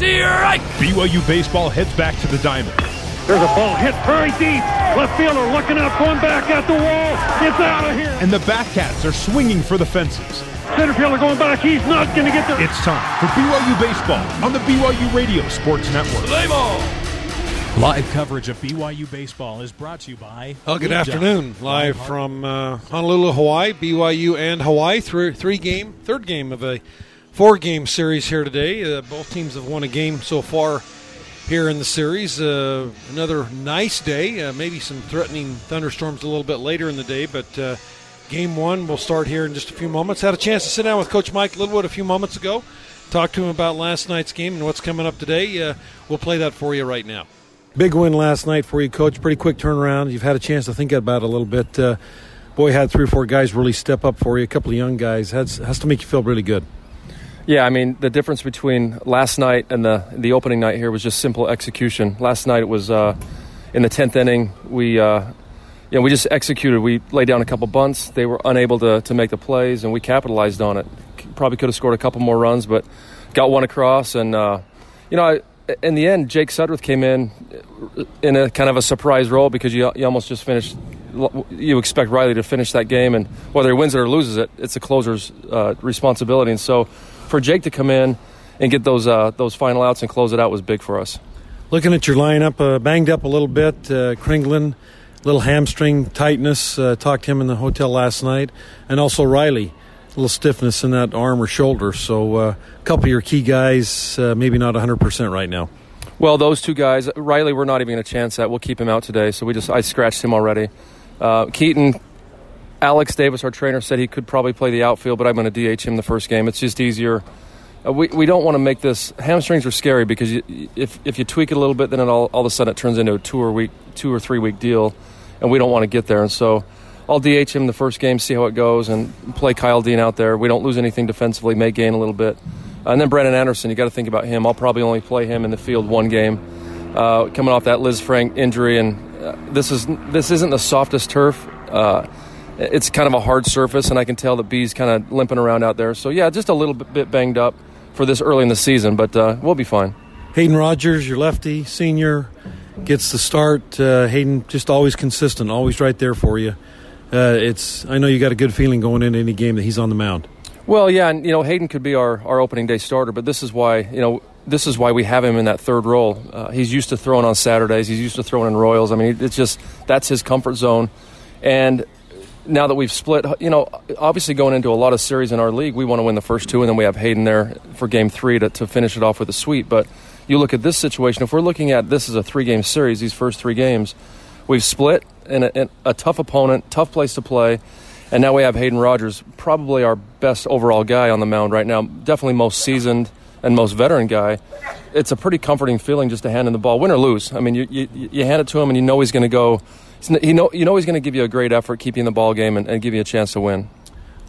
strike! BYU baseball heads back to the diamond. There's a ball hit very deep. Left fielder looking up, going back at the wall. It's out of here. And the Batcats are swinging for the fences. Center fielder going back. He's not going to get there. It's time for BYU baseball on the BYU Radio Sports Network. Play ball! Live coverage of BYU baseball is brought to you by. Well, good afternoon. Live from uh, Honolulu, Hawaii. BYU and Hawaii. Three, three game, third game of a four game series here today. Uh, both teams have won a game so far here in the series. Uh, another nice day. Uh, maybe some threatening thunderstorms a little bit later in the day, but uh, game one will start here in just a few moments. Had a chance to sit down with Coach Mike Littlewood a few moments ago. Talk to him about last night's game and what's coming up today. Uh, we'll play that for you right now. Big win last night for you, Coach. Pretty quick turnaround. You've had a chance to think about it a little bit. Uh, boy, had three or four guys really step up for you. A couple of young guys has has to make you feel really good. Yeah, I mean the difference between last night and the the opening night here was just simple execution. Last night it was uh, in the tenth inning. We uh, you know, we just executed. We laid down a couple bunts. They were unable to to make the plays, and we capitalized on it. Probably could have scored a couple more runs, but got one across. And uh, you know, I, in the end, Jake Sudworth came in in a kind of a surprise role because you, you almost just finished. You expect Riley to finish that game, and whether he wins it or loses it, it's the closer's uh, responsibility. And so, for Jake to come in and get those uh, those final outs and close it out was big for us. Looking at your lineup, uh, banged up a little bit. Uh, Kringlen, little hamstring tightness. Uh, talked to him in the hotel last night, and also Riley a little stiffness in that arm or shoulder. So uh, a couple of your key guys, uh, maybe not 100% right now. Well, those two guys, Riley, we're not even going to chance that. We'll keep him out today. So we just, I scratched him already. Uh, Keaton, Alex Davis, our trainer, said he could probably play the outfield, but I'm going to DH him the first game. It's just easier. Uh, we, we don't want to make this hamstrings are scary because you, if if you tweak it a little bit, then all, all of a sudden it turns into a two or week two or three week deal, and we don't want to get there. And so I'll DH him the first game, see how it goes, and play Kyle Dean out there. We don't lose anything defensively, may gain a little bit. Uh, and then Brandon Anderson, you got to think about him. I'll probably only play him in the field one game, uh, coming off that Lisfranc injury, and uh, this is this isn't the softest turf. Uh, it's kind of a hard surface, and I can tell that B's kind of limping around out there. So yeah, just a little bit banged up for this early in the season, but uh, we'll be fine. Hayden Rogers, your lefty senior, gets the start. Uh, Hayden just always consistent, always right there for you. Uh, it's I know you got a good feeling going into any game that he's on the mound. Well, yeah, and you know Hayden could be our, our opening day starter, but this is why you know this is why we have him in that third role. Uh, he's used to throwing on Saturdays. He's used to throwing in Royals. I mean, it's just that's his comfort zone, and now that we've split, you know, obviously going into a lot of series in our league, we want to win the first two, and then we have Hayden there for game three to, to finish it off with a sweep. But you look at this situation, if we're looking at this as a three game series, these first three games, we've split in a, in a tough opponent, tough place to play. And now we have Hayden Rogers, probably our best overall guy on the mound right now, definitely most seasoned and most veteran guy. It's a pretty comforting feeling just to hand him the ball, win or lose. I mean, you, you, you hand it to him and you know he's going to go he know, you know he's going to give you a great effort, keep you in the ball game, and, and give you a chance to win.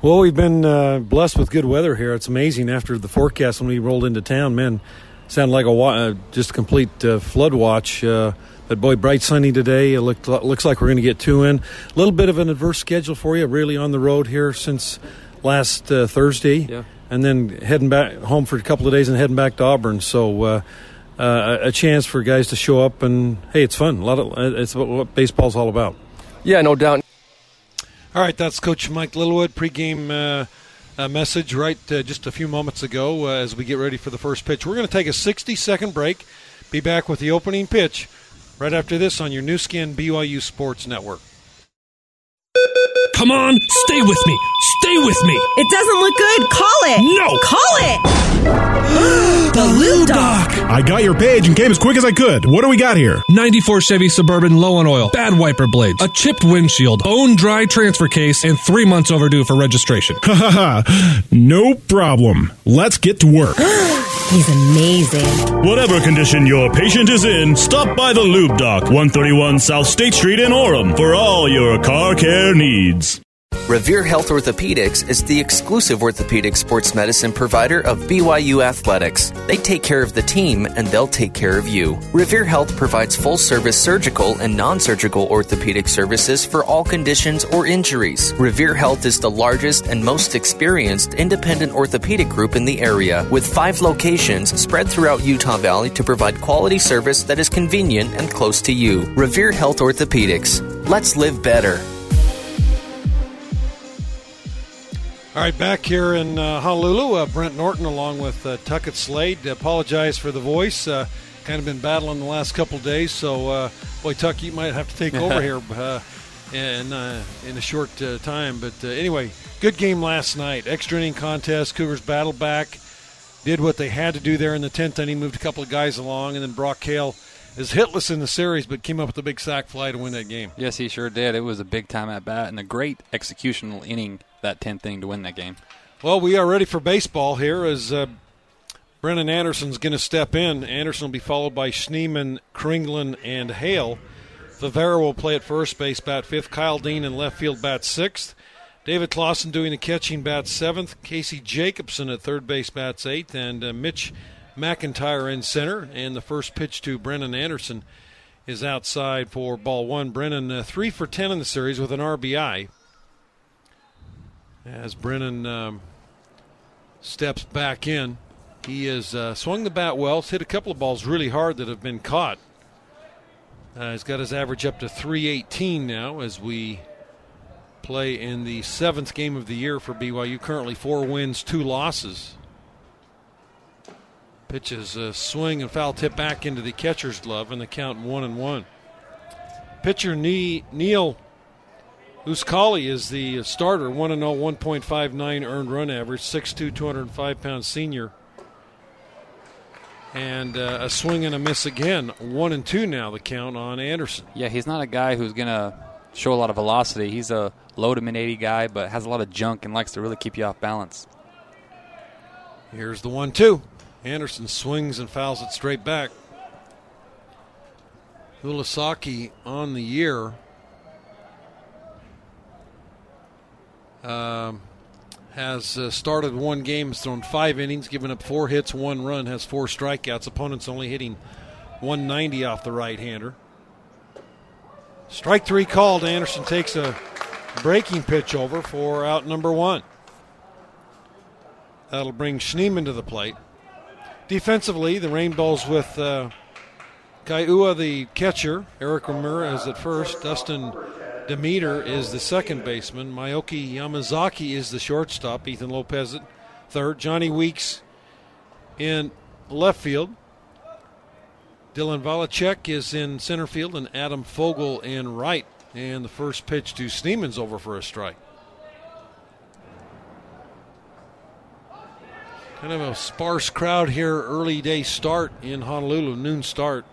Well, we've been uh, blessed with good weather here. It's amazing. After the forecast when we rolled into town, man, sounded like a uh, just a complete uh, flood watch. Uh, but boy, bright sunny today. It looked, looks like we're going to get two in. A little bit of an adverse schedule for you, really on the road here since last uh, Thursday, yeah. and then heading back home for a couple of days and heading back to Auburn. So uh, uh, a chance for guys to show up and hey, it's fun. A lot of it's what baseball's all about. Yeah, no doubt. All right, that's Coach Mike Littlewood pregame uh, uh, message right uh, just a few moments ago uh, as we get ready for the first pitch. We're going to take a 60 second break. Be back with the opening pitch right after this on your Nu Skin BYU Sports Network. Come on, stay with me. Stay with me. It doesn't look good. Call it. No. Call it. the Lube Doc. I got your page and came as quick as I could. What do we got here? 94 Chevy Suburban low on oil, bad wiper blades, a chipped windshield, bone dry transfer case, and three months overdue for registration. Ha ha ha. No problem. Let's get to work. He's amazing. Whatever condition your patient is in, stop by the Lube Doc, 131 South State Street in Orem for all your car care needs. Revere Health Orthopedics is the exclusive orthopedic sports medicine provider of BYU Athletics. They take care of the team and they'll take care of you. Revere Health provides full service surgical and non surgical orthopedic services for all conditions or injuries. Revere Health is the largest and most experienced independent orthopedic group in the area with five locations spread throughout Utah Valley to provide quality service that is convenient and close to you. Revere Health Orthopedics. Let's live better. All right, back here in uh, Honolulu, uh, Brent Norton along with uh, Tuckett Slade. Apologize for the voice. Uh, kind of been battling the last couple days, so uh, boy, Tuck, you might have to take over here uh, in in a short time. But anyway, good game last night. Extra inning contest. Cougars battled back, did what they had to do there in the tenth inning, moved a couple of guys along, and then Brock Hale is hitless in the series, but came up with a big sac fly to win that game. Yes, he sure did. It was a big time at bat and a great executional inning that 10th inning to win that game. Well, we are ready for baseball here as uh, Brennan Anderson's going to step in. Anderson will be followed by Schneeman, Kringlen, and Hale. Favero will play at first base, bat fifth. Kyle Dean in left field, bat sixth. David Clausen doing the catching, bat seventh. Casey Jacobson at third base, bats eighth. And uh, Mitch McIntyre in center. And the first pitch to Brennan Anderson is outside for ball one. Brennan uh, three for ten in the series with an RBI as Brennan um, steps back in. He has uh, swung the bat well, hit a couple of balls really hard that have been caught. Uh, he's got his average up to 318 now as we play in the seventh game of the year for BYU. Currently, four wins, two losses. Pitches a swing and foul tip back into the catcher's glove, and the count one and one. Pitcher Neil Uskali is the starter, 1 0, 1.59 earned run average, 6'2, 205 pound senior. And uh, a swing and a miss again. 1 and 2 now, the count on Anderson. Yeah, he's not a guy who's going to show a lot of velocity. He's a low to mid 80 guy, but has a lot of junk and likes to really keep you off balance. Here's the 1 2. Anderson swings and fouls it straight back. Ulasaki on the year Um, has uh, started one game, has thrown five innings, given up four hits, one run, has four strikeouts. Opponents only hitting 190 off the right hander. Strike three called. Anderson takes a breaking pitch over for out number one. That'll bring Schneeman to the plate. Defensively, the Rainbows with uh, Kaiua, the catcher, Eric Ramirez at first, Dustin Demeter is the second baseman. Maaki Yamazaki is the shortstop. Ethan Lopez at third. Johnny Weeks in left field. Dylan Vchulek is in center field, and Adam Fogel in right. And the first pitch to Schneeman's over for a strike. Kind of a sparse crowd here, early day start in Honolulu, noon start.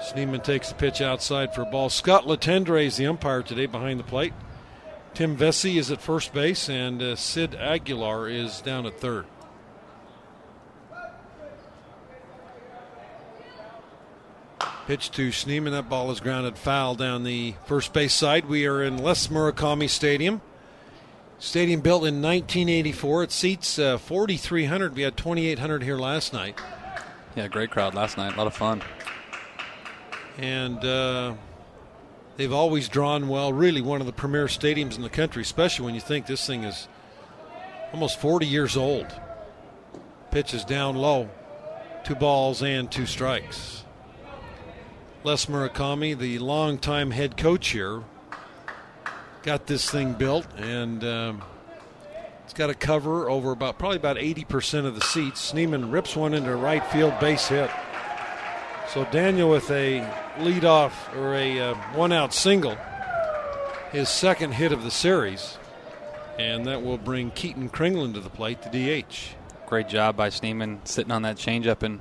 Schneeman takes the pitch outside for a ball. Scott Latendre is the umpire today behind the plate. Tim Vesey is at first base, and uh, Sid Aguilar is down at third. Pitch to Schneeman. That ball is grounded foul down the first base side. We are in Les Murakami Stadium. Stadium built in 1984. It seats uh, 4,300. We had 2,800 here last night. Yeah, great crowd last night. A lot of fun and uh, they've always drawn well. Really, one of the premier stadiums in the country, especially when you think this thing is almost 40 years old. Pitch is down low, two balls and two strikes. Les Murakami, the longtime head coach here, got this thing built, and um, it's got a cover over about probably about 80% of the seats. Schneeman rips one into right field, base hit. So Daniel with a lead off or a uh, one out single, his second hit of the series, and that will bring Keaton Kringlen to the plate, the DH. Great job by Schneeman sitting on that changeup and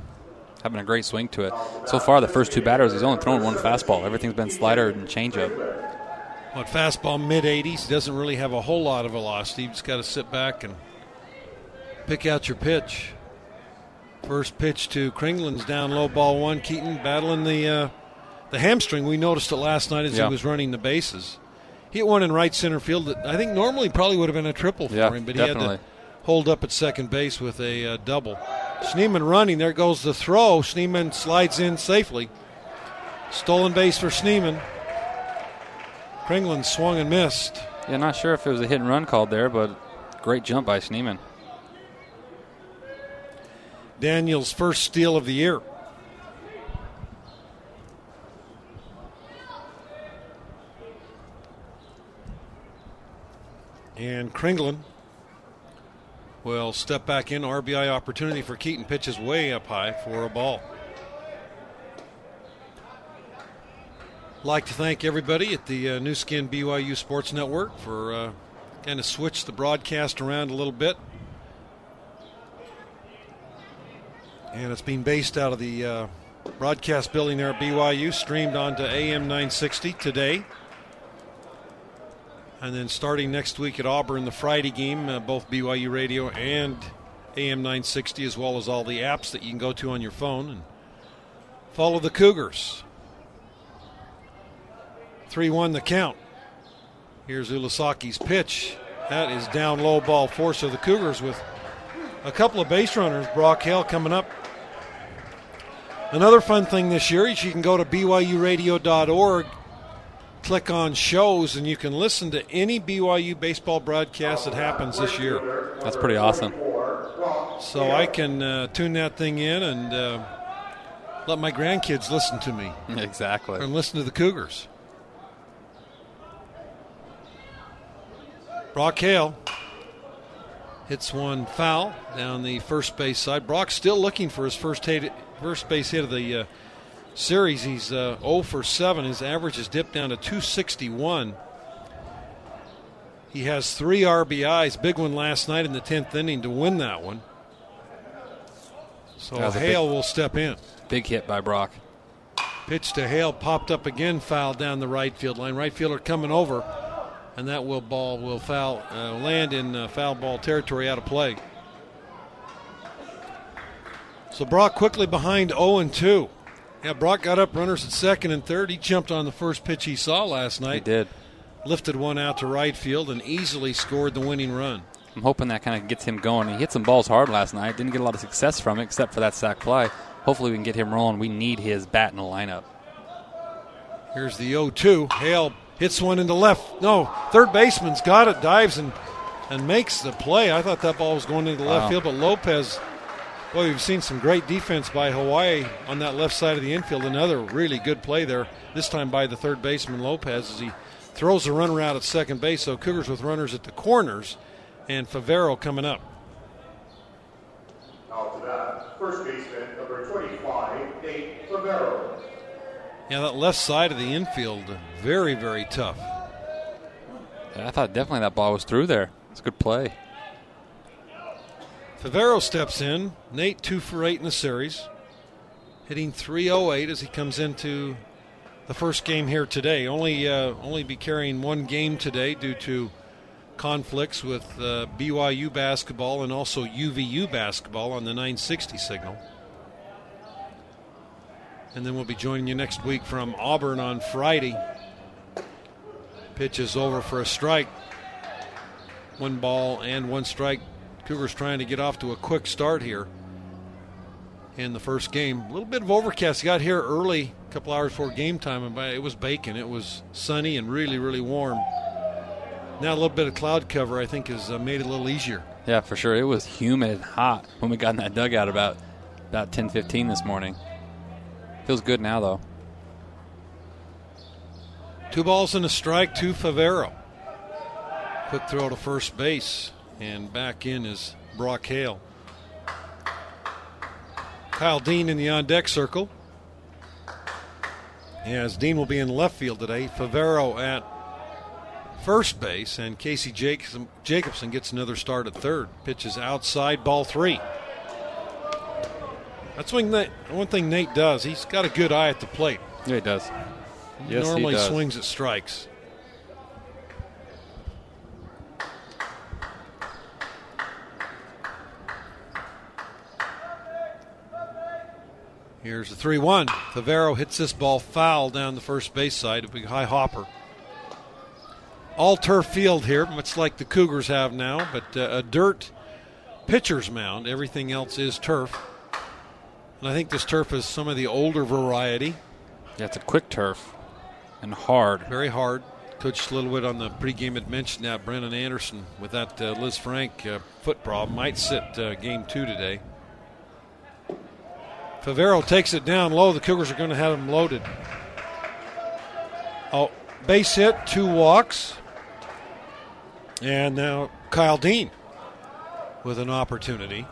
having a great swing to it. So far, the first two batters, he's only thrown one fastball. Everything's been slider and changeup. What fastball mid 80s? Doesn't really have a whole lot of velocity. You just got to sit back and pick out your pitch. First pitch to Kringlen's down low, ball one. Keaton battling the uh, the hamstring. We noticed it last night as yeah. he was running the bases. He hit one in right center field that I think normally probably would have been a triple for Yeah, him, but definitely. he had to hold up at second base with a uh, double. Schneeman running. There goes the throw. Schneeman slides in safely. Stolen base for Schneeman. Kringlen swung and missed. Yeah, not sure if it was a hit and run called there, but great jump by Schneeman. Daniels' first steal of the year. And Kringlen will step back in. RBI opportunity for Keaton. Pitches way up high for a ball. Like to thank everybody at the uh, Nu Skin BYU Sports Network for uh, kind of switch the broadcast around a little bit. and it's being based out of the uh, broadcast building there at BYU, streamed onto AM 960 today. And then starting next week at Auburn, the Friday game, uh, both BYU Radio and AM 960, as well as all the apps that you can go to on your phone and follow the Cougars. 3 1 the count. Here's Ulasaki's pitch. That is down low ball four. So the Cougars with a couple of base runners. Brock Hale coming up. Another fun thing this year is you can go to BYURadio.org, click on shows, and you can listen to any BYU baseball broadcast that happens this year. That's pretty awesome. So I can uh, tune that thing in and uh, let my grandkids listen to me Exactly. and listen to the Cougars. Brock Hale hits one foul down the first base side. Brock's still looking for his first hit, first base hit of the uh, series. He's uh, 0 for 7. His average has dipped down to 261. He has three RBIs, big one last night in the 10th inning to win that one. So Hale big- will step in. Big hit by Brock. Pitch to Hale, popped up again, foul down the right field line. Right fielder coming over, and that will ball will foul uh, land in uh, foul ball territory out of play. So Brock quickly behind 0 and 2. Yeah, Brock got up runners at second and third. He jumped on the first pitch he saw last night. He did. Lifted one out to right field and easily scored the winning run. I'm hoping that kind of gets him going. He hit some balls hard last night. Didn't get a lot of success from it, except for that sac fly. Hopefully, we can get him rolling. We need his bat in the lineup. Here's the 0 2. Hale hits one into left. No, third baseman's got it, dives and and makes the play. I thought that ball was going into the left Wow. field, but Lopez, boy, we've seen some great defense by Hawaii on that left side of the infield. Another really good play there, this time by the third baseman Lopez as he throws the runner out at second base. So Cougars with runners at the corners and Favero coming up. Out to that, first baseman, number 25, Nate Favero. Yeah, that left side of the infield, very, very tough. Yeah, I thought definitely that ball was through there. It's a good play. Favero steps in. Nate two for eight in the series, hitting 308 as he comes into the first game here today. Only uh, only be carrying one game today due to conflicts with uh, BYU basketball and also UVU basketball on the 960 signal. And then we'll be joining you next week from Auburn on Friday. Pitch is over for a strike. One ball and one strike. Cougars trying to get off to a quick start here in the first game. A little bit of overcast. Got here early, a couple hours before game time, and it was baking. It was sunny and really, really warm. Now a little bit of cloud cover, I think, has uh, made it a little easier. Yeah, for sure. It was humid and hot when we got in that dugout about about 10:15 this morning. Feels good now though. Two balls and a strike to Favero. Quick throw to first base, and back in is Brock Hale. Kyle Dean in the on deck circle. As Dean will be in left field today, Favero at first base, and Casey Jacobson gets another start at third. Pitches outside, ball three. That's one, Nate, one thing Nate does. He's got a good eye at the plate. Yeah, he does. Yes, he normally does. swings at strikes. Here's the 3 1. Favero hits this ball foul down the first base side. A big high hopper. all turf field here, much like the Cougars have now, but uh, a dirt pitcher's mound. Everything else is turf. And I think this turf is some of the older variety. Yeah, it's a quick turf and hard. Very hard. Coach Littlewood on the pregame had mentioned that Brennan Anderson with that uh, Lisfranc uh, foot problem might sit uh, game two today. Favero takes it down low. The Cougars are going to have him loaded. Oh, base hit, two walks. And now Kyle Dean with an opportunity.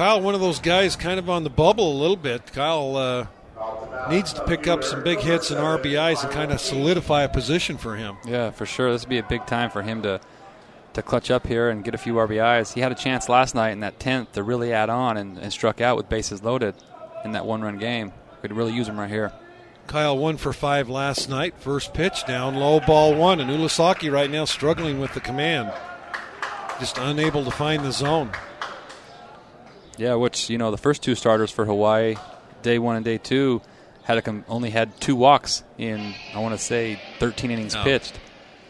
Kyle, one of those guys kind of on the bubble a little bit. Kyle uh, needs to pick up some big hits and RBIs and kind of solidify a position for him. Yeah, for sure. This would be a big time for him to to clutch up here and get a few RBIs. He had a chance last night in that 10th to really add on and, and struck out with bases loaded in that one run game. Could really use him right here. Kyle one for five last night. First pitch down low, ball one. And Ulasaki right now struggling with the command, just unable to find the zone. Yeah, which you know the first two starters for Hawaii, day one and day two, had a com- only had two walks in I want to say 13 innings Oh. pitched,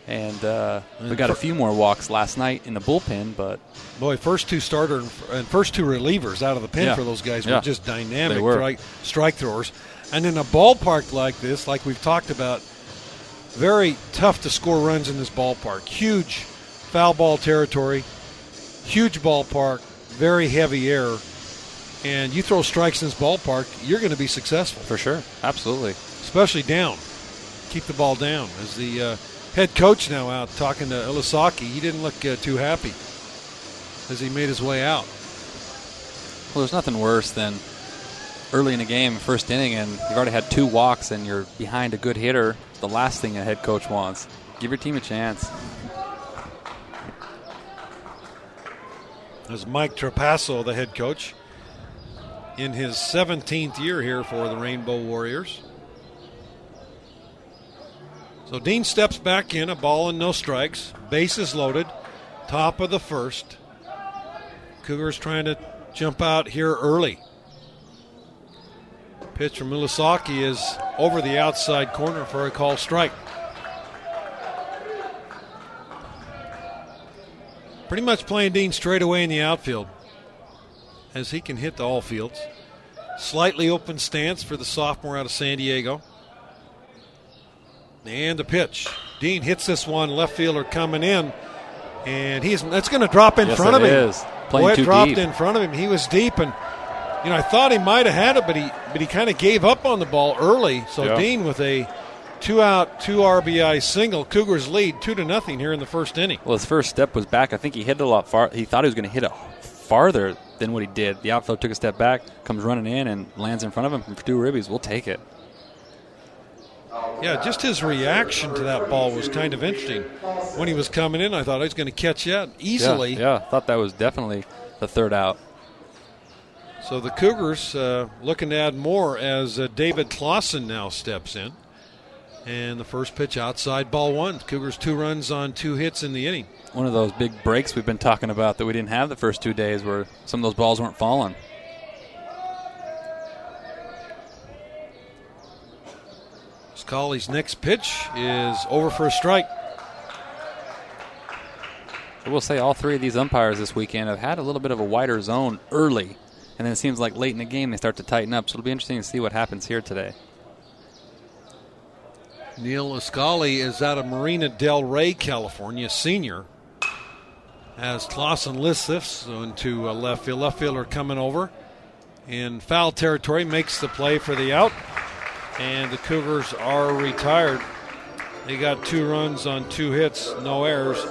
and uh, we got a few more walks last night in the bullpen. But Boy, first two starter and first two relievers out of the pen Yeah. for those guys Yeah. were just dynamic were. Strike, strike throwers. And in a ballpark like this, like we've talked about, very tough to score runs in this ballpark. Huge foul ball territory, huge ballpark, very heavy air. And you throw strikes in this ballpark, you're going to be successful. for sure, absolutely. especially down. Keep the ball down. As the uh, head coach now out talking to Ilasaki, he didn't look uh, too happy as he made his way out. Well, there's nothing worse than early in the game, first inning, and you've already had two walks and you're behind a good hitter. The last thing a head coach wants. Give your team a chance. As Mike Trapasso, the head coach, in his 17th year here for the Rainbow Warriors. So Dean steps back in, a ball and no strikes. Bases loaded. Top of the first. Cougars trying to jump out here early. Pitch from Mulasaki is over the outside corner for a call strike. Pretty much playing Dean straight away in the outfield as he can hit the all fields. Slightly open stance for the sophomore out of San Diego. And the pitch. Dean hits this one, left fielder coming in, and he's that's going to drop in Yes, front of it him. is. Playing Boy, it dropped deep. in front of him. He was deep, and you know I thought he might have had it, but he but he kind of gave up on the ball early. So Yeah. Dean with a two out, two RBI single. Cougars lead two to nothing here in the first inning. Well, his first step was back. I think he hit it a lot far. He thought he was going to hit it farther than what he did. The outfield took a step back, comes running in, and lands in front of him from two ribbies. We'll take it. Yeah, just his reaction to that ball was kind of interesting. When he was coming in, I thought he was going to catch that easily. Yeah, yeah, thought that was definitely the third out. So the Cougars uh, looking to add more as uh, David Clausen now steps in. And the first pitch outside ball one. Cougars two runs on two hits in the inning. One of those big breaks we've been talking about that we didn't have the first two days, where some of those balls weren't falling. Scully's next pitch is over for a strike. I will say all three of these umpires this weekend have had a little bit of a wider zone early, and then it seems like late in the game they start to tighten up. So it'll be interesting to see what happens here today. Neil Uskali is out of Marina Del Rey, California, senior. As Clausen this into a left field. Left fielder coming over in foul territory makes the play for the out. And the Cougars are retired. They got two runs on two hits, no errors.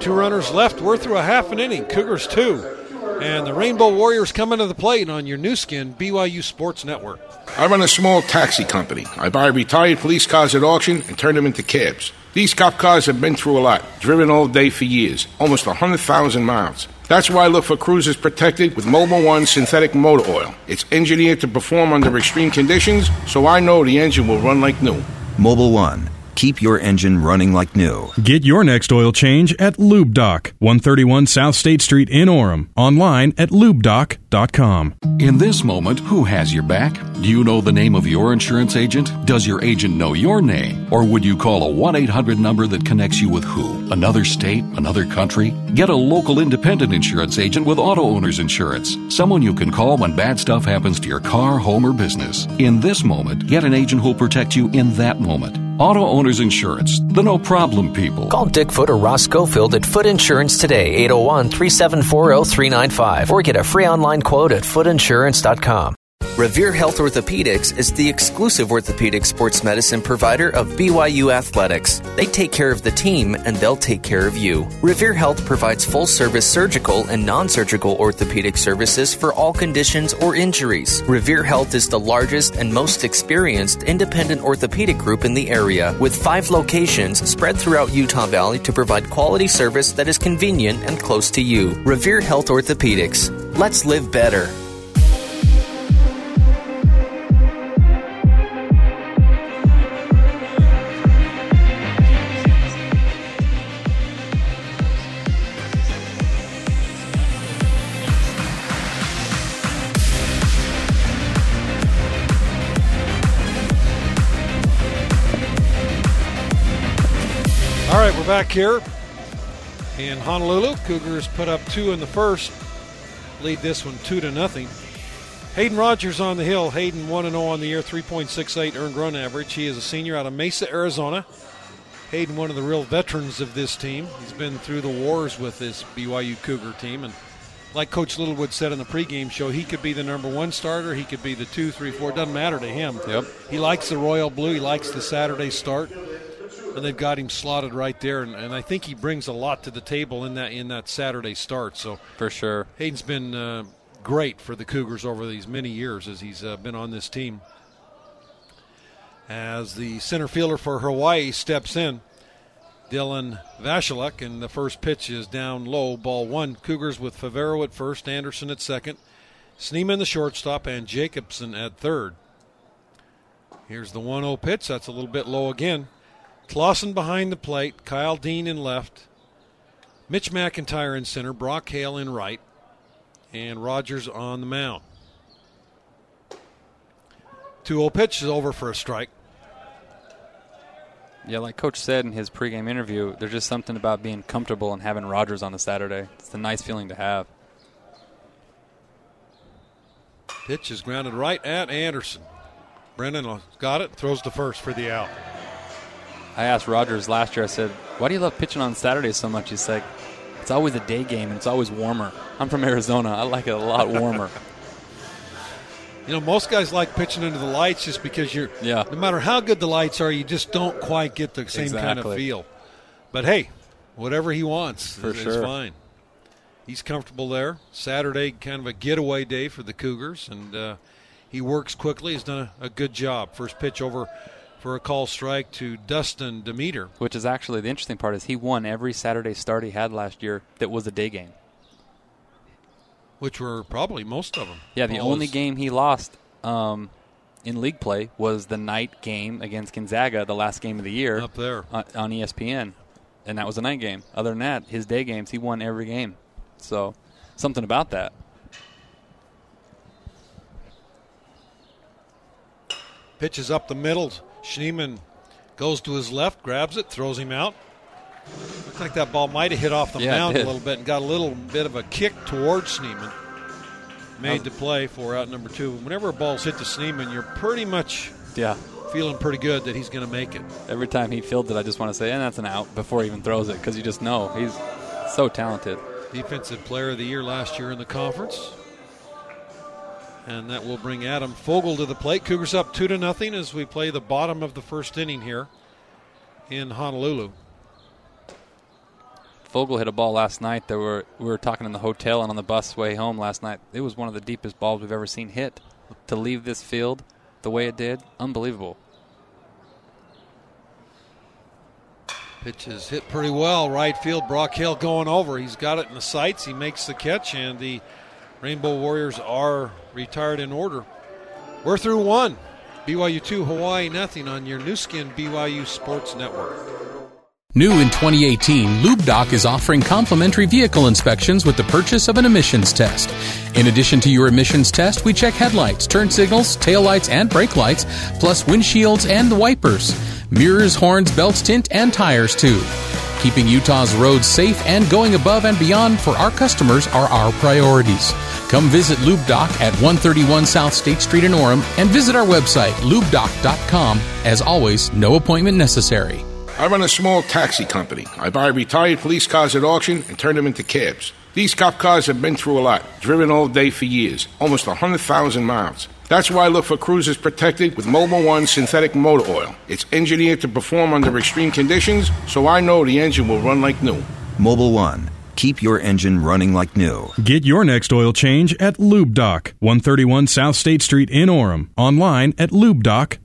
Two runners left. We're through a half an inning. Cougars two. And the Rainbow Warriors coming to the plate on your Nu Skin, BYU Sports Network. I run a small taxi company. I buy retired police cars at auction and turn them into cabs. These cop cars have been through a lot, driven all day for years, almost 100,000 miles. That's why I look for cruisers protected with Mobil One synthetic motor oil. It's engineered to perform under extreme conditions, so I know the engine will run like new. Mobil One. Keep your engine running like new. Get your next oil change at Lube Doc, 131 South State Street in Orem. Online at lubedoc.com. In this moment, who has your back? Do you know the name of your insurance agent? Does your agent know your name? Or would you call a 1 800 number that connects you with who? Another state? Another country? Get a local independent insurance agent with auto owner's insurance. Someone you can call when bad stuff happens to your car, home, or business. In this moment, get an agent who'll protect you in that moment. Auto Owners Insurance, the no problem people. Call Dick Foot or Ross Schofield at Foot Insurance today, 801 374 0395, or get a free online quote at footinsurance.com. Revere Health Orthopedics is the exclusive orthopedic sports medicine provider of BYU Athletics. They take care of the team and they'll take care of you. Revere Health provides full service surgical and non surgical orthopedic services for all conditions or injuries. Revere Health is the largest and most experienced independent orthopedic group in the area, with five locations spread throughout Utah Valley to provide quality service that is convenient and close to you. Revere Health Orthopedics. Let's live better. We're back here in Honolulu. Cougars put up two in the first, lead this one two to nothing. Hayden Rogers on the hill. Hayden 1 0 on the year, 3.68 earned run average. He is a senior out of Mesa, Arizona. Hayden, one of the real veterans of this team. He's been through the wars with this BYU Cougar team. And like Coach Littlewood said in the pregame show, he could be the number one starter. He could be the two, three, four. It doesn't matter to him. Yep. He likes the Royal Blue. He likes the Saturday start and they've got him slotted right there, and, and, I think he brings a lot to the table in that in that Saturday start. So for sure, Hayden's been uh, great for the Cougars over these many years as he's uh, been on this team. As the center fielder for Hawaii steps in, Dylan Vchulek, and the first pitch is down low, ball one. Cougars with Favero at first, Anderson at second, Schneeman the shortstop, and Jacobson at third. Here's the 1 0 pitch. That's a little bit low again. Clausen behind the plate, Kyle Dean in left, Mitch McIntyre in center, Brock Hale in right, and Rogers on the mound. 2 0 pitch is over for a strike. Yeah, like Coach said in his pregame interview, there's just something about being comfortable and having Rogers on a Saturday. It's a nice feeling to have. Pitch is grounded right at Anderson. Brennan got it, throws to first for the out. I asked Rogers last year, I said, why do you love pitching on Saturdays so much? He's like, it's always a day game and it's always warmer. I'm from Arizona. I like it a lot warmer. you know, most guys like pitching under the lights just because you're, yeah. no matter how good the lights are, you just don't quite get the same exactly. kind of feel. But hey, whatever he wants for is, sure. is fine. He's comfortable there. Saturday, kind of a getaway day for the Cougars, and uh, he works quickly. He's done a, a good job. First pitch over for a call strike to Dustin Demeter. Which is actually the interesting part is he won every Saturday start he had last year that was a day game. Which were probably most of them. Yeah, the only game he lost um, in league play was the night game against Gonzaga, the last game of the year. Up there. On, on ESPN. And that was a night game. Other than that, his day games, he won every game. So, something about that. Pitches up the middle. Schneeman goes to his left, grabs it, throws him out. Looks like that ball might have hit off the yeah, mound a little bit and got a little bit of a kick towards Schneeman. Made the play for out number two. Whenever a ball's hit to Schneeman, you're pretty much yeah feeling pretty good that he's going to make it. Every time he fields it, I just want to say, and that's an out before he even throws it because you just know he's so talented. Defensive Player of the Year last year in the conference. And that will bring Adam Fogel to the plate. Cougars up two to nothing as we play the bottom of the first inning here in Honolulu. Fogel hit a ball last night that were we were talking in the hotel and on the bus way home last night. It was one of the deepest balls we've ever seen hit. To leave this field the way it did, unbelievable. Pitch is hit pretty well. Right field, Brock Hale going over. He's got it in the sights. He makes the catch, and the Rainbow Warriors are retired in order. We're through one. BYU 2, Hawaii nothing on your Nu Skin BYU Sports Network. New in 2018, LubeDoc is offering complimentary vehicle inspections with the purchase of an emissions test. In addition to your emissions test, we check headlights, turn signals, taillights, and brake lights, plus windshields and wipers, mirrors, horns, belts, tint, and tires too. Keeping Utah's roads safe and going above and beyond for our customers are our priorities. Come visit LubeDoc at 131 South State Street in Orem and visit our website, lubedoc.com. As always, no appointment necessary. I run a small taxi company. I buy retired police cars at auction and turn them into cabs. These cop cars have been through a lot, driven all day for years, almost 100,000 miles. That's why I look for cruisers protected with Mobil One synthetic motor oil. It's engineered to perform under extreme conditions, so I know the engine will run like new. Mobil One. Keep your engine running like new. Get your next oil change at LubeDoc, 131 South State Street in Orem. Online at lubedoc.com.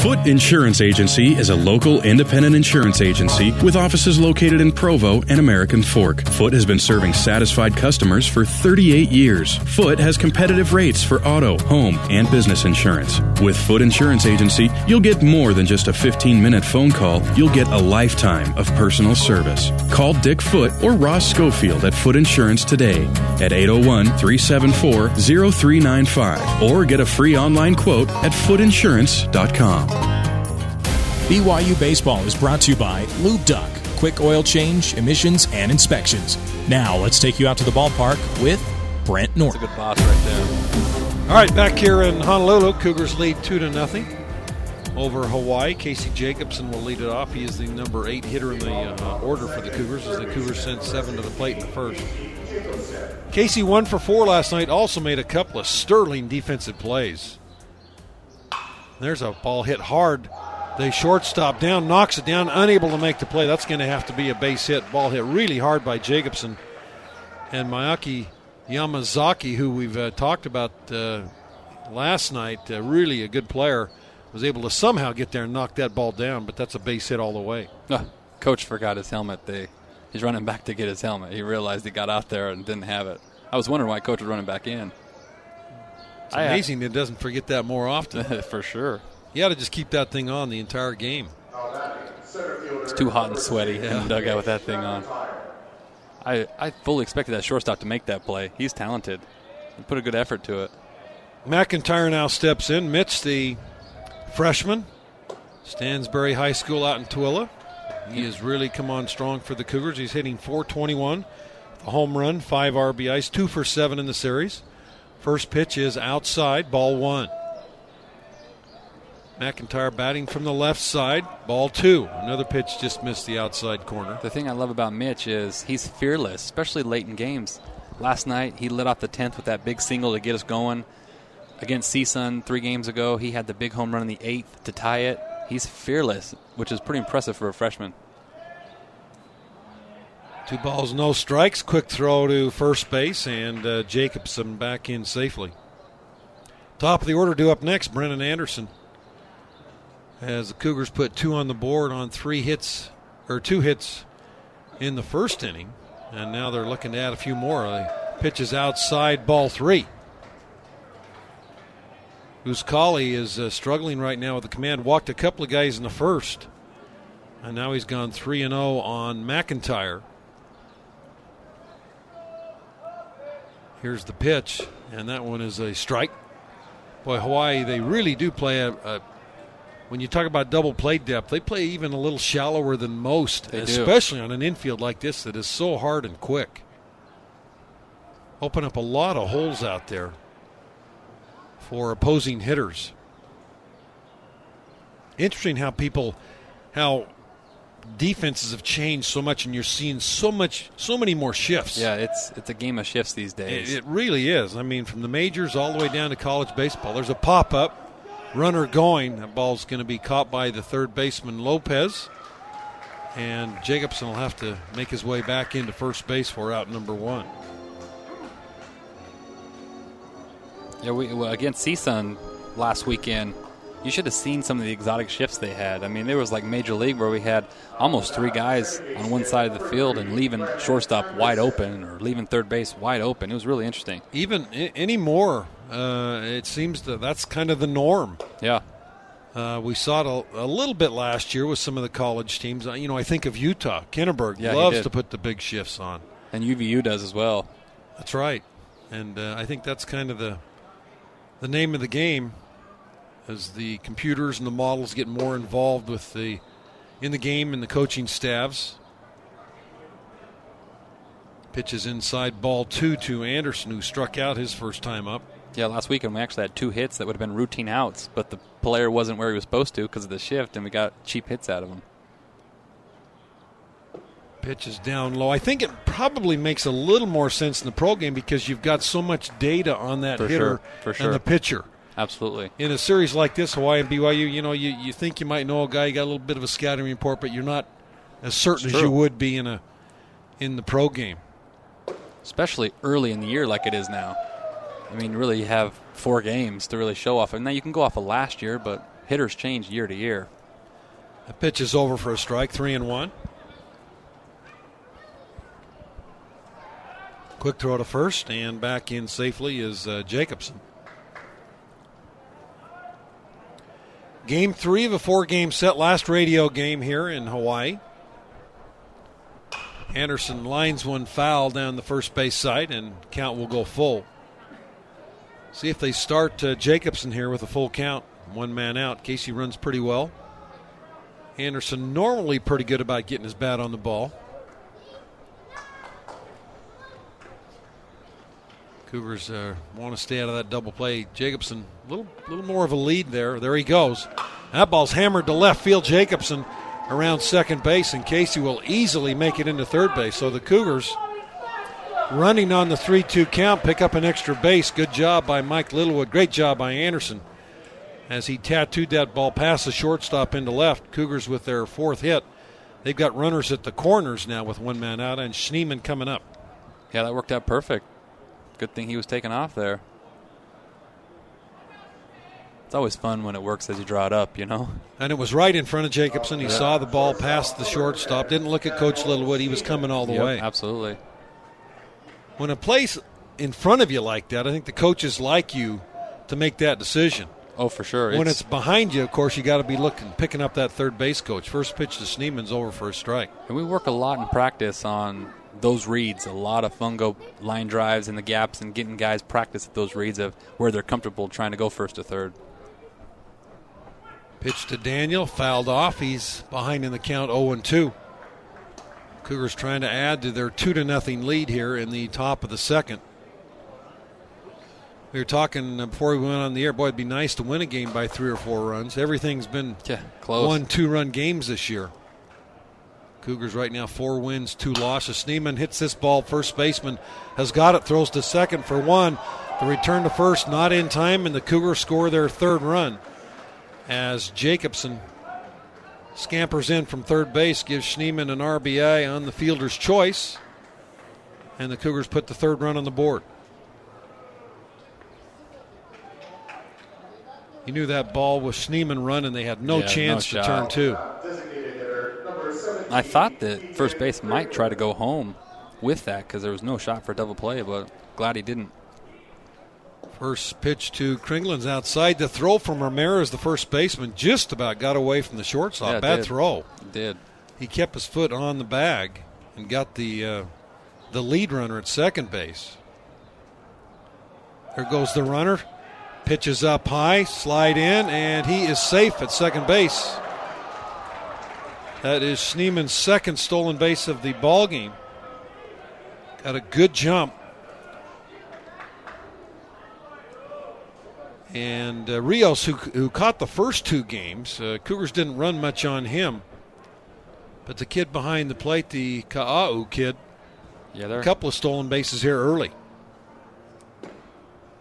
Foot Insurance Agency is a local independent insurance agency with offices located in Provo and American Fork. Foot has been serving satisfied customers for 38 years. Foot has competitive rates for auto, home, and business insurance. With Foot Insurance Agency, you'll get more than just a 15 minute phone call, you'll get a lifetime of personal service. Call Dick Foot or Ross Schofield at Foot Insurance today at 801 374 0395 or get a free online quote at footinsurance.com. BYU Baseball is brought to you by Lube Doc, quick oil change, emissions, and inspections. Now let's take you out to the ballpark with Brent Norton. That's a good boss right there. All right, back here in Honolulu, Cougars lead two to nothing over Hawaii. Casey Jacobson will lead it off. He is the number eight hitter in the uh, order for the Cougars as the Cougars sent seven to the plate in the first. Casey one for four last night. Also made a couple of sterling defensive plays. There's a ball hit hard. The shortstop down, knocks it down, unable to make the play. That's going to have to be a base hit. Ball hit really hard by Jacobson. And Maaki Yamazaki, who we've uh, talked about uh, last night, uh, really a good player, was able to somehow get there and knock that ball down, but that's a base hit all the way. Uh, coach forgot his helmet. They, he's running back to get his helmet. He realized he got out there and didn't have it. I was wondering why coach was running back in. It's uh, amazing it doesn't forget that more often. For sure. You ought to just keep that thing on the entire game. It's too hot and sweaty in the dugout with that thing on. I, I fully expected that shortstop to make that play. He's talented. He put a good effort to it. McIntyre now steps in. Mitch, the freshman, Stansbury High School out in Tooele. He has really come on strong for the Cougars. He's hitting 421, a home run, five RBIs, two for seven in the series. First pitch is outside, ball one. McIntyre batting from the left side, ball two. Another pitch just missed the outside corner. The thing I love about Mitch is he's fearless, especially late in games. Last night, he lit off the 10th with that big single to get us going. Against CSUN three games ago, he had the big home run in the eighth to tie it. He's fearless, which is pretty impressive for a freshman. Two balls, no strikes. Quick throw to first base, and uh, Jacobson back in safely. Top of the order due up next, Brennan Anderson. As the Cougars put two on the board on three hits, or two hits in the first inning, and now they're looking to add a few more. Uh, pitches outside, ball three. Uskali is uh, struggling right now with the command. Walked a couple of guys in the first, and now he's gone 3 and 0 on McIntyre. Here's the pitch, and that one is a strike. Boy, Hawaii, they really do play a, a when you talk about double play depth, they play even a little shallower than most, They do. especially on an infield like this that is so hard and quick. Open up a lot of holes out there for opposing hitters. Interesting how people, how defenses have changed so much, and you're seeing so much, so many more shifts. Yeah, it's it's a game of shifts these days. It, it really is. I mean, from the majors all the way down to college baseball. There's a pop up, runner going. That ball's going to be caught by the third baseman Lopez, and Jacobson will have to make his way back into first base for out number one. Yeah, we well, against CSUN last weekend, You should have seen some of the exotic shifts they had. I mean, there was like Major League where we had almost three guys on one side of the field and leaving shortstop wide open or leaving third base wide open. It was really interesting. Even I- anymore, uh, it seems that that's kind of the norm. Yeah. Uh, we saw it a, a little bit last year with some of the college teams. Uh, You know, I think of Utah. Kenneberg Yeah, loves to put the big shifts on. And UVU does as well. That's right, and uh, I think that's kind of the the name of the game as the computers and the models get more involved with the in the game and the coaching staffs. Pitches inside ball two to Anderson, who struck out his first time up. Yeah, last weekend we actually had two hits that would have been routine outs, but the player wasn't where he was supposed to because of the shift, and we got cheap hits out of him. Pitch is down low. I think it probably makes a little more sense in the pro game because you've got so much data on that For hitter sure, for sure. and the pitcher. Absolutely. In a series like this, Hawaii and BYU, you know, you, you think you might know a guy, you got a little bit of a scouting report, but you're not as certain as you would be in a in the pro game. especially early in the year like it is now. I mean, really, you have four games to really show off. And now you can go off of last year, but hitters change year to year. The pitch is over for a strike, three and one. Quick throw to first, and back in safely is uh, Jacobson. Game three of a four game set, last radio game here in Hawaii. Anderson lines one foul down the first base side, and count will go full. See if they start uh, Jacobson here with a full count, one man out. Casey runs pretty well. Anderson normally pretty good about getting his bat on the ball. Cougars uh, want to stay out of that double play. Jacobson, a little, little more of a lead there. There he goes. That ball's hammered to left field. Jacobson around second base, and Casey will easily make it into third base. So the Cougars running on the 3 2 count, pick up an extra base. Good job by Mike Littlewood. Great job by Anderson as he tattooed that ball past the shortstop into left. Cougars with their fourth hit. They've got runners at the corners now with one man out, and Schneeman coming up. Yeah, that worked out perfect. Good thing he was taken off there. It's always fun when it works as you draw it up, you know? And it was right in front of Jacobson. He Yeah. saw the ball past the shortstop. Didn't look at Coach Littlewood. He was coming all the Yep, way. Absolutely. When a play's in front of you like that, I think the coaches like you to make that decision. Oh, for sure. When It's- it's behind you, of course, you got to be looking, picking up that third base coach. First pitch to Schneeman's over for a strike. And we work a lot in practice on those reads, a lot of fungo line drives in the gaps and getting guys practice at those reads of where they're comfortable trying to go first to third. Pitch to Daniel, fouled off. He's behind in the count 0 and 2. Cougars trying to add to their 2 to nothing lead here in the top of the second. We were talking before we went on the air. Boy, it'd be nice to win a game by three or four runs. Everything's been yeah, close. one, two run games this year. Cougars right now four wins, two losses. Schneeman hits this ball. First baseman has got it. Throws to second for one. The return to first not in time, and the Cougars score their third run as Jacobson scampers in from third base, gives Schneeman an RBI on the fielder's choice, and the Cougars put the third run on the board. You knew that ball was Schneeman running. And they had no Yeah, no chance to turn two. I thought that first base might try to go home with that because there was no shot for a double play, but glad he didn't. First pitch to Kringlen's outside. The throw from Ramirez, the first baseman, just about got away from the shortstop. Yeah, Bad did. throw. It did. He kept his foot on the bag and got the uh, the lead runner at second base. There goes the runner. Pitches up high, slide in, and he is safe at second base. That is Schneeman's second stolen base of the ball game. Got a good jump. And uh, Rios, who, who caught the first two games, uh, Cougars didn't run much on him. But the kid behind the plate, the Ka'au kid, Yeah, a couple of stolen bases here early.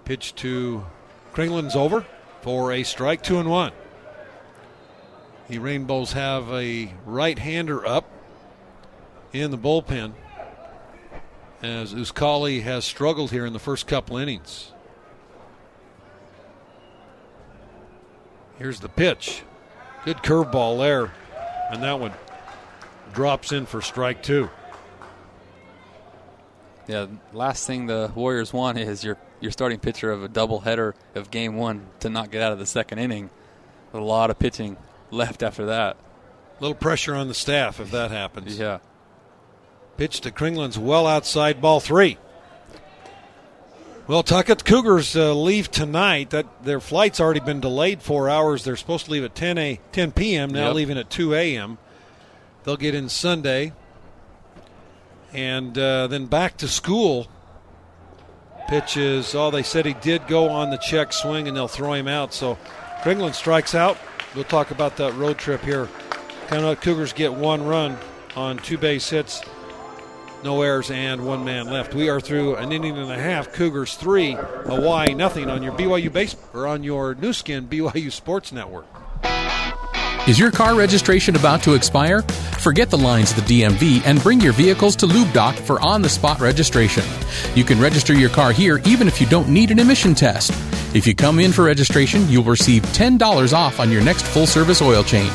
Pitch to Kringlen's over for a strike, two and one. The Rainbows have a right hander up in the bullpen as Uskali has struggled here in the first couple innings. Here's the pitch. Good curveball there. And that one drops in for strike two. Yeah, last thing the Warriors want is your your starting pitcher of a doubleheader of game one to not get out of the second inning. A lot of pitching left after that. A little pressure on the staff if that happens. Yeah. Pitch to Kringlen's well outside ball three. Well, Tuckett Cougars uh, leave tonight. That their flight's already been delayed four hours. They're supposed to leave at 10 a 10 p.m. Now Yep. leaving at 2 a.m. They'll get in Sunday, and uh, then back to school. Pitches. Oh, they said he did go on the check swing, and they'll throw him out. So Kringlen strikes out. We'll talk about that road trip here. County Cougars get one run on two base hits, no errors, and one man left. We are through an inning and a half. Cougars three, Hawaii nothing on your BYU base or on your Nu Skin BYU Sports Network. Is your car registration about to expire? Forget the lines at the DMV and bring your vehicles to Lube Doc for on the spot registration. You can register your car here even if you don't need an emission test. If you come in for registration, you'll receive $10 off on your next full service oil change.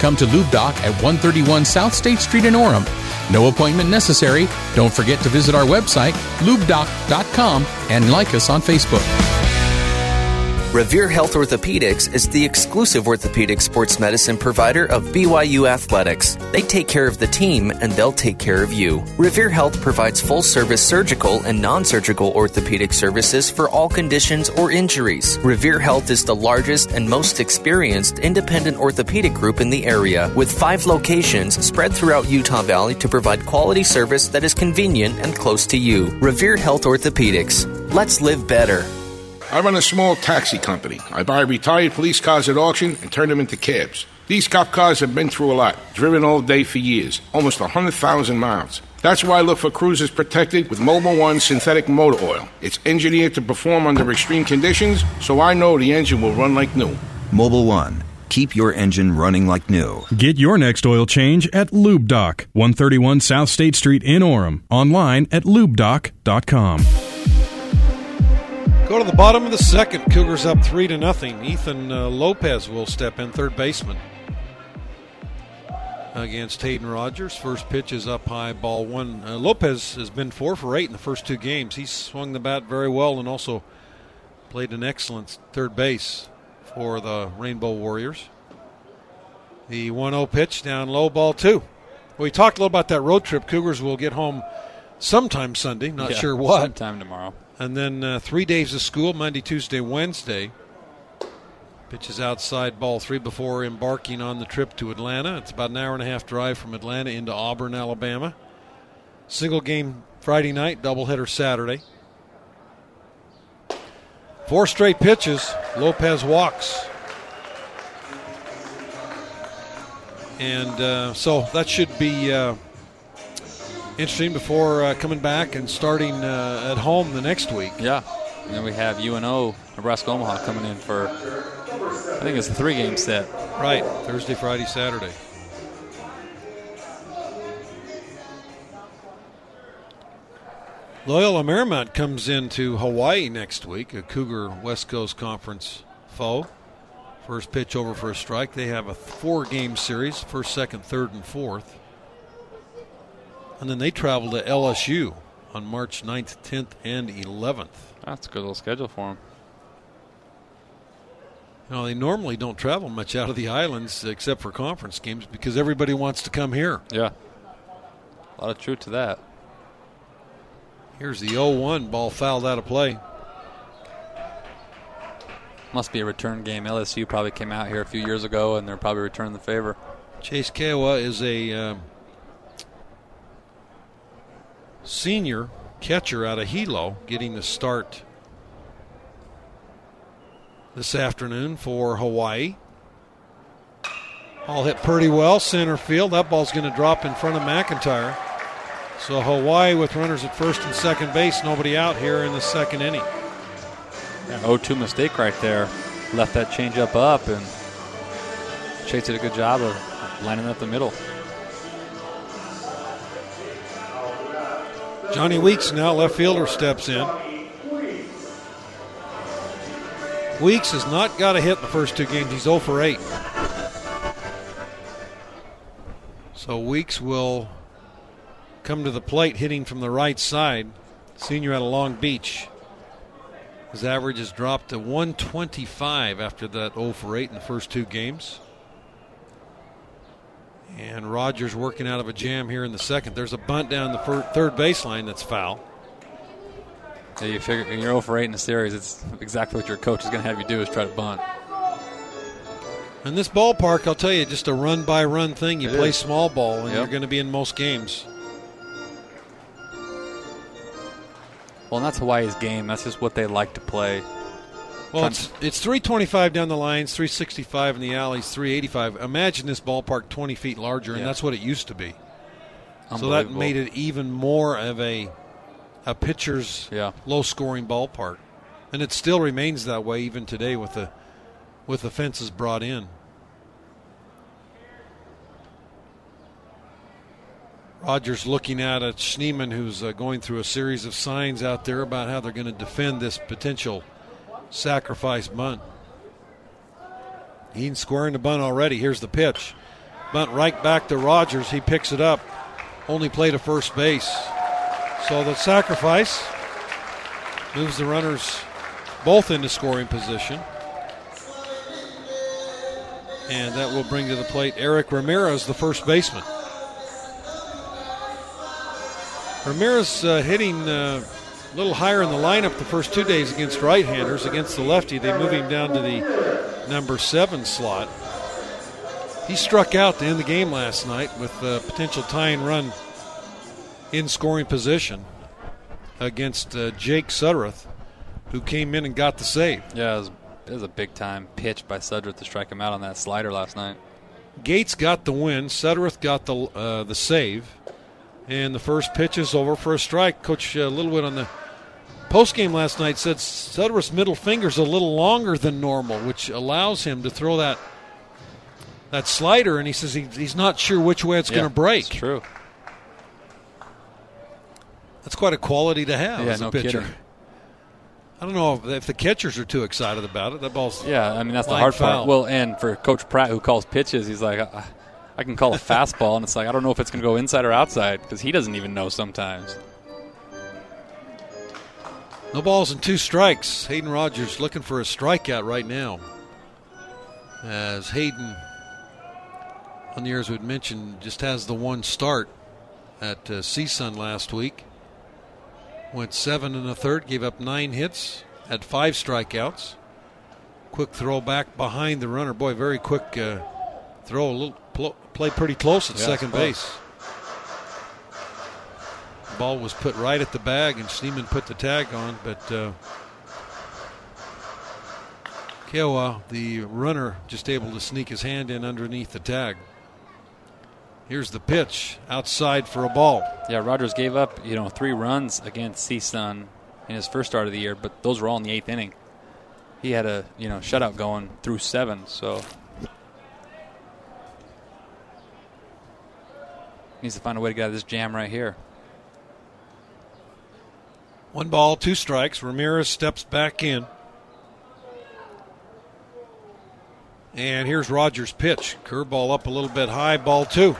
Come to Lube Doc at 131 South State Street in Orem. No appointment necessary. Don't forget to visit our website, lubedoc.com, and like us on Facebook. Revere Health Orthopedics is the exclusive orthopedic sports medicine provider of BYU Athletics. They take care of the team and they'll take care of you. Revere Health provides full service surgical and non surgical orthopedic services for all conditions or injuries. Revere Health is the largest and most experienced independent orthopedic group in the area with five locations spread throughout Utah Valley to provide quality service that is convenient and close to you. Revere Health Orthopedics. Let's live better. I run a small taxi company. I buy retired police cars at auction and turn them into cabs. These cop cars have been through a lot, driven all day for years, almost 100,000 miles. That's why I look for cruisers protected with Mobil One synthetic motor oil. It's engineered to perform under extreme conditions, so I know the engine will run like new. Mobil One. Keep your engine running like new. Get your next oil change at Lube Doc, 131 South State Street in Orem. Online at lubedoc.com. Go to the bottom of the second. Cougars up three to nothing. Ethan uh, Lopez will step in, third baseman, against Hayden Rogers. First pitch is up high, ball one. Uh, Lopez has been four for eight in the first two games. He's swung the bat very well and also played an excellent third base for the Rainbow Warriors. The 1-0 pitch down low, ball two. We talked a little about that road trip. Cougars will get home sometime Sunday. Not Yeah, sure what. Sometime tomorrow. And then uh, three days of school Monday, Tuesday, Wednesday. Pitches outside ball three before embarking on the trip to Atlanta. It's about an hour and a half drive from Atlanta into Auburn, Alabama. Single game Friday night, doubleheader Saturday. Four straight pitches. Lopez walks. And uh, so that should be uh, interesting before uh, coming back and starting uh, at home the next week. Yeah. And then we have UNO, Nebraska Omaha coming in for, I think it's a three game set. Right. Thursday, Friday, Saturday. Loyola Marymount comes into Hawaii next week, a Cougar West Coast Conference foe. First pitch over for a strike. They have a four game series first, second, third, and fourth. And then they travel to LSU on March 9th, 10th, and 11th. That's a good little schedule for them. Know, they normally don't travel much out of the islands except for conference games because everybody wants to come here. Yeah. A lot of truth to that. Here's the 0 1 ball fouled out of play. Must be a return game. LSU probably came out here a few years ago and they're probably returning the favor. Chase Kiowa is a um, senior catcher out of Hilo getting the start this afternoon for Hawaii. Ball hit pretty well, center field. That ball's going to drop in front of McIntyre. So Hawaii with runners at first and second base, nobody out here in the second inning. Yeah, 0-2 mistake right there. Left that changeup up, and Chase did a good job of lining up the middle. Johnny Weeks now, left fielder, steps in. Weeks has not got a hit in the first two games. He's 0 for 8. So Weeks will come to the plate hitting from the right side. Senior out of Long Beach. His average has dropped to 125 after that 0 for 8 in the first two games. And Rogers working out of a jam here in the second. There's a bunt down the fir- third baseline that's foul. Yeah, you figure when you're 0 for 8 in the series, it's exactly what your coach is going to have you do is try to bunt. And this ballpark, I'll tell you, just a run by run thing. You It play is. small ball, and Yep. you're going to be in most games. Well, and that's Hawaii's game. That's just what they like to play. Well, it's it's 325 down the lines, 365 in the alleys, 385. Imagine this ballpark 20 feet larger, and that's what it used to be. So that made it even more of a a pitcher's Yeah. low scoring ballpark, and it still remains that way even today with the with the fences brought in. Rogers looking at a Schneeman who's uh, going through a series of signs out there about how they're going to defend this potential sacrifice bunt. He's squaring the bunt already. Here's the pitch. Bunt right back to Rogers. He picks it up. Only play to first base. So the sacrifice moves the runners both into scoring position. And that will bring to the plate Eric Ramirez, the first baseman. Ramirez uh, hitting uh, a little higher in the lineup the first two days against right-handers. Against the lefty, they move him down to the number seven slot. He struck out to end the game last night with a potential tying run in scoring position against uh, Jake Sudworth, who came in and got the save. Yeah, it was, it was a big time pitch by Sudworth to strike him out on that slider last night. Gates got the win. Sudworth got the uh, the save, and the first pitch is over for a strike. Coach uh, Littlewood on the post game last night said Sudworth's middle finger's a little longer than normal, which allows him to throw that that slider. And he says he, he's not sure which way it's Yeah, going to break. That's true. That's quite a quality to have Yeah, as a no pitcher. kidding. I don't know if, if the catchers are too excited about it. That ball's Yeah, I mean that's the hard foul. part. Well, and for Coach Pratt who calls pitches, he's like, I, I can call a fastball, and it's like I don't know if it's going to go inside or outside because he doesn't even know sometimes. No balls and two strikes. Hayden Rogers looking for a strikeout right now. As Hayden, on the years we'd mentioned, just has the one start at uh, CSUN last week. Went seven and a third, gave up nine hits, had five strikeouts. Quick throw back behind the runner. Boy, very quick uh, throw. A little pl- play pretty close at Yeah, second base. Ball was put right at the bag, and Schneeman put the tag on, but uh, Kiowa, the runner, just able to sneak his hand in underneath the tag. Here's the pitch outside for a ball. Yeah, Rogers gave up you know three runs against CSUN in his first start of the year, but those were all in the eighth inning. He had a you know shutout going through seven, so needs to find a way to get out of this jam right here. One ball, two strikes. Ramirez steps back in. And here's Rogers' pitch. Curveball up a little bit high, ball two.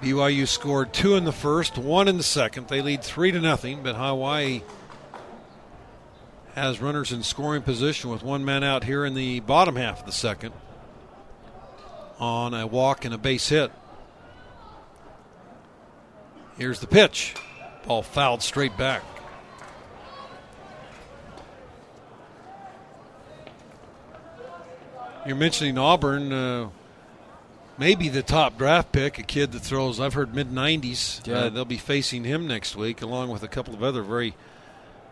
BYU scored two in the first, one in the second. They lead three to nothing, but Hawaii has runners in scoring position with one man out here in the bottom half of the second on a walk and a base hit. Here's the pitch. Ball fouled straight back. You're mentioning Auburn, uh, maybe the top draft pick, a kid that throws, I've heard mid 90s. Yeah. Uh, they'll be facing him next week, along with a couple of other very,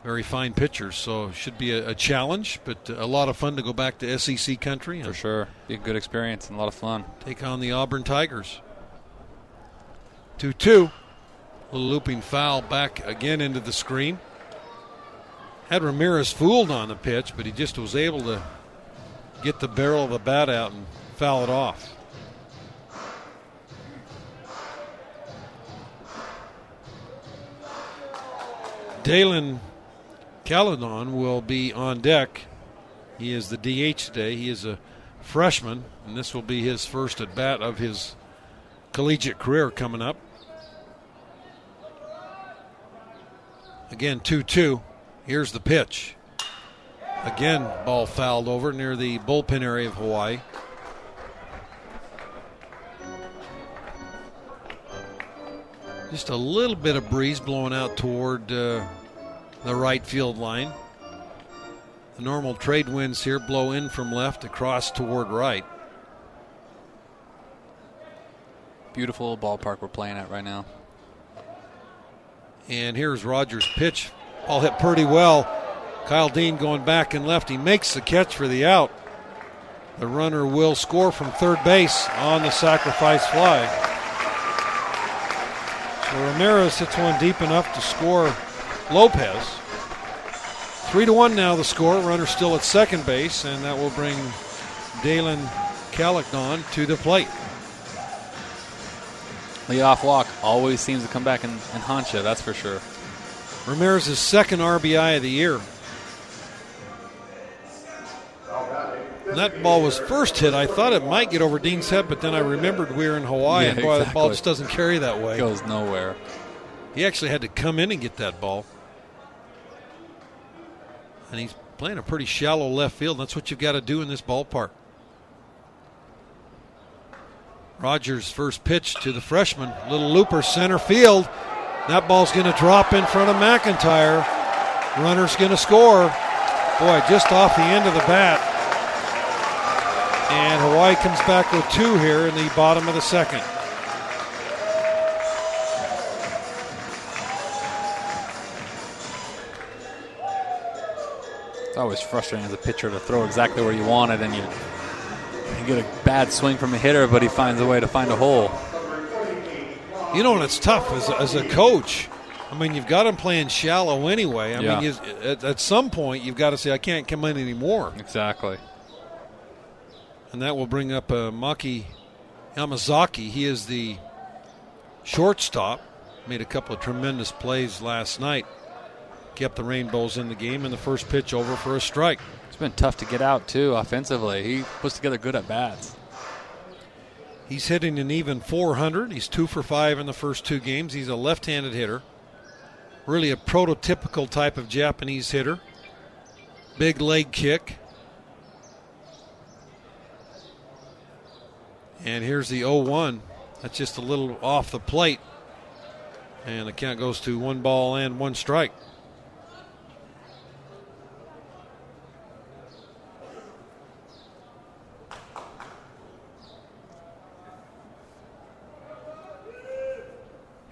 very fine pitchers. So, should be a, a challenge, but a lot of fun to go back to SEC country For sure, be a good experience and a lot of fun. take on the Auburn Tigers. 2 2. Little looping foul back again into the screen. Had Ramirez fooled on the pitch, but he just was able to get the barrel of the bat out and foul it off. Dalen Caledon will be on deck. He is the DH today. He is a freshman, and this will be his first at bat of his collegiate career coming up. Again, 2 2. Here's the pitch. Again, ball fouled over near the bullpen area of Hawaii. Just a little bit of breeze blowing out toward uh, the right field line. The normal trade winds here blow in from left across toward right. Beautiful ballpark we're playing at right now. And here's Rogers' pitch. All hit pretty well. Kyle Dean going back and left. He makes the catch for the out. The runner will score from third base on the sacrifice fly. So Ramirez hits one deep enough to score Lopez. Three to one now the score. Runner still at second base, and that will bring Dalen Caledon to the plate. Leadoff walk always seems to come back and, and haunt you, that's for sure. Ramirez's second RBI of the year. That ball was first hit. I thought it might get over Dean's head, but then I remembered we were in Hawaii, Yeah, and boy, the ball just doesn't carry that way. Goes nowhere. He actually had to come in and get that ball. And he's playing a pretty shallow left field. That's what you've got to do in this ballpark. Rogers' first pitch to the freshman. Little looper center field. That ball's going to drop in front of McIntyre. Runner's going to score. Boy, just off the end of the bat. And Hawaii comes back with two here in the bottom of the second. It's always frustrating as a pitcher to throw exactly where you want it and you, get a bad swing from a hitter, but he finds a way to find a hole. You know, and it's tough as a, as a coach. I mean, you've got him playing shallow anyway. I Yeah. mean, you, at, at some point, you've got to say, I can't come in anymore. Exactly. And that will bring up uh, Maaki Yamazaki. He is the shortstop. Made a couple of tremendous plays last night. Kept the Rainbows in the game, and the first pitch over for a strike. It's been tough to get out, too, offensively. He puts together good at bats. He's hitting an even 400. He's two for five in the first two games. He's a left handed hitter. Really a prototypical type of Japanese hitter. Big leg kick. And here's the 0 1. That's just a little off the plate. And the count goes to one ball and one strike.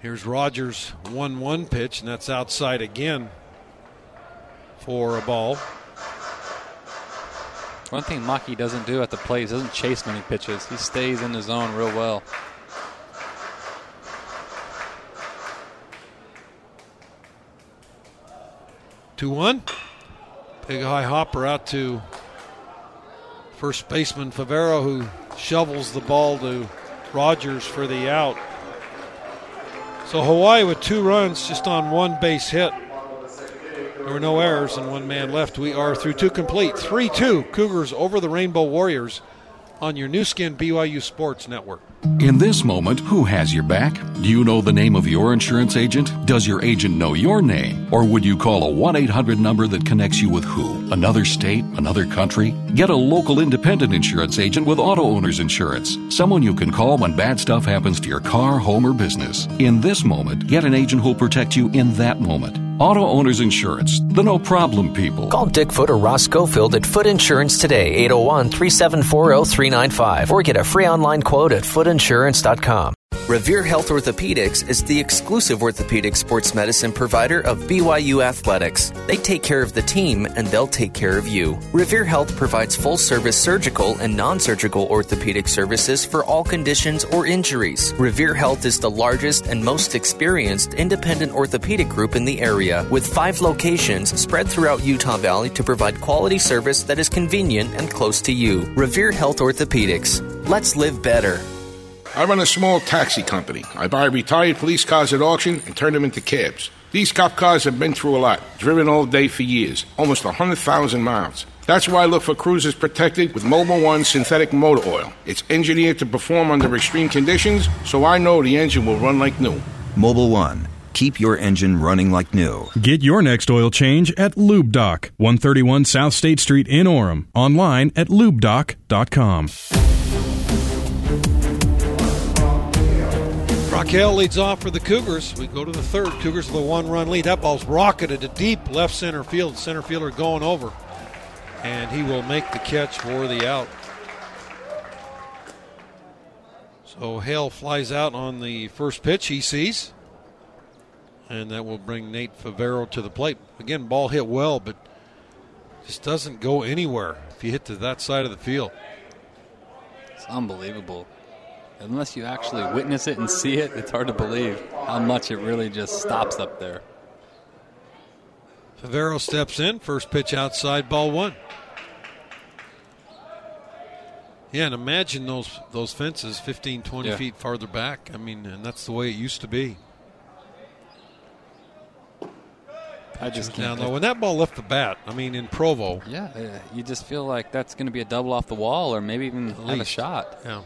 Here's Rogers' 1 1 pitch, and that's outside again for a ball. One thing Maaki doesn't do at the plate is doesn't chase many pitches. He stays in the zone real well. Two one. Big high hopper out to first baseman Favero, who shovels the ball to Rogers for the out. So Hawaii with two runs just on one base hit. There were no errors and one man left. We are through two complete. 3 2 Cougars over the Rainbow Warriors on your Nu Skin BYU Sports Network. In this moment, who has your back? Do you know the name of your insurance agent? Does your agent know your name? Or would you call a 1 800 number that connects you with who? Another state? Another country? Get a local independent insurance agent with Auto Owners Insurance. Someone you can call when bad stuff happens to your car, home, or business. In this moment, get an agent who'll protect you in that moment. Auto Owners Insurance, the no problem people. Call Dick Foot or Ross Schofield at Foot Insurance today, 801 374 0395, or get a free online quote at footinsurance.com. Revere Health Orthopedics is the exclusive orthopedic sports medicine provider of BYU Athletics. They take care of the team and they'll take care of you. Revere Health provides full service surgical and non surgical orthopedic services for all conditions or injuries. Revere Health is the largest and most experienced independent orthopedic group in the area, with five locations spread throughout Utah Valley to provide quality service that is convenient and close to you. Revere Health Orthopedics. Let's live better. I run a small taxi company. I buy retired police cars at auction and turn them into cabs. These cop cars have been through a lot, driven all day for years, almost 100,000 miles. That's why I look for cruisers protected with Mobil One synthetic motor oil. It's engineered to perform under extreme conditions, so I know the engine will run like new. Mobil One. Keep your engine running like new. Get your next oil change at Lube Doc, 131 South State Street in Orem. Online at lubedoc.com. Brock Hale leads off for the Cougars. We go to the third. Cougars with a one run lead. That ball's rocketed to deep left center field. Center fielder going over. And he will make the catch for the out. So Hale flies out on the first pitch he sees. And that will bring Nate Favero to the plate. Again, ball hit well, but just doesn't go anywhere if you hit to that side of the field. It's unbelievable unless you actually witness it and see it, it's hard to believe how much it really just stops up there. Favero steps in, first pitch outside, ball one. Yeah, and imagine those those fences 15, 20 yeah. feet farther back. I mean, and that's the way it used to be. I just can't. Down low. When that ball left the bat, I mean, in Provo. Yeah, uh, you just feel like that's going to be a double off the wall or maybe even have a shot. Yeah.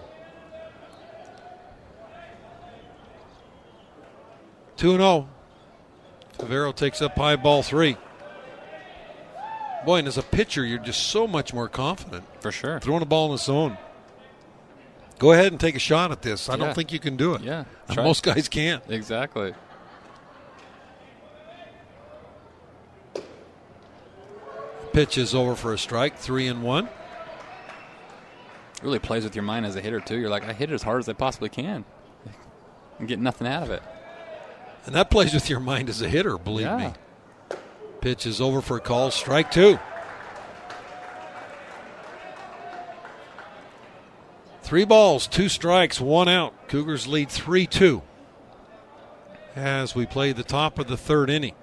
2 0. Favero takes up high ball three. Boy, and as a pitcher, you're just so much more confident. For sure. Throwing a ball in the zone. Go ahead and take a shot at this. I yeah. don't think you can do it. Yeah. Most guys can't. Exactly. Pitch is over for a strike, three and one. Really plays with your mind as a hitter, too. You're like, I hit it as hard as I possibly can and get nothing out of it. And that plays with your mind as a hitter, believe yeah. me. Pitch is over for a call, strike two. Three balls, two strikes, one out. Cougars lead 3 2 as we play the top of the third inning.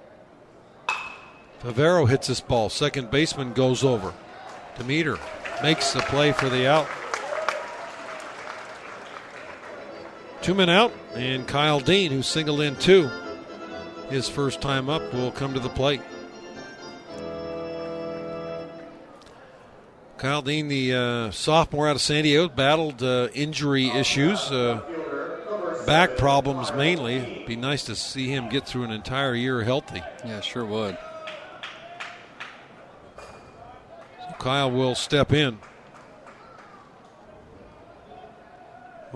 Favero hits this ball. Second baseman goes over. Demeter makes the play for the out. Two men out, and Kyle Dean, who singled in two, his first time up, will come to the plate. Kyle Dean, the uh, sophomore out of San Diego, battled uh, injury issues, uh, back problems mainly. Be nice to see him get through an entire year healthy. Yeah, sure would. So Kyle will step in.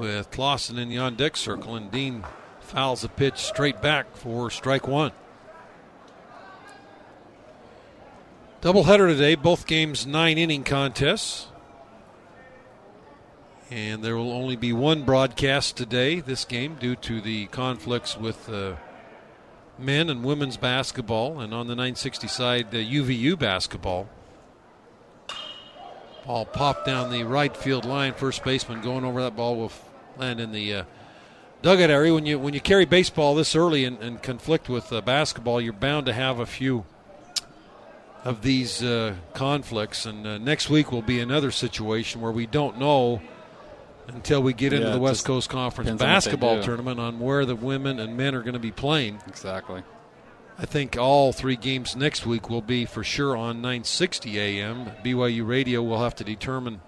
With Clausen in the on deck circle, and Dean fouls a pitch straight back for strike one. Doubleheader today, both games nine inning contests. And there will only be one broadcast today, this game, due to the conflicts with uh, men and women's basketball, and on the 960 side, uh, UVU basketball. Ball popped down the right field line. First baseman going over that ball will land in the uh, dugout area. When you when you carry baseball this early and, and conflict with uh, basketball, you're bound to have a few of these uh, conflicts. And uh, next week will be another situation where we don't know until we get into the West Coast Conference basketball on tournament on where the women and men are going to be playing. Exactly. I think all three games next week will be for sure on 960 AM. BYU Radio will have to determine.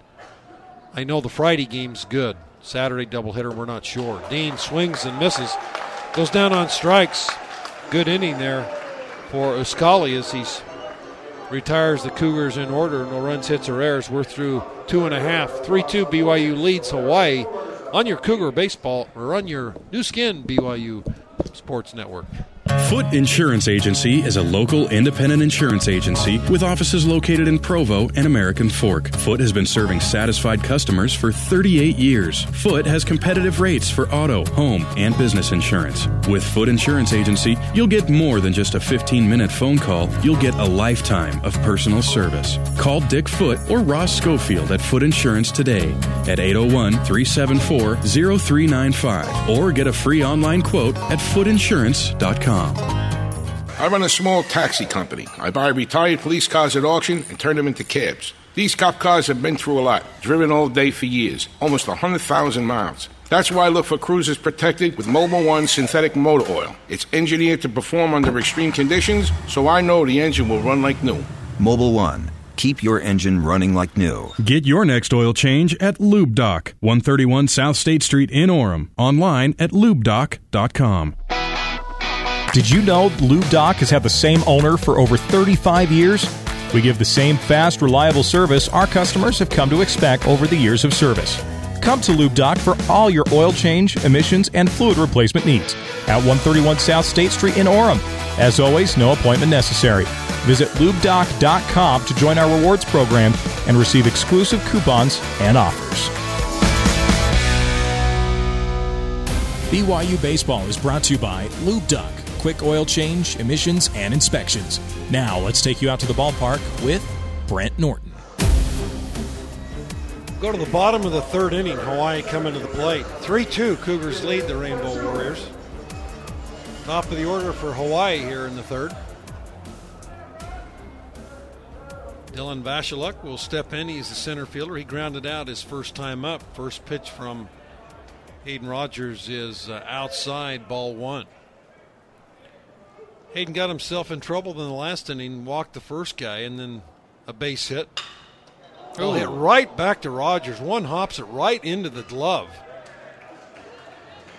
I know the Friday game's good. Saturday doubleheader, we're not sure. Dean swings and misses. Goes down on strikes. Good inning there for Uskali as he retires the Cougars in order. No runs, hits, or errors. We're through two and a half. 3 2 BYU leads Hawaii on your Cougar baseball or on your Nu Skin BYU Sports Network. Foot Insurance Agency is a local independent insurance agency with offices located in Provo and American Fork. Foot has been serving satisfied customers for 38 years. Foot has competitive rates for auto, home, and business insurance. With Foot Insurance Agency, you'll get more than just a 15 minute phone call, you'll get a lifetime of personal service. Call Dick Foot or Ross Schofield at Foot Insurance today at 801 374 0395 or get a free online quote at footinsurance.com. I run a small taxi company. I buy retired police cars at auction and turn them into cabs. These cop cars have been through a lot, driven all day for years, almost 100,000 miles. That's why I look for cruisers protected with Mobil One synthetic motor oil. It's engineered to perform under extreme conditions, so I know the engine will run like new. Mobil One. Keep your engine running like new. Get your next oil change at Lube Doc, 131 South State Street in Orem. Online at lubedoc.com. Did you know Lube Doc has had the same owner for over 35 years? We give the same fast, reliable service our customers have come to expect over the years of service. Come to Lube Doc for all your oil change, emissions, and fluid replacement needs at 131 South State Street in Orem. As always, no appointment necessary. Visit lubedoc.com to join our rewards program and receive exclusive coupons and offers. BYU Baseball is brought to you by Lube Doc, quick oil change, emissions, and inspections. Now let's take you out to the ballpark with Brent Norton. Go to the bottom of the third inning. Hawaii coming to the plate. 3 2, Cougars lead the Rainbow Warriors. Top of the order for Hawaii here in the third. Dylan Vchulek will step in. He's the center fielder. He grounded out his first time up. First pitch from Hayden Rogers is uh, outside, ball one. Hayden got himself in trouble in the last inning, walked the first guy, and then a base hit. Ball hit right back to Rogers. One hops it right into the glove.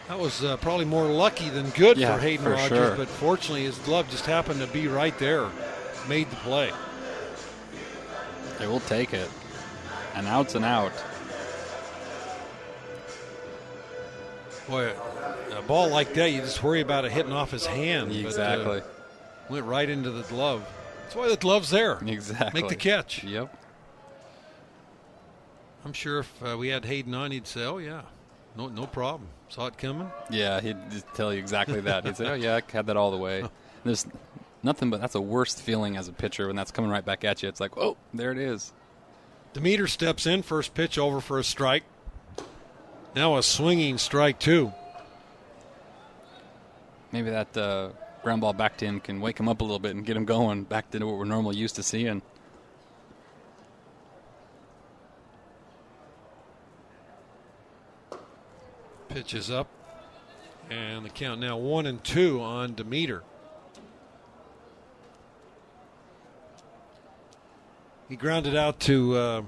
That was uh, probably more lucky than good Yeah, for Hayden for Rogers, sure. but fortunately his glove just happened to be right there. Made the play. They will take it. An out's an out. Boy, ball like that, you just worry about it hitting off his hand. but, uh, Exactly. went right into the glove. That's why the glove's there. Exactly. Make the catch. Yep. I'm sure if uh, we had Hayden on, he'd say, "Oh yeah, no, no problem. Saw it coming." Yeah, he'd tell you exactly that. He'd say, "Oh yeah, I had that all the way." There's nothing but that's a worst feeling as a pitcher when that's coming right back at you. It's like, "Oh, there it is." Demeter steps in, first pitch over for a strike. Now a swinging strike two. Maybe that uh, ground ball back to him can wake him up a little bit and get him going back to what we're normally used to seeing. Pitch is up, and the count now one and two on Demeter. He grounded out to uh,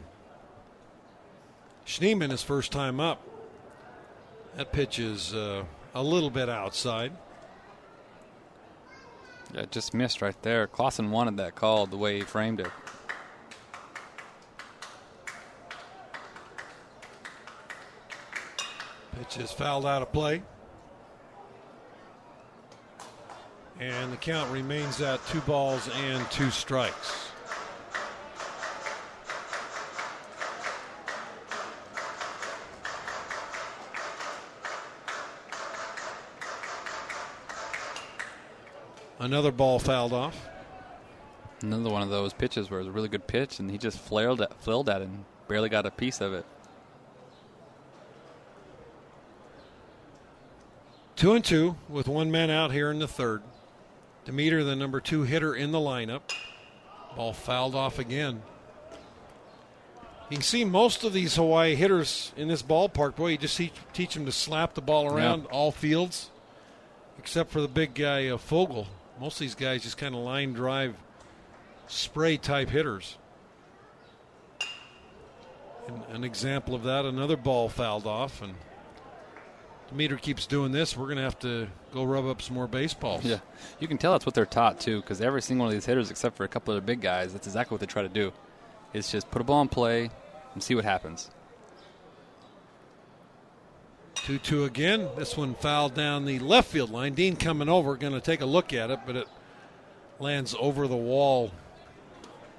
Schneeman his first time up. That pitch is uh, a little bit outside. Yeah, just missed right there. Clausen wanted that call the way he framed it. Pitch is fouled out of play. And the count remains at two balls and two strikes. Another ball fouled off. Another one of those pitches where it was a really good pitch and he just flailed at, flailed at it and barely got a piece of it. Two and two with one man out here in the third. Demeter, the number two hitter in the lineup. Ball fouled off again. You can see most of these Hawaii hitters in this ballpark. Boy, you just teach, teach them to slap the ball around all fields, except for the big guy uh, Fogel. Most of these guys just kind of line drive, spray type hitters. And an example of that, another ball fouled off, and Demeter keeps doing this. We're going to have to go rub up some more baseballs. Yeah, you can tell that's what they're taught too, because every single one of these hitters, except for a couple of the big guys, that's exactly what they try to do. It's just put a ball in play and see what happens. 2 2 again. This one fouled down the left field line. Dean coming over, going to take a look at it, but it lands over the wall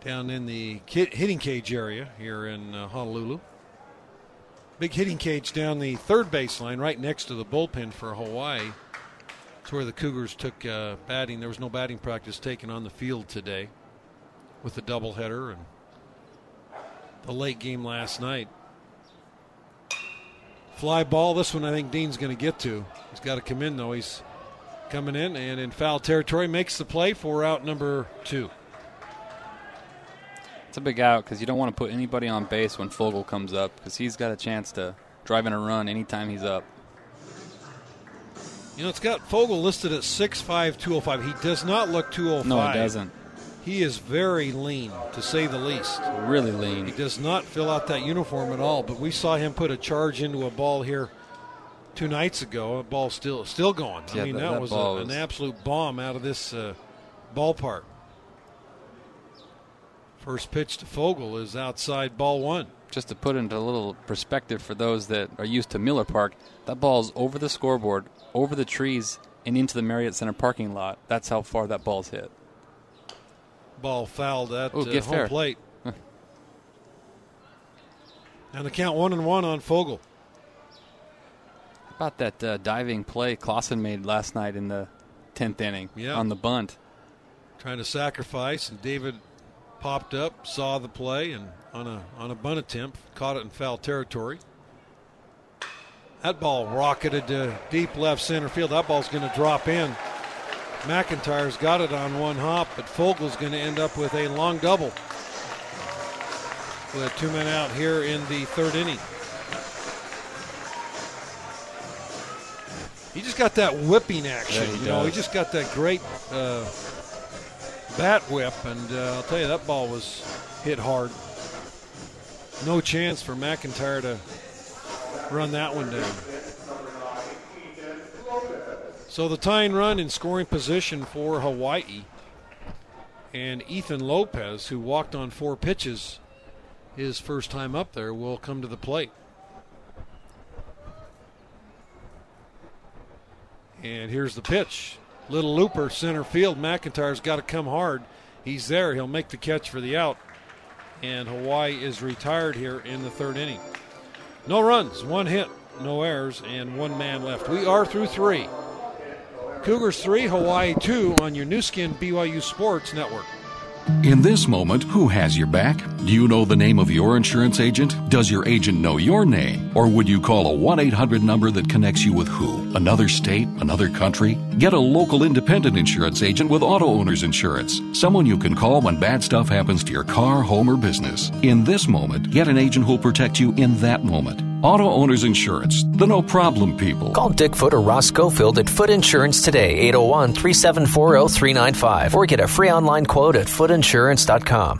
down in the hitting cage area here in uh, Honolulu. Big hitting cage down the third baseline, right next to the bullpen for Hawaii. It's where the Cougars took uh, batting. There was no batting practice taken on the field today with the doubleheader and the late game last night. Fly ball. This one I think Dean's going to get to. He's got to come in though. He's coming in and in foul territory makes the play for out number two. It's a big out because you don't want to put anybody on base when Fogel comes up because he's got a chance to drive in a run anytime he's up. You know, it's got Fogel listed at 6'5", 205. He does not look 205. No, it doesn't. He is very lean, to say the least. Really lean. He does not fill out that uniform at all. But we saw him put a charge into a ball here two nights ago. A ball still still going. Yeah, I mean, that- that, that was, a, an absolute bomb out of this uh, ballpark. First pitch to Fogel is outside ball one. Just to put into a little perspective for those that are used to Miller Park, that ball's over the scoreboard, over the trees, and into the Marriott Center parking lot. That's how far that ball's hit. Ball fouled at Ooh, uh, home fair. plate. and the count one and one on Fogel. How about that uh, diving play Clausen made last night in the 10th inning Yeah. on the bunt? trying to sacrifice, and David popped up, saw the play, and on a on a bunt attempt, caught it in foul territory. That ball rocketed to deep left center field. That ball's going to drop in. McIntyre's got it on one hop, but Fogel's going to end up with a long double. With two men out here in the third inning. He just got that whipping action. Yeah, you know, he just got that great uh, bat whip, and uh, I'll tell you that ball was hit hard. No chance for McIntyre to run that one down. So the tying run in scoring position for Hawaii, and Ethan Lopez, who walked on four pitches, his first time up there, will come to the plate. And here's the pitch. Little looper, center field. McIntyre's got to come hard. He's there. He'll make the catch for the out. And Hawaii is retired here in the third inning. No runs, one hit, no errors, and one man left. We are through three. Cougars three, Hawaii two on your Nu Skin BYU Sports Network. In this moment, who has your back? Do you know the name of your insurance agent? Does your agent know your name? Or would you call a 1 800 number that connects you with who? Another state? Another country? Get a local independent insurance agent with auto owner's insurance. Someone you can call when bad stuff happens to your car, home, or business. In this moment, get an agent who'll protect you in that moment. Auto Owners Insurance, the no problem people. Call Dick Foot or Ross Schofield at Foot Insurance today, 801 374 0395, or get a free online quote at footinsurance.com.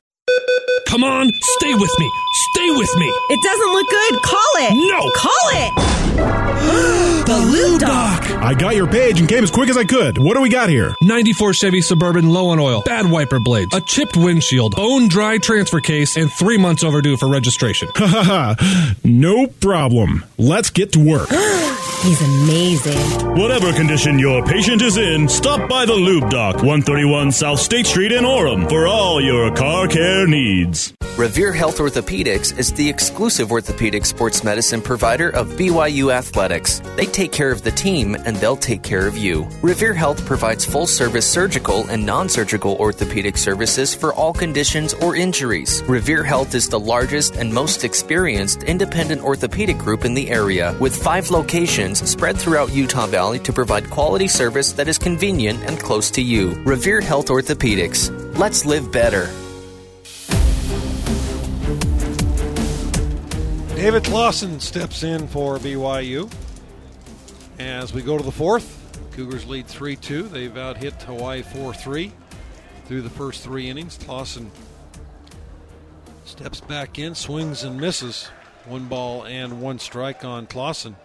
Come on, stay with me. Stay with me. It doesn't look good. Call it. No. Call it. the Lube Doc. I got your page and came as quick as I could. What do we got here? 94 Chevy Suburban low on oil, bad wiper blades, a chipped windshield, bone dry transfer case, and three months overdue for registration. Ha ha ha. No problem. Let's get to work. He's amazing. Whatever condition your patient is in, stop by the Lube Doc, 131 South State Street in Orem for all your car care needs. Revere Health Orthopedics is the exclusive orthopedic sports medicine provider of BYU Athletics. They take care of the team and they'll take care of you. Revere Health provides full service surgical and non surgical orthopedic services for all conditions or injuries. Revere Health is the largest and most experienced independent orthopedic group in the area with five locations spread throughout Utah Valley to provide quality service that is convenient and close to you. Revere Health Orthopedics. Let's live better. David Clausen steps in for BYU. As we go to the fourth, Cougars lead 3 2. They've out hit Hawaii 4 3 through the first three innings. Clausen steps back in, swings and misses. One ball and one strike on Clausen.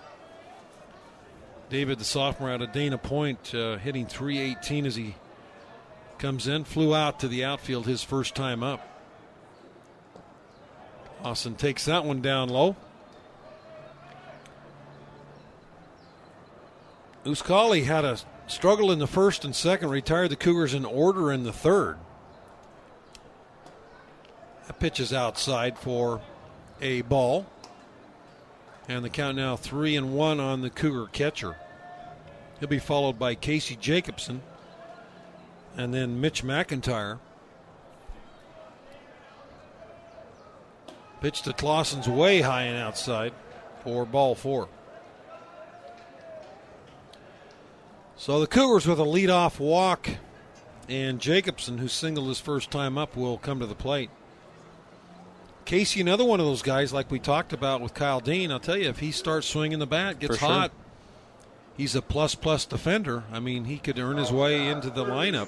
David, the sophomore out of Dana Point, uh, hitting 318 as he comes in. Flew out to the outfield his first time up. Austin takes that one down low. Uskali had a struggle in the first and second, retired the Cougars in order in the third. That pitch is outside for a ball. And the count now three and one on the Cougar catcher. He'll be followed by Casey Jacobson and then Mitch McIntyre. Pitch to Clausen's way high and outside for ball four. So the Cougars with a leadoff walk, and Jacobson, who singled his first time up, will come to the plate. Casey, another one of those guys like we talked about with Kyle Dean. I'll tell you, if he starts swinging the bat, gets sure. hot, he's a plus plus defender. I mean, he could earn his way into the lineup.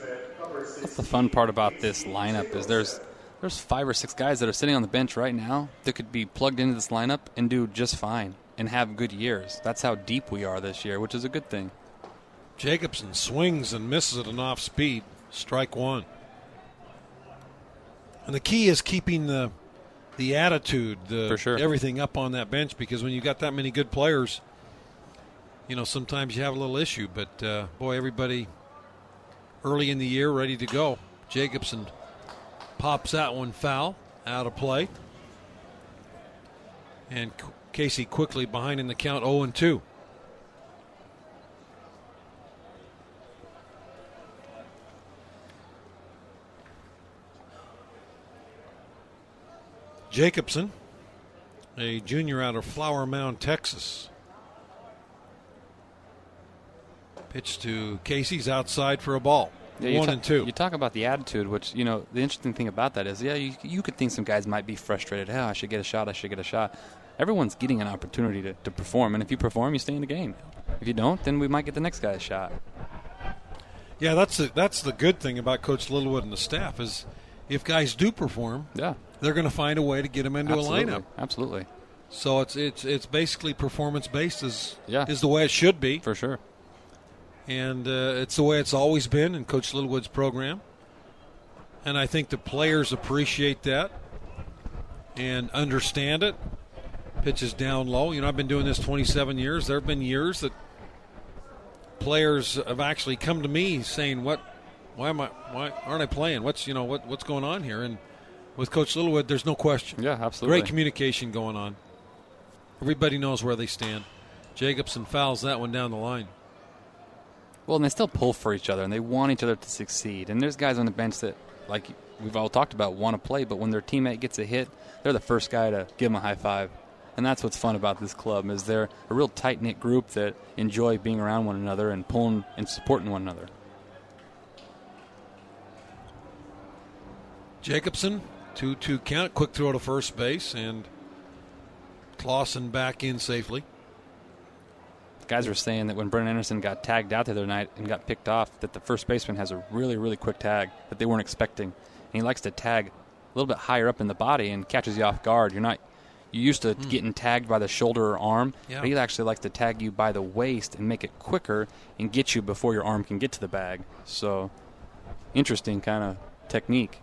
That's the fun part about this lineup is there's there's five or six guys that are sitting on the bench right now that could be plugged into this lineup and do just fine and have good years. That's how deep we are this year, which is a good thing. Jacobson swings and misses at an off speed. Strike one. And the key is keeping the the attitude, the sure. everything up on that bench because when you got that many good players, you know sometimes you have a little issue. But uh, boy, everybody early in the year ready to go. Jacobson pops that one foul out of play, and Casey quickly behind in the count, zero and two. Jacobson, a junior out of Flower Mound, Texas. Pitch to Casey's outside for a ball. Yeah, One ta- and two. You talk about the attitude, which you know the interesting thing about that is, yeah, you, you could think some guys might be frustrated. Oh, I should get a shot. I should get a shot. Everyone's getting an opportunity to, to perform, and if you perform, you stay in the game. If you don't, then we might get the next guy a shot. Yeah, that's the, that's the good thing about Coach Littlewood and the staff is if guys do perform, yeah, they're going to find a way to get them into Absolutely. a lineup. Absolutely. So it's it's it's basically performance based is Yeah. is the way it should be for sure, and uh, it's the way it's always been in Coach Littlewood's program. And I think the players appreciate that and understand it. Pitches down low. You know, I've been doing this 27 years. There have been years that players have actually come to me saying, "What? Why am I? Why aren't I playing? What's you know what what's going on here?" And with Coach Littlewood, there's no question. Yeah, absolutely. Great communication going on. Everybody knows where they stand. Jacobson fouls that one down the line. Well, and they still pull for each other, and they want each other to succeed. And there's guys on the bench that, like we've all talked about, want to play, but when their teammate gets a hit, they're the first guy to give them a high five. And that's what's fun about this club is they're a real tight knit group that enjoy being around one another and pulling and supporting one another. Jacobson, 2 2 count, quick throw to first base, and Clausen back in safely. Guys were saying that when Brennan Anderson got tagged out the other night and got picked off, that the first baseman has a really, really quick tag that they weren't expecting. And he likes to tag a little bit higher up in the body and catches you off guard. You're not you're used to hmm. getting tagged by the shoulder or arm. Yeah. But he actually likes to tag you by the waist and make it quicker and get you before your arm can get to the bag. So interesting kind of technique.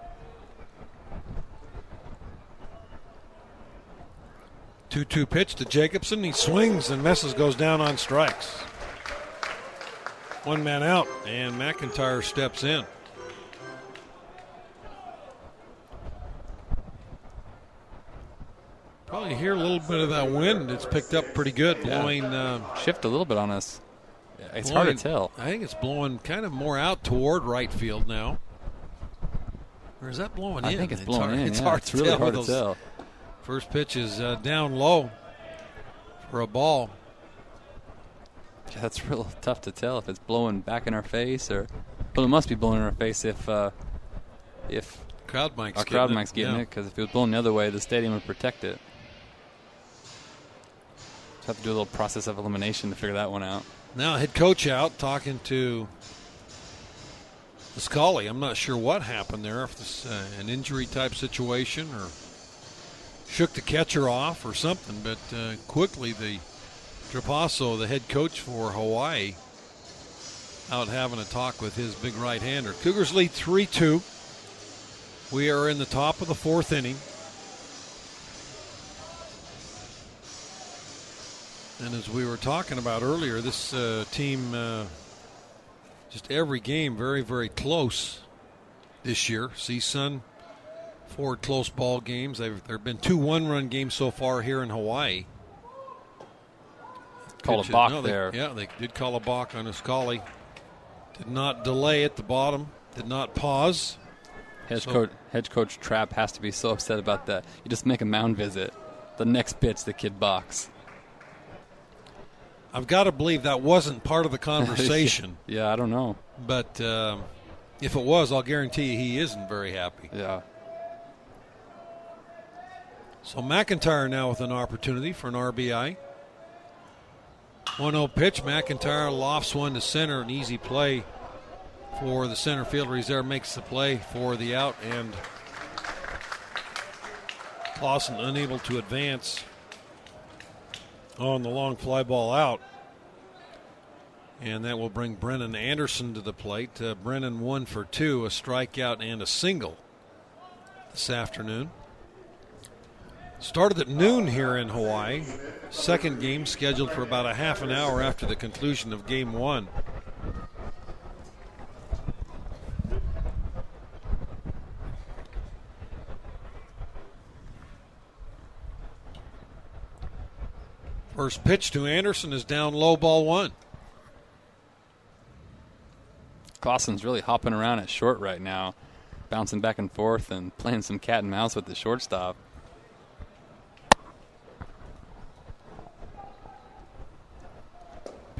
2 2 pitch to Jacobson. He swings and misses, goes down on strikes. One man out, and McIntyre steps in. Probably hear a little bit of that wind. It's picked up pretty good, Yeah. blowing. Uh, Shift a little bit on us. It's hard to tell. I think it's blowing kind of more out toward right field now. Or is that blowing I in? think it's blowing hard, in, It's yeah. hard It's to really tell hard to those- tell. First pitch is uh, down low for a ball. Yeah, that's real tough to tell if it's blowing back in our face or. Well, it must be blowing in our face if uh, if Crowd mic's our crowd mic's getting it because if it was blowing the other way, the stadium would protect it. Just have to do a little process of elimination to figure that one out. Now head coach out talking to Uskali. I'm not sure what happened there. If this uh, an injury type situation or shook the catcher off or something. But uh, quickly the Trapasso, the head coach for Hawaii, out having a talk with his big right hander. Cougars lead three two. We are in the top of the fourth inning. And as we were talking about earlier, this uh, team, uh, just every game, very, very close this year. CSUN, four close ball games. They've, there have been two one run games so far here in Hawaii. Call a balk no, they- there. Yeah, they did call a balk on Uskali. Did not delay at the bottom, did not pause. Head So- coach, head coach Trapp has to be so upset about that. You just make a mound visit. The next pitch, the kid box. I've got to believe that wasn't part of the conversation. yeah, I don't know. But um, if it was, I'll guarantee you he isn't very happy. Yeah. So McIntyre now with an opportunity for an RBI. 1 0 pitch. McIntyre lofts one to center. An easy play for the center fielder. He's there, makes the play for the out, and Clausen unable to advance on the long fly ball out. And that will bring Brennan Anderson to the plate. Uh, Brennan one for two, a strikeout and a single this afternoon. Started at noon here in Hawaii. Second game scheduled for about a half an hour after the conclusion of game one. First pitch to Anderson is down low ball one. Clausen's really hopping around at short right now, bouncing back and forth and playing some cat and mouse with the shortstop.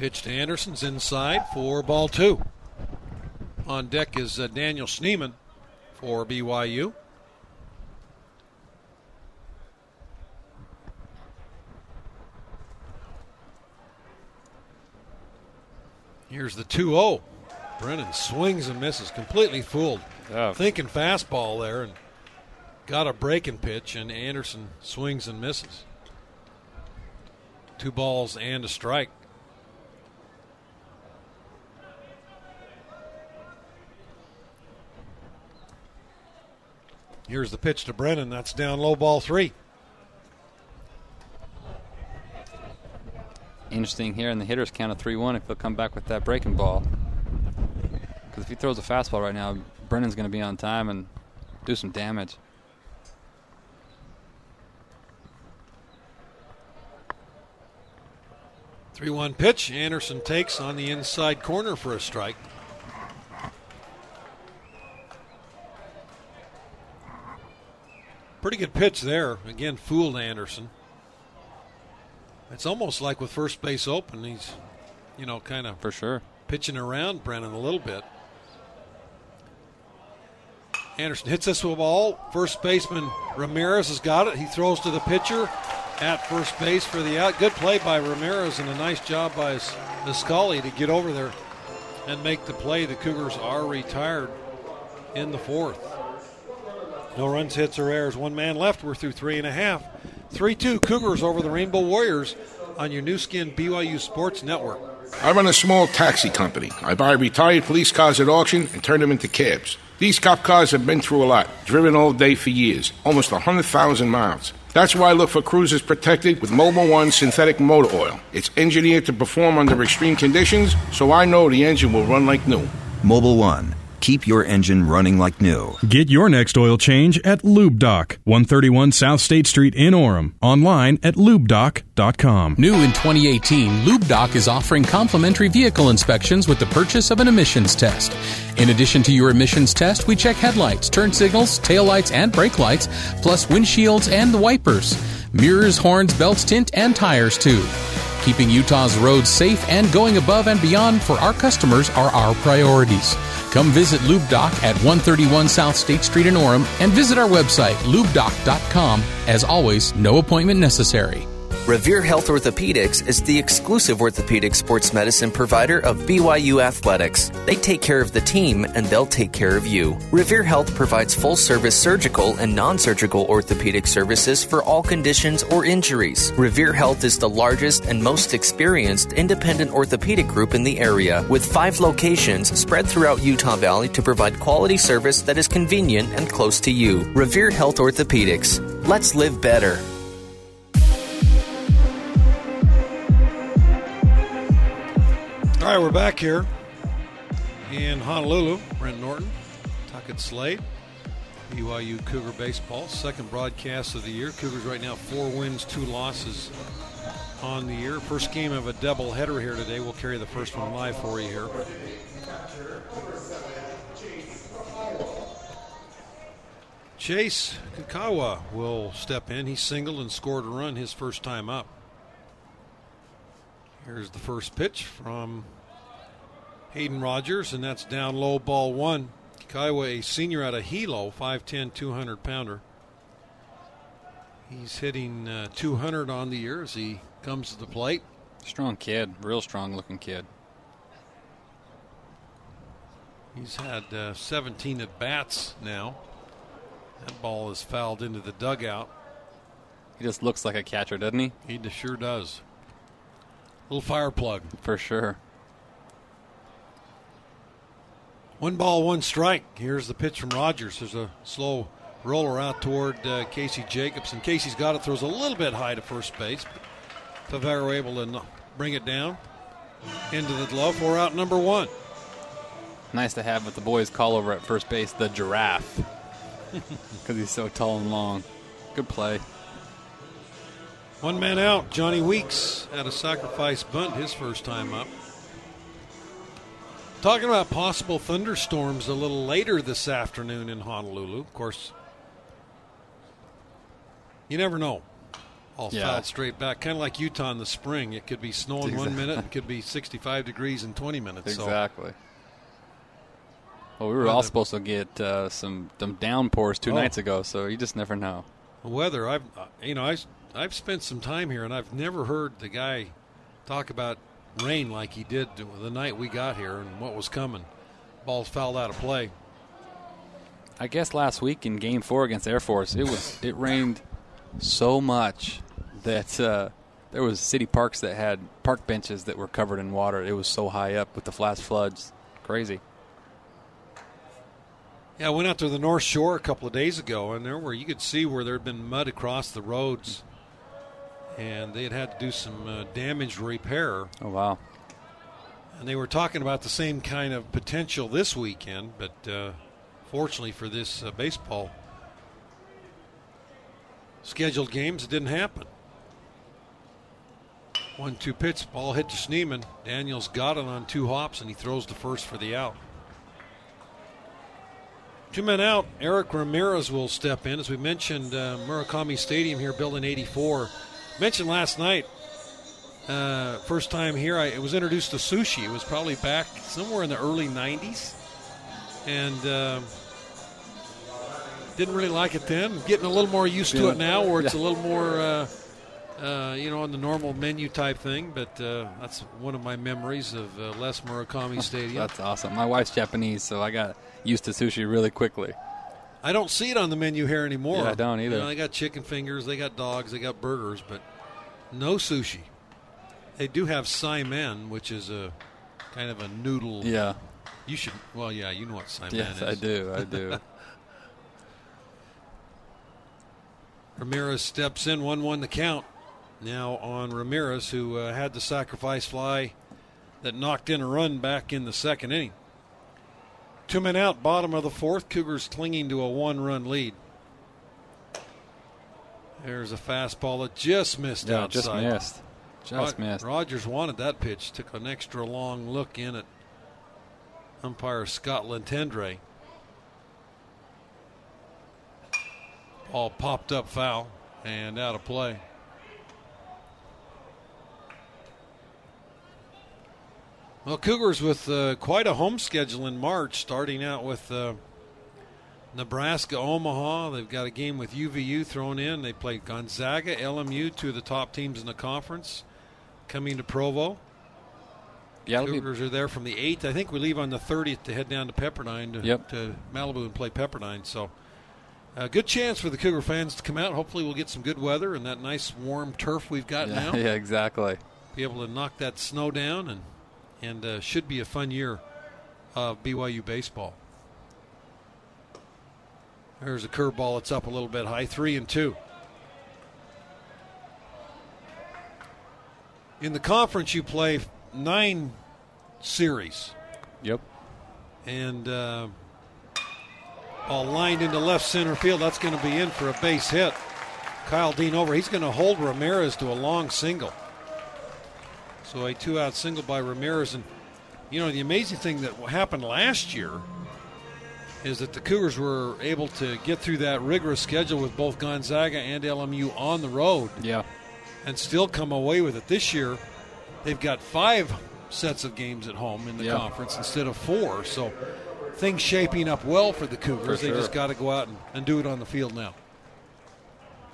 Pitch to Anderson's inside for ball two. On deck is uh, Daniel Schneeman for BYU. Here's the 2 0. Brennan swings and misses, completely fooled. Thinking fastball there and got a breaking pitch, and Anderson swings and misses. Two balls and a strike. Here's the pitch to Brennan. That's down low ball three. Interesting here in the hitter's count of 3 1 if he'll come back with that breaking ball. Because if he throws a fastball right now, Brennan's going to be on time and do some damage. Three one pitch. Anderson takes on the inside corner for a strike. Pretty good pitch there. Again, fooled Anderson. It's almost like with first base open, he's, you know, kind of for sure pitching around Brennan a little bit. Anderson hits this with a ball. First baseman Ramirez has got it. He throws to the pitcher at first base for the out. Good play by Ramirez and a nice job by Uskali to get over there and make the play. The Cougars are retired in the fourth. No runs, hits, or errors. One man left. We're through three and a half. 3 2 Cougars over the Rainbow Warriors on your Nu Skin BYU Sports Network. I run a small taxi company. I buy retired police cars at auction and turn them into cabs. These cop cars have been through a lot, driven all day for years, almost 100,000 miles. That's why I look for cruisers protected with Mobil One synthetic motor oil. It's engineered to perform under extreme conditions, so I know the engine will run like new. Mobil One. Keep your engine running like new. Get your next oil change at LubeDoc, 131 South State Street in Orem. Online at lubedoc.com. New in 2018, LubeDoc is offering complimentary vehicle inspections with the purchase of an emissions test. In addition to your emissions test, we check headlights, turn signals, taillights, and brake lights, plus windshields and the wipers, mirrors, horns, belts, tint, and tires too. Keeping Utah's roads safe and going above and beyond for our customers are our priorities. Come visit LubeDoc at 131 South State Street in Orem and visit our website, lubedoc.com. As always, no appointment necessary. Revere Health Orthopedics is the exclusive orthopedic sports medicine provider of BYU Athletics. They take care of the team and they'll take care of you. Revere Health provides full service surgical and non surgical orthopedic services for all conditions or injuries. Revere Health is the largest and most experienced independent orthopedic group in the area, with five locations spread throughout Utah Valley to provide quality service that is convenient and close to you. Revere Health Orthopedics. Let's live better. All right, we're back here in Honolulu. Brent Norton, Tuckett Slade, BYU Cougar Baseball, second broadcast of the year. Cougars right now four wins, two losses on the year. First game of a double header here today. We'll carry the first one live for you here. Chase Kakawa will step in. He singled and scored a run his first time up. Here's the first pitch from Hayden Rogers, and that's down low ball one. Kakawa, a senior out of Hilo, 5'10, 200 pounder. He's hitting uh, 200 on the year as he comes to the plate. Strong kid, real strong looking kid. He's had uh, 17 at bats now. That ball is fouled into the dugout. He just looks like a catcher, doesn't he? He sure does. Little fire plug. For sure. One ball, one strike. Here's the pitch from Rogers. There's a slow roller out toward uh, Casey and Casey's got it, throws a little bit high to first base. Favero able to bring it down into the glove. We're out number one. Nice to have what the boys call over at first base the giraffe because he's so tall and long. Good play. One man out. Johnny Weeks at a sacrifice bunt his first time up. Talking about possible thunderstorms a little later this afternoon in Honolulu. Of course, you never know. All Yeah. straight back, kind of like Utah in the spring. It could be snowing one minute, and it could be 65 degrees in 20 minutes. So Exactly. Well, we were Well, all supposed to get uh, some some downpours two Oh. nights ago, so you just never know. The weather, I've uh, you know I I've spent some time here, and I've never heard the guy talk about rain like he did the night we got here and what was coming. Balls fouled out of play. I guess last week in Game Four against Air Force, it was it rained so much that uh, there was city parks that had park benches that were covered in water. It was so high up with the flash floods, crazy. Yeah, I went out to the North Shore a couple of days ago, and there where you could see where there had been mud across the roads, and they had had to do some uh, damage repair. Oh wow! And they were talking about the same kind of potential this weekend, but uh, fortunately for this uh, baseball scheduled games, it didn't happen. One two pitch, ball hit to Schneeman. Daniels got it on two hops, and he throws the first for the out. Two men out. Eric Ramirez will step in. As we mentioned, uh, Murakami Stadium here, built in 84. Mentioned last night, uh, first time here, I was introduced to sushi. It was probably back somewhere in the early 90s. And uh, didn't really like it then. Getting a little more used to it now, where it's a little more, uh, uh, you know, on the normal menu type thing. But uh, that's one of my memories of uh, Les Murakami Stadium. That's awesome. My wife's Japanese, so I got used to sushi really quickly. I don't see it on the menu here anymore. Yeah, I don't You either. know, they got chicken fingers, they got dogs, they got burgers, but no sushi. They do have saimin, which is a kind of a noodle. Yeah. You should. Well, yeah, you know what saimin Yes, is. I do. I do. Ramirez steps in, 1 1 the count. Now on Ramirez, who uh, had the sacrifice fly that knocked in a run back in the second inning. Two men out, bottom of the fourth. Cougars clinging to a one run lead. There's a fastball that just missed Yeah, outside. just missed. Just missed. Rogers wanted that pitch. Took an extra long look in at umpire Scott Lentendre. Ball popped up foul and out of play. Well, Cougars with uh, quite a home schedule in March, starting out with uh, Nebraska, Omaha. They've got a game with UVU thrown in. They played Gonzaga, LMU, two of the top teams in the conference, coming to Provo. Yeah, it'll be- Cougars are there from the 8th. I think we leave on the 30th to head down to Pepperdine to, Yep. to Malibu and play Pepperdine. So, a good chance for the Cougar fans to come out. Hopefully, we'll get some good weather and that nice warm turf we've got yeah, now. yeah, exactly. Be able to knock that snow down and and uh, should be a fun year of BYU baseball. There's a curveball. It's up a little bit high, three and two. In the conference, you play nine series. Yep. And uh, ball lined into left center field. That's going to be in for a base hit. Kyle Dean over. He's going to hold Ramirez to a long single. So a two out single by Ramirez. And, you know, the amazing thing that happened last year is that the Cougars were able to get through that rigorous schedule with both Gonzaga and LMU on the road. Yeah. And still come away with it. This year, they've got five sets of games at home in the Yeah. conference instead of four. So things shaping up well for the Cougars. For They sure. just got to go out and, and do it on the field now.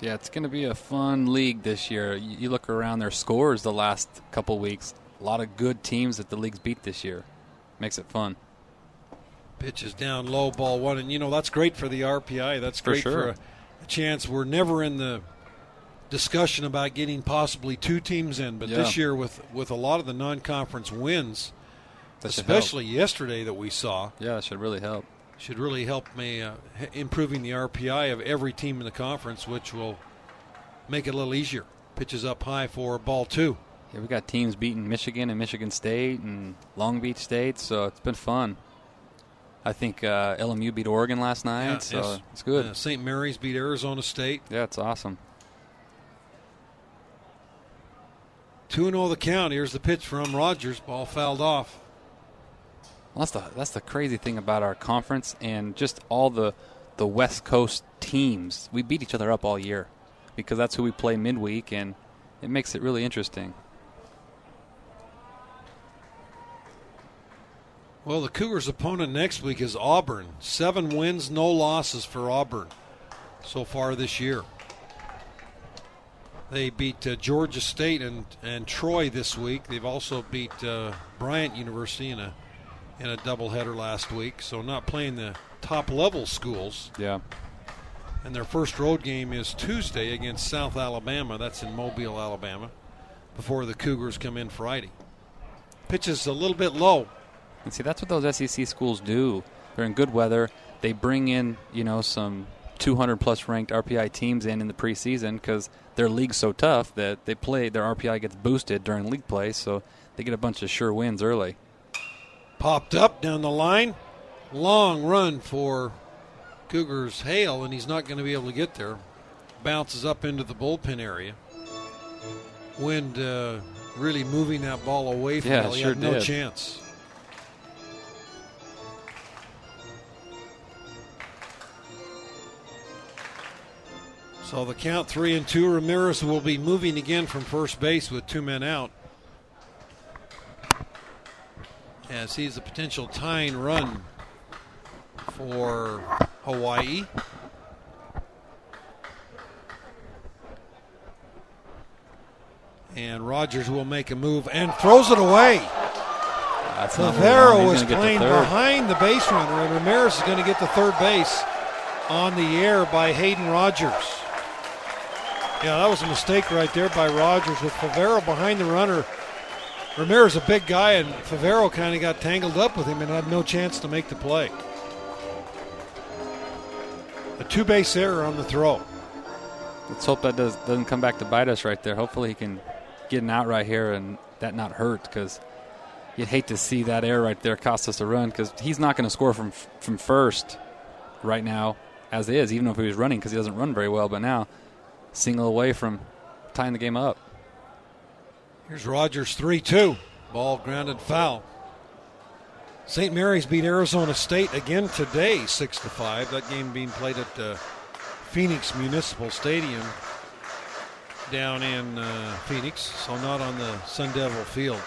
Yeah, it's going to be a fun league this year. You, look around their scores the last couple weeks. A lot of good teams that the league's beat this year. Makes it fun. Pitch is down low, ball one, and you know that's great for the RPI. That's For great sure. for a, a chance. We're never in the discussion about getting possibly two teams in, but this year with with a lot of the non-conference wins, That especially yesterday that we saw, Yeah, it should really help. Should really help me uh, improving the RPI of every team in the conference, which will make it a little easier. Pitches up high for ball two. Yeah, we got teams beating Michigan and Michigan State and Long Beach State, so it's been fun. I think uh, LMU beat Oregon last night, Yeah, so yes. it's good. Uh, St. Mary's beat Arizona State. Yeah, it's awesome. 2 0 the count. Here's the pitch from Rogers. Ball fouled off. Well, that's the that's the crazy thing about our conference and just all the the West Coast teams. We beat each other up all year because that's who we play midweek, and it makes it really interesting. Well, the Cougars' opponent next week is Auburn. Seven wins, no losses for Auburn so far this year. They beat uh, Georgia State and, and Troy this week. They've also beat uh, Bryant University in a in a doubleheader last week. So not playing the top level schools. Yeah. And their first road game is Tuesday against South Alabama. That's in Mobile, Alabama. Before the Cougars come in Friday. Pitch is a little bit low. And see, that's what those SEC schools do. They're in good weather. They bring in, you know, some 200 plus ranked RPI teams in in the preseason because their league's so tough that they play their RPI gets boosted during league play, so they get a bunch of sure wins early. Popped up down the line. Long run for Cougars Hale, and he's not going to be able to get there. Bounces up into the bullpen area. Wind uh, really moving that ball away from Yeah, Hale. He sure had no did. chance. So the count three and two. Ramirez will be moving again from first base with two men out. As he's a potential tying run for Hawaii. And Rogers will make a move and throws it away. That's not where Favero he's was gonna get to playing behind the base runner, and Ramirez is going to get to third base on the air by Hayden Rogers. Yeah, that was a mistake right there by Rogers with Favero behind the runner. Ramirez a big guy, and Favero kind of got tangled up with him and had no chance to make the play. A two base error on the throw. Let's hope that does, doesn't come back to bite us right there. Hopefully, he can get an out right here and that not hurt because you'd hate to see that error right there cost us a run because he's not going to score from from first right now as is, even if he was running because he doesn't run very well. But now, single away from tying the game up. Here's Rogers 3 2. Ball grounded foul. St. Mary's beat Arizona State again today, 6 to 5. That game being played at uh, Phoenix Municipal Stadium down in uh, Phoenix, so not on the Sun Devil field.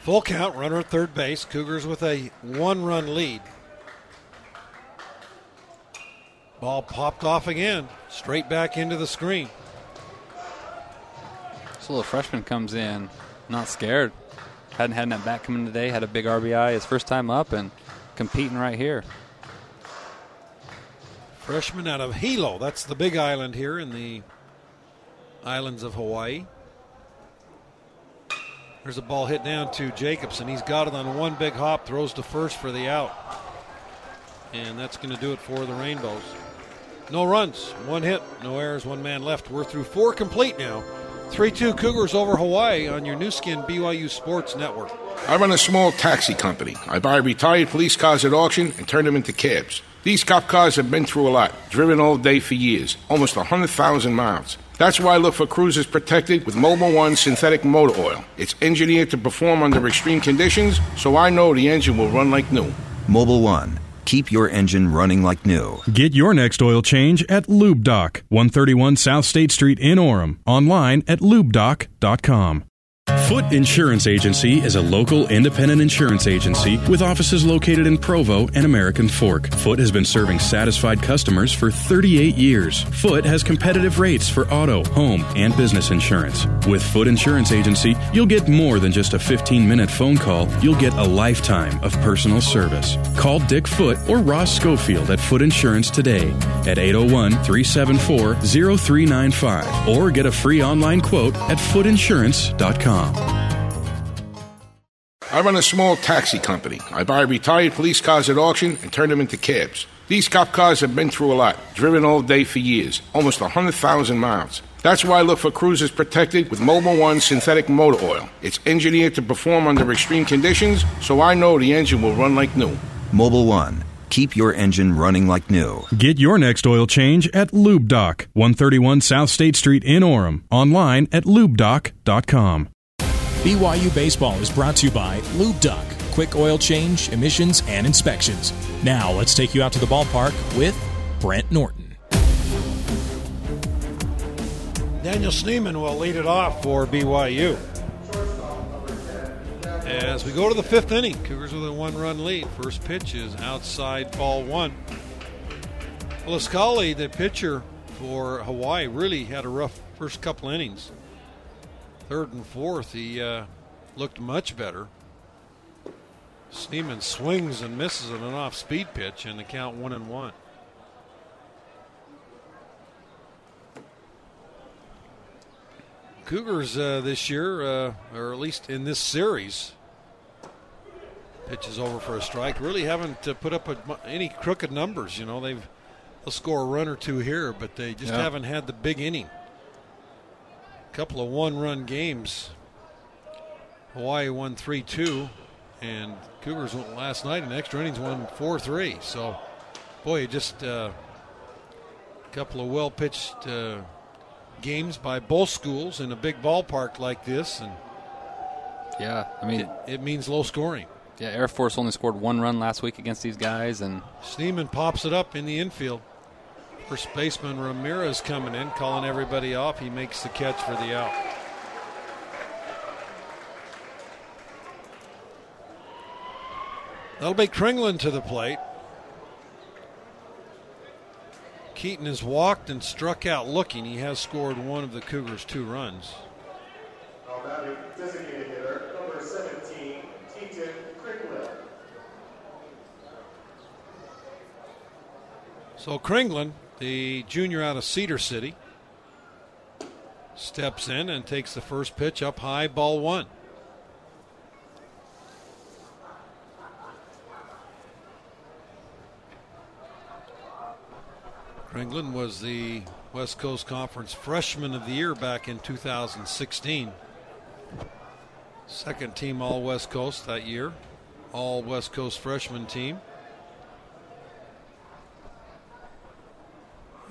Full count, runner at third base. Cougars with a one run lead. Ball popped off again, straight back into the screen. This little freshman comes in, not scared. Hadn't had that bat coming today. Had a big RBI his first time up and competing right here. Freshman out of Hilo. That's the big island here in the islands of Hawaii. There's a ball hit down to Jacobson. He's got it on one big hop, throws to first for the out. And that's going to do it for the Rainbows. No runs, one hit, no errors, one man left. We're through four complete now. 3 2 Cougars over Hawaii on your Nu Skin BYU Sports Network. I run a small taxi company. I buy retired police cars at auction and turn them into cabs. These cop cars have been through a lot, driven all day for years, almost 100,000 miles. That's why I look for cruisers protected with Mobil One synthetic motor oil. It's engineered to perform under extreme conditions, so I know the engine will run like new. Mobil One. Keep your engine running like new. Get your next oil change at Lube Doc, 131 South State Street in Orem. Online at lubedoc.com. Foot Insurance Agency is a local independent insurance agency with offices located in Provo and American Fork. Foot has been serving satisfied customers for 38 years. Foot has competitive rates for auto, home, and business insurance. With Foot Insurance Agency, you'll get more than just a 15 minute phone call, you'll get a lifetime of personal service. Call Dick Foot or Ross Schofield at Foot Insurance today at 801 374 0395 or get a free online quote at footinsurance.com. I run a small taxi company. I buy retired police cars at auction and turn them into cabs. These cop cars have been through a lot, driven all day for years, almost 100,000 miles. That's why I look for cruisers protected with Mobil One synthetic motor oil. It's engineered to perform under extreme conditions, so I know the engine will run like new. Mobil One. Keep your engine running like new. Get your next oil change at Lube Doc, 131 South State Street in Orem. Online at lubedoc.com. BYU Baseball is brought to you by Lube Doc, quick oil change, emissions, and inspections. Now let's take you out to the ballpark with Brent Norton. Daniel Schneeman will lead it off for BYU. As we go to the fifth inning, Cougars with a one run lead. First pitch is outside ball one. Uskali, the pitcher for Hawaii, really had a rough first couple innings. Third and fourth, he uh, looked much better. Schneeman swings and misses on an off speed pitch, and the count one and one. Cougars uh, this year, uh, or at least in this series, pitches over for a strike. Really haven't uh, put up a, any crooked numbers. You know, they've they'll score a run or two here, but they just Yeah. haven't had the big inning. Couple of one-run games. Hawaii won three-two, and Cougars went last night in extra innings won four-three. So, boy, just uh, a couple of well-pitched uh, games by both schools in a big ballpark like this, and Yeah, I mean, it, it means low scoring. yeah, Air Force only scored one run last week against these guys, and Schneeman pops it up in the infield. First baseman Ramirez coming in, calling everybody off. He makes the catch for the out. That'll be Kringlen to the plate. Keaton has walked and struck out looking. He has scored one of the Cougars' two runs. Designated hitter, number 17, Keaton Kringlen. So Kringlen, the junior out of Cedar City, steps in and takes the first pitch up high, ball one. Kringlen was the West Coast Conference Freshman of the Year back in 2016. Second team All West Coast that year, All West Coast freshman team.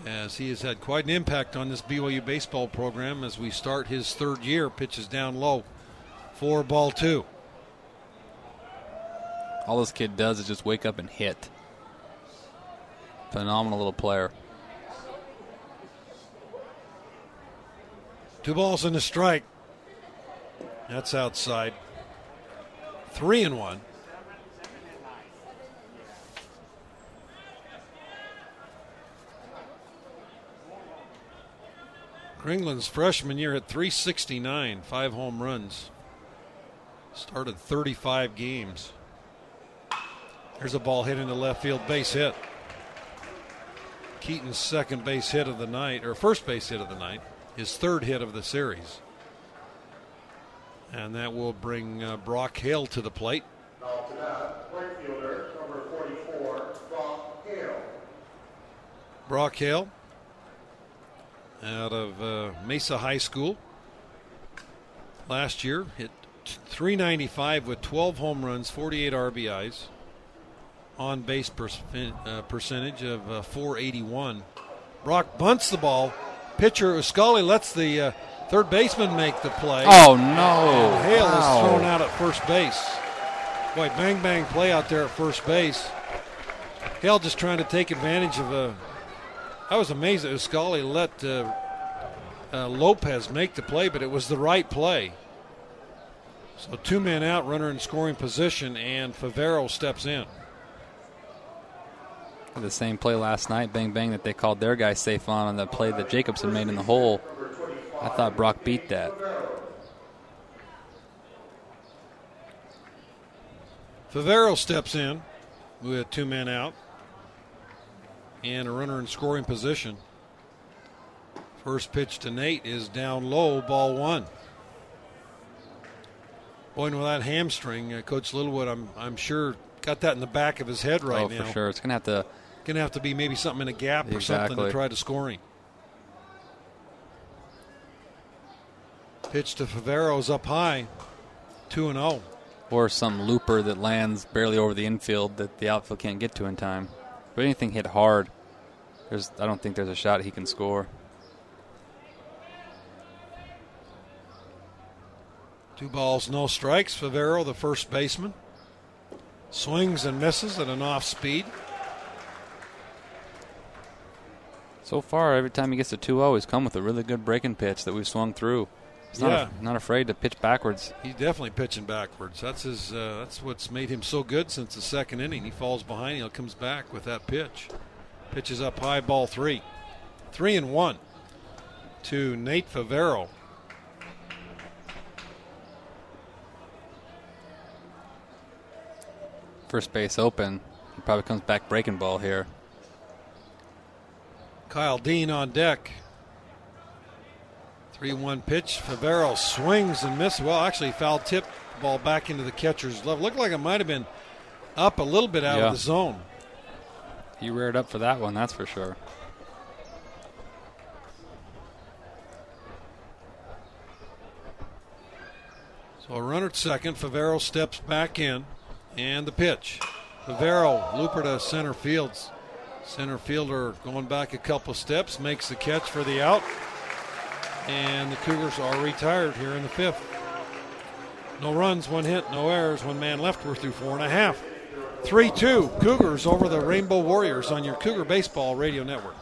As he has had quite an impact on this BYU baseball program as we start his third year. Pitches down low, four ball two. all this kid does is just wake up and hit. Phenomenal little player. Two balls and a strike. That's outside. Three and one. Kringlen's freshman year at 369, five home runs. Started 35 games. There's a ball hit into left field, base hit. Keaton's second base hit of the night, or first base hit of the night, his third hit of the series. And that will bring uh, Brock Hale to the plate. Now to bat, right fielder, number 44, Brock Hale. Out of uh, Mesa High School. Last year hit 395 with 12 home runs, 48 RBIs, on base uh, percentage of uh, 481. Brock bunts the ball. Pitcher Uskali lets the uh, third baseman make the play. Oh, no. And Hale Wow. is thrown out at first base. Boy, bang bang play out there at first base. Hale just trying to take advantage of a. I was amazed that Uskali let uh, uh, Lopez make the play, but it was the right play. So two men out, runner in scoring position, and Favero steps in. The same play last night, bang bang, that they called their guy safe on on the play that Jacobson made in the hole. I thought Brock beat that. Favero steps in with two men out and a runner in scoring position. First pitch to Nate is down low, ball one. Boy, with that hamstring, uh, Coach Littlewood, I'm I'm sure got that in the back of his head right oh, now. for sure. It's gonna have to gonna have to be maybe something in a gap or something to try to scoring. Pitch to Favero's up high, two and oh. zero. or some looper that lands barely over the infield that the outfield can't get to in time. But anything hit hard, there's I don't think there's a shot he can score. Two balls, no strikes. Favero, the first baseman, swings and misses at an off speed. So far, every time he gets to 2-0, he's come with a really good breaking pitch that we've swung through. He's not, Yeah. not afraid to pitch backwards. He's definitely pitching backwards. That's his. Uh, that's what's made him so good since the second inning. He falls behind, he comes back with that pitch. Pitches up high, ball three, three and one to Nate Favero. First base open. He probably comes back breaking ball here. Kyle Dean on deck. 3 1 pitch. Favero swings and misses. Well, actually, foul tip ball back into the catcher's glove. Looked like it might have been up a little bit out Yeah. of the zone. He reared up for that one, that's for sure. So a runner at second. Favero steps back in. And the pitch. Favero, looper to center fields. Center fielder going back a couple steps, makes the catch for the out. And the Cougars are retired here in the fifth. No runs, one hit, no errors, one man left. We're through four and a half. 3 2, Cougars over the Rainbow Warriors on your Cougar Baseball Radio Network.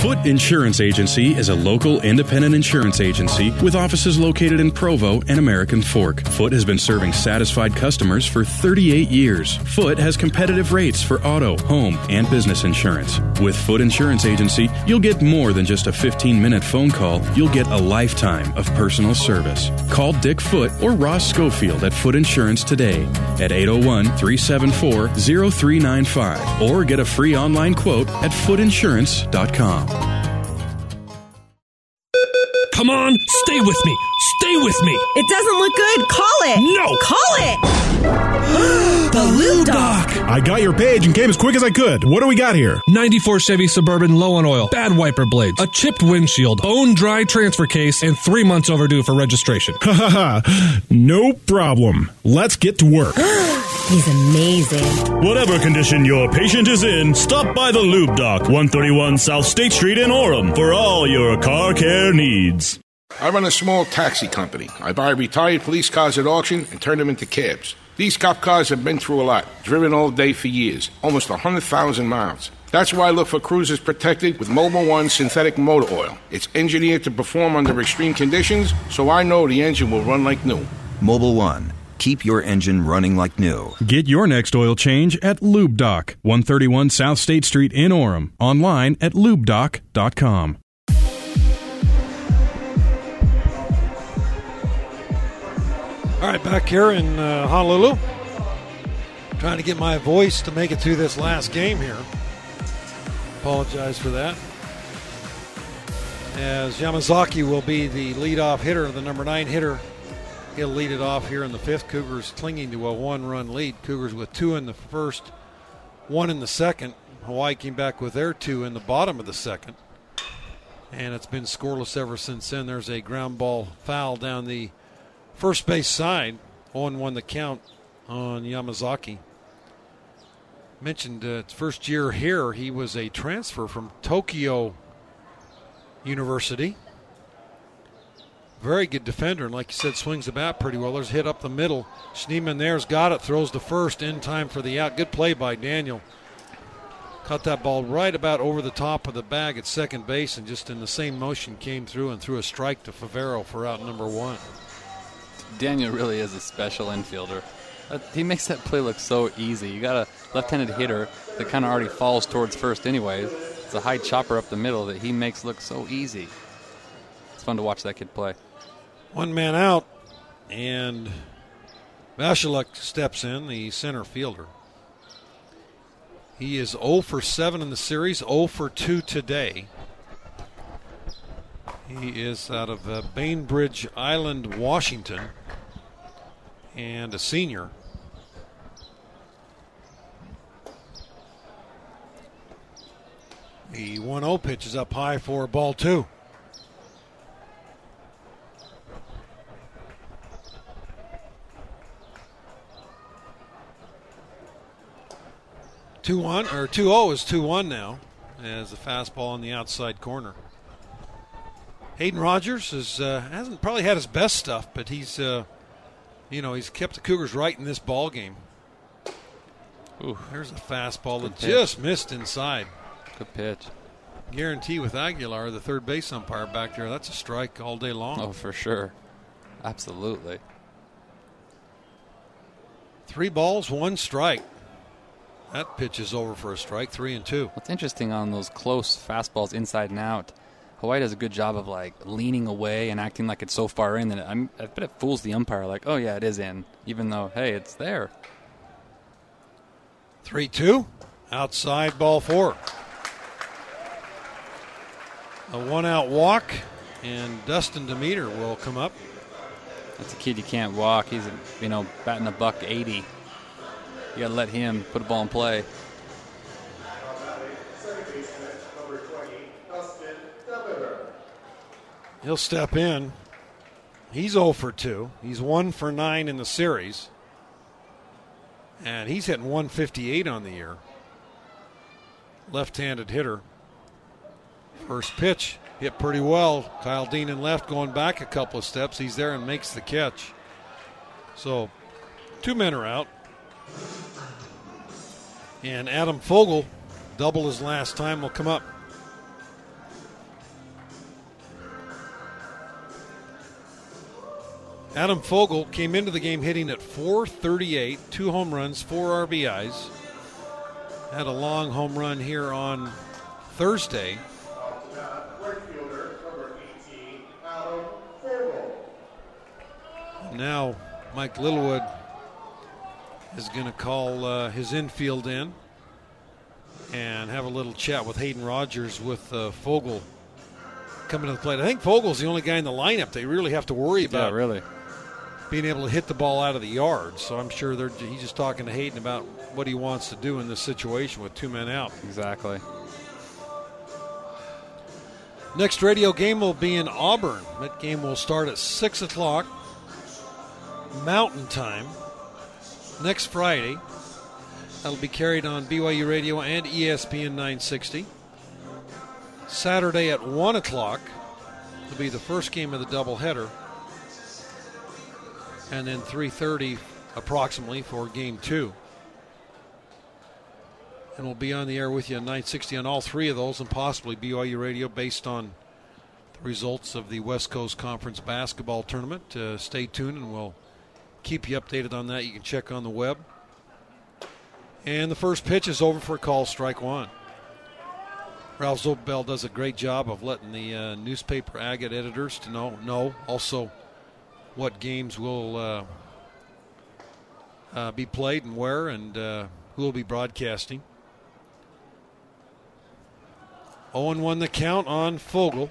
Foot Insurance Agency is a local independent insurance agency with offices located in Provo and American Fork. Foot has been serving satisfied customers for 38 years. Foot has competitive rates for auto, home, and business insurance. With Foot Insurance Agency, you'll get more than just a 15 minute phone call, you'll get a lifetime of personal service. Call Dick Foot or Ross Schofield at Foot Insurance today at 801 374 0395 or get a free online quote at footinsurance.com. Patreon.com Come on, stay with me. Stay with me. It doesn't look good. Call it. No. Call it. the Lube Doc. I got your page and came as quick as I could. What do we got here? 94 Chevy Suburban low on oil, bad wiper blades, a chipped windshield, bone dry transfer case, and three months overdue for registration. Ha ha ha. No problem. Let's get to work. He's amazing. Whatever condition your patient is in, stop by the Lube Doc, 131 South State Street in Orem, for all your car care needs. I run a small taxi company. I buy retired police cars at auction and turn them into cabs. These cop cars have been through a lot, driven all day for years, almost 100,000 miles. That's why I look for cruisers protected with Mobil One synthetic motor oil. It's engineered to perform under extreme conditions, so I know the engine will run like new. Mobil One. Keep your engine running like new. Get your next oil change at Lube Doc, 131 South State Street in Orem. Online at lubedoc.com. All right, back here in uh, Honolulu. Trying to get my voice to make it through this last game here. Apologize for that. As Yamazaki will be the leadoff hitter, the number nine hitter. He'll lead it off here in the fifth. Cougars clinging to a one run lead. Cougars with two in the first, one in the second. Hawaii came back with their two in the bottom of the second. And it's been scoreless ever since then. There's a ground ball foul down the first base side. 0 1 the count on Yamazaki. Mentioned uh, first year here, he was a transfer from Tokyo University. Very good defender, and like you said, swings the bat pretty well. There's hit up the middle. Schneeman there's got it, throws the first in time for the out. Good play by Daniel. Caught that ball right about over the top of the bag at second base, and just in the same motion came through and threw a strike to Favero for out number one. Daniel really is a special infielder. He makes that play look so easy. You got a left-handed hitter that kind of already falls towards first anyway. It's a high chopper up the middle that he makes look so easy. It's fun to watch that kid play. One man out, and Vchulek steps in, the center fielder. He is 0 for 7 in the series, 0 for 2 today. He is out of uh, Bainbridge Island, Washington, and a senior. The 1 0 pitch is up high for ball two. Two one or two zero is two one now, as the fastball on the outside corner. Hayden Rogers is uh, hasn't probably had his best stuff, but he's uh, you know he's kept the Cougars right in this ball game. Ooh, there's a fastball that pitch. just missed inside. Good pitch. Guarantee with Aguilar, the third base umpire back there, that's a strike all day long. Oh, for sure. Absolutely. Three balls, one strike. That pitch is over for a strike, three and two. What's interesting on those close fastballs inside and out, Hawaii does a good job of like leaning away and acting like it's so far in that it, I'm, I bet it fools the umpire. Like, oh yeah, it is in, even though hey, it's there. Three two, outside ball four. A one out walk, and Dustin Demeter will come up. That's a kid you can't walk. He's you know batting a buck eighty. You got to let him put a ball in play. Second baseman, number 20, Dustin Demeter. He'll step in. He's 0 for 2. He's 1 for 9 in the series. And he's hitting 158 on the year. Left handed hitter. First pitch hit pretty well. Kyle Dean in left going back a couple of steps. He's there and makes the catch. So two men are out. And Adam Fogel, double his last time, will come up. Adam Fogel came into the game hitting at 438, two home runs, four RBIs. Had a long home run here on Thursday. Right fielder, number 18, Adam Fogel. Now Mike Littlewood is going to call uh, his infield in and have a little chat with Hayden Rogers with uh, Fogel coming to the plate. I think Fogel's the only guy in the lineup they really have to worry about. Yeah, really. Being able to hit the ball out of the yard. So I'm sure they're, he's just talking to Hayden about what he wants to do in this situation with two men out. Exactly. Next radio game will be in Auburn. That game will start at 6 o'clock Mountain Time next Friday. That'll be carried on BYU Radio and ESPN 960. Saturday at 1 o'clock will be the first game of the doubleheader. And then 3.30 approximately for game two. And we'll be on the air with you at 960 on all three of those and possibly BYU Radio based on the results of the West Coast Conference basketball tournament. Uh, stay tuned and we'll keep you updated on that. You can check on the web. And the first pitch is over for a call, strike one. Ralph Zobell does a great job of letting the uh, newspaper agate editors to know know also what games will uh, uh, be played and where, and uh, who will be broadcasting. 0 1 the count on Fogel.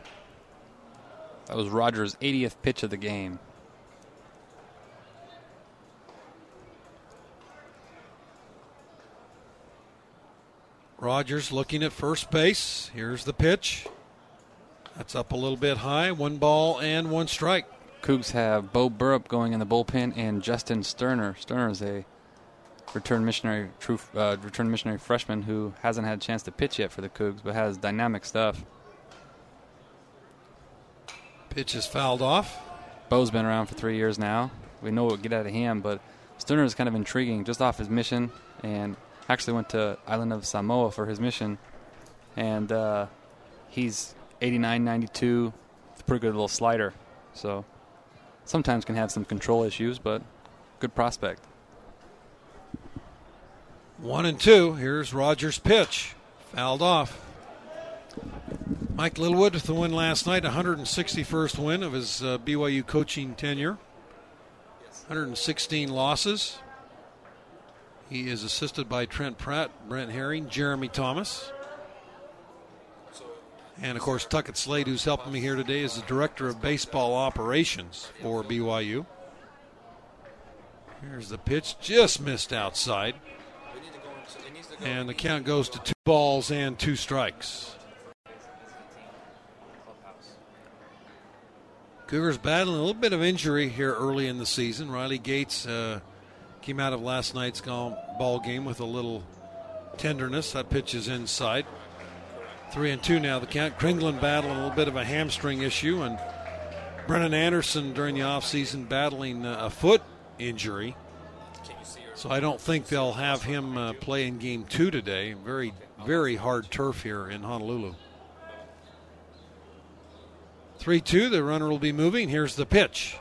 That was Rogers' 80th pitch of the game. Rogers looking at first base. Here's the pitch. That's up a little bit high. One ball and one strike. Cougs have Bo Burrup going in the bullpen and Justin Sterner. Sterner is a return missionary, true uh, return missionary freshman who hasn't had a chance to pitch yet for the Cougs, but has dynamic stuff. Pitch is fouled off. Bo's been around for three years now. We know what we get out of him, but Sterner is kind of intriguing just off his mission, and Actually, went to island of Samoa for his mission, and uh, he's 89, 92. It's a pretty good little slider. So sometimes can have some control issues, but good prospect. One and two. Here's Rogers' pitch. Fouled off. Mike Littlewood with the win last night, 161st win of his uh, BYU coaching tenure. 116 losses. He is assisted by Trent Pratt, Brent Herring, Jeremy Thomas. And of course, Tuckett Slade, who's helping me here today, is the director of baseball operations for BYU. Here's the pitch, just missed outside. And the count goes to two balls and two strikes. Cougars battling a little bit of injury here early in the season. Riley Gates uh, came out of last night's ball game with a little tenderness. That pitch is inside. Three and two now. The count. Kringlen battling a little bit of a hamstring issue, and Brennan Anderson during the offseason battling uh, a foot injury. So I don't think they'll have him uh, play in game two today. Very, very hard turf here in Honolulu. 3 2, the runner will be moving. Here's the pitch.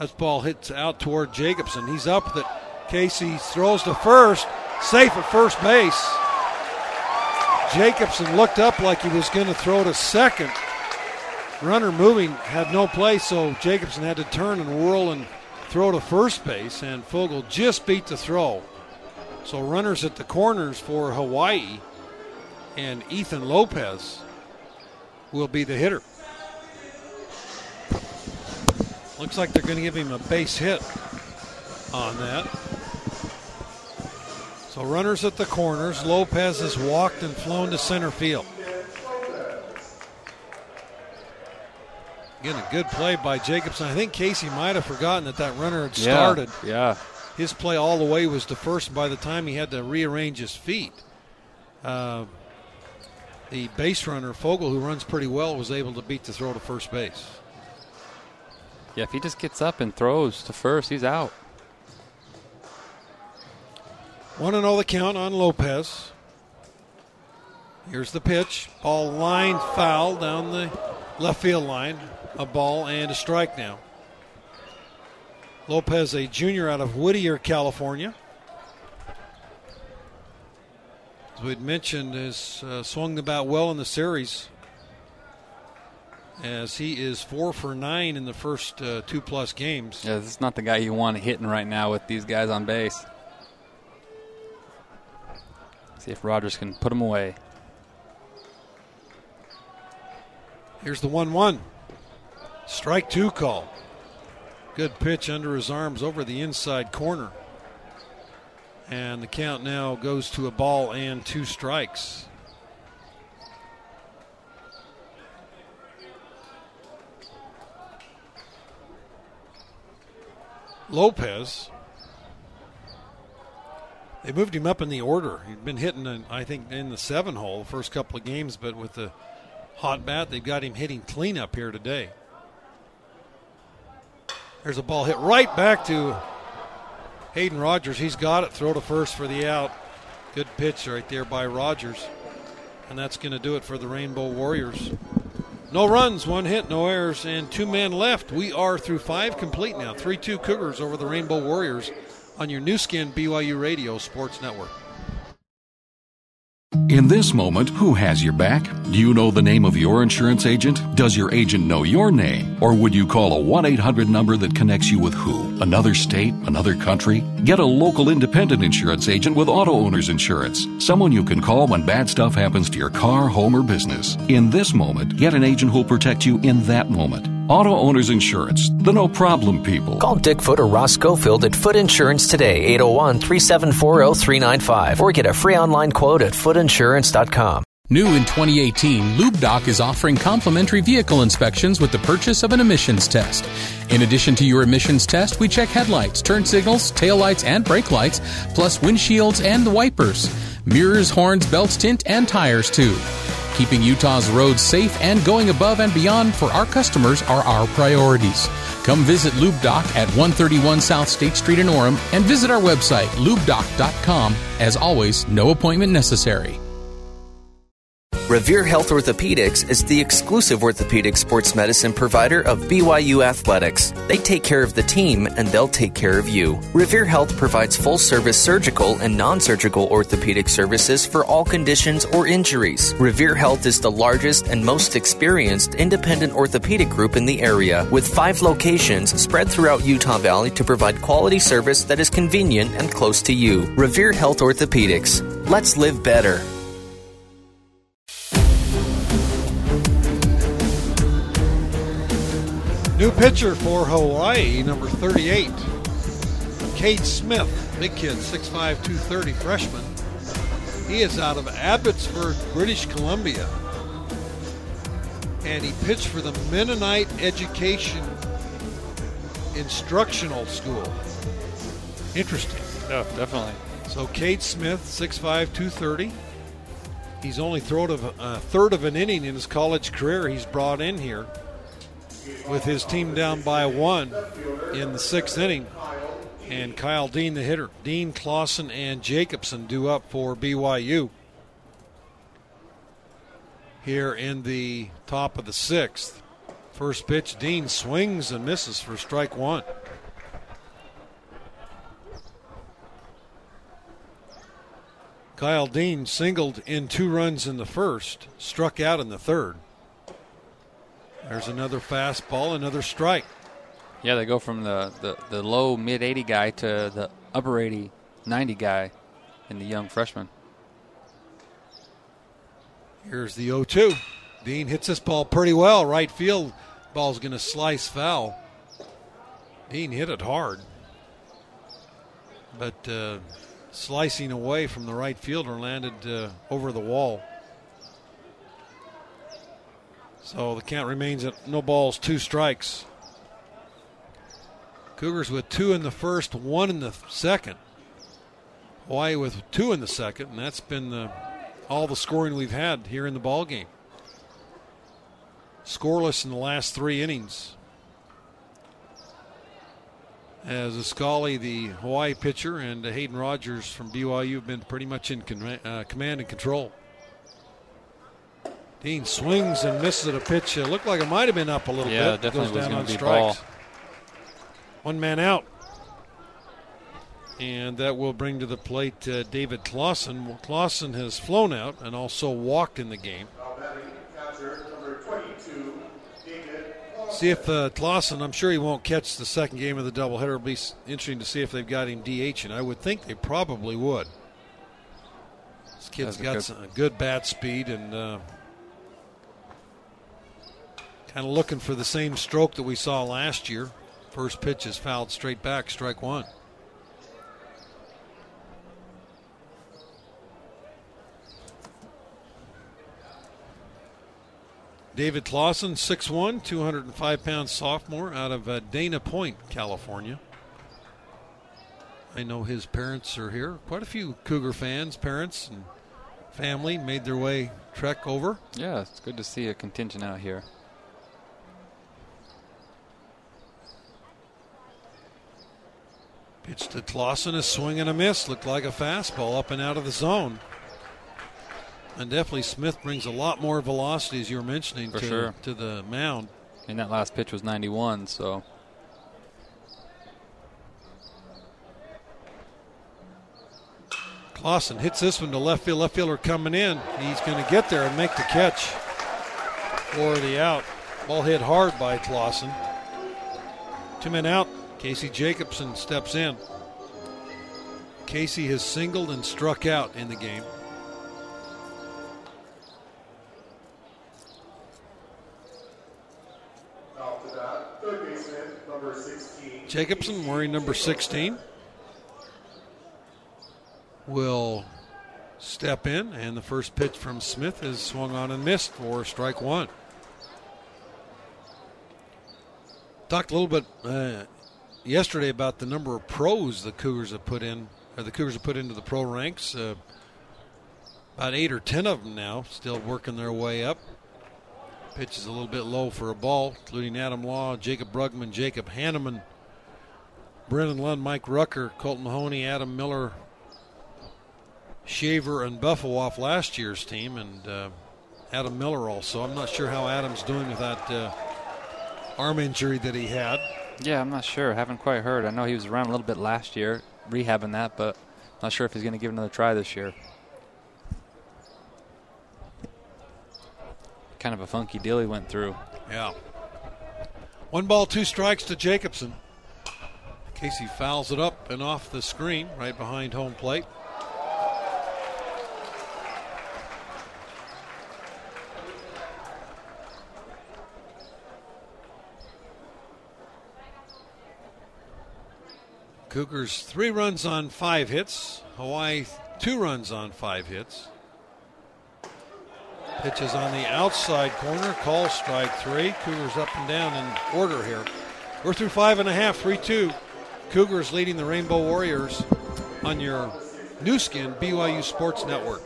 That ball hits out toward Jacobson. He's up that Casey throws to first, safe at first base. Jacobson looked up like he was going to throw to second. Runner moving had no place, so Jacobson had to turn and whirl and throw to first base, and Fogel just beat the throw. So runners at the corners for Hawaii, and Ethan Lopez will be the hitter. Looks like they're going to give him a base hit on that. So runners at the corners. Lopez has walked and flown to center field. Again, a good play by Jacobson. I think Casey might have forgotten that that runner had started. Yeah. yeah. His play all the way was the first by the time he had to rearrange his feet. Uh, the base runner, Fogel, who runs pretty well, was able to beat the throw to first base. Yeah, if he just gets up and throws to first, he's out. 1 0 the count on Lopez. Here's the pitch. Ball line foul down the left field line a ball and a strike now. Lopez, a junior out of Whittier, California. As we'd mentioned, has uh, swung the bat well in the series. As he is four for nine in the first uh, two plus games. Yeah, this is not the guy you want hitting right now with these guys on base. See if Rogers can put him away. Here's the 1 1. Strike two call. Good pitch under his arms over the inside corner. And the count now goes to a ball and two strikes. Lopez. They moved him up in the order. He'd been hitting, I think, in the seven hole the first couple of games, but with the hot bat, they've got him hitting cleanup here today. There's a ball hit right back to Hayden Rogers. He's got it. Throw to first for the out. Good pitch right there by Rogers. And that's going to do it for the Rainbow Warriors. No runs, one hit, no errors, and two men left. We are through five complete now. 3 2 Cougars over the Rainbow Warriors on your Nu Skin BYU Radio Sports Network. In this moment, who has your back? Do you know the name of your insurance agent? Does your agent know your name? Or would you call a 1 800 number that connects you with who? Another state? Another country? Get a local independent insurance agent with Auto Owners Insurance. Someone you can call when bad stuff happens to your car, home, or business. In this moment, get an agent who'll protect you in that moment. Auto Owners Insurance, the no problem people. Call Dick Foot or Ross Schofield at Foot Insurance today, 801 374 0395, or get a free online quote at footinsurance.com. New in 2018, LubeDoc is offering complimentary vehicle inspections with the purchase of an emissions test. In addition to your emissions test, we check headlights, turn signals, taillights, and brake lights, plus windshields and the wipers, mirrors, horns, belts, tint, and tires too. Keeping Utah's roads safe and going above and beyond for our customers are our priorities. Come visit LubeDoc at 131 South State Street in Orem and visit our website, lubedoc.com. As always, no appointment necessary. Revere Health Orthopedics is the exclusive orthopedic sports medicine provider of BYU Athletics. They take care of the team and they'll take care of you. Revere Health provides full service surgical and non surgical orthopedic services for all conditions or injuries. Revere Health is the largest and most experienced independent orthopedic group in the area, with five locations spread throughout Utah Valley to provide quality service that is convenient and close to you. Revere Health Orthopedics. Let's live better. New pitcher for Hawaii, number 38. Cade Smith, big kid, 6'5, 230, freshman. He is out of Abbotsford, British Columbia. And he pitched for the Mennonite Education Instructional School. Interesting. Yeah, definitely. So Cade Smith, 6'5, 230. He's only thrown a third of an inning in his college career. He's brought in here with his team down by one in the sixth inning. And Kyle Dean, the hitter. Dean, Clausen, and Jacobson do up for BYU here in the top of the sixth. First pitch, Dean swings and misses for strike one. Kyle Dean singled in two runs in the first, struck out in the third. There's another fastball, another strike. Yeah, they go from the, the, the low mid 80 guy to the upper 80, 90 guy in the young freshman. Here's the 0 2. Dean hits this ball pretty well. Right field ball's going to slice foul. Dean hit it hard. But uh, slicing away from the right fielder landed uh, over the wall. So the count remains at no balls, two strikes. Cougars with two in the first, one in the second. Hawaii with two in the second, and that's been the, all the scoring we've had here in the ball game. Scoreless in the last three innings. As Uskali, the Hawaii pitcher, and Hayden Rogers from BYU have been pretty much in con- uh, command and control. Dean swings and misses at a pitch. It looked like it might have been up a little yeah, bit. definitely Goes down on be strikes. Ball. One man out. And that will bring to the plate uh, David Clausen. Clausen has flown out and also walked in the game. See if uh, Clausen, I'm sure he won't catch the second game of the doubleheader. It'll be interesting to see if they've got him DH, and I would think they probably would. This kid's got good- some good bat speed and uh, kind of looking for the same stroke that we saw last year. First pitch is fouled straight back, strike one. David Clausen, 6'1, 205 pound sophomore out of uh, Dana Point, California. I know his parents are here. Quite a few Cougar fans, parents, and family made their way trek over. Yeah, it's good to see a contingent out here. Pitch to Clausen, a swing and a miss. Looked like a fastball up and out of the zone. And definitely Smith brings a lot more velocity, as you were mentioning, For to, sure. to the mound. And that last pitch was 91, so Clausen hits this one to left field. Left fielder coming in. He's going to get there and make the catch for the out. Ball hit hard by Clausen. Two men out. Casey Jacobson steps in. Casey has singled and struck out in the game. That, baseman, 16. Jacobson wearing number 16 will step in, and the first pitch from Smith is swung on and missed for strike one. Talked a little bit uh, yesterday about the number of pros the Cougars have put in, or the Cougars have put into the pro ranks. Uh, About eight or ten of them now, still working their way up. Pitch is a little bit low for a ball, including Adam Law, Jacob Brugman, Jacob Hannemann, Brennan Lund, Mike Rucker, Colton Mahoney, Adam Miller, Shaver, and Buffalo off last year's team, and uh, Adam Miller also. I'm not sure how Adam's doing with that uh, arm injury that he had. Yeah, I'm not sure. Haven't quite heard. I know he was around a little bit last year, rehabbing that, but not sure if he's going to give another try this year. Kind of a funky deal he went through. Yeah. One ball, two strikes to Jacobson. Casey fouls it up and off the screen right behind home plate. Cougars three runs on five hits. Hawaii two runs on five hits. Pitches on the outside corner. Call strike three. Cougars up and down in order here. We're through five and a half, 3 2. Cougars leading the Rainbow Warriors on your Nu Skin BYU Sports Network.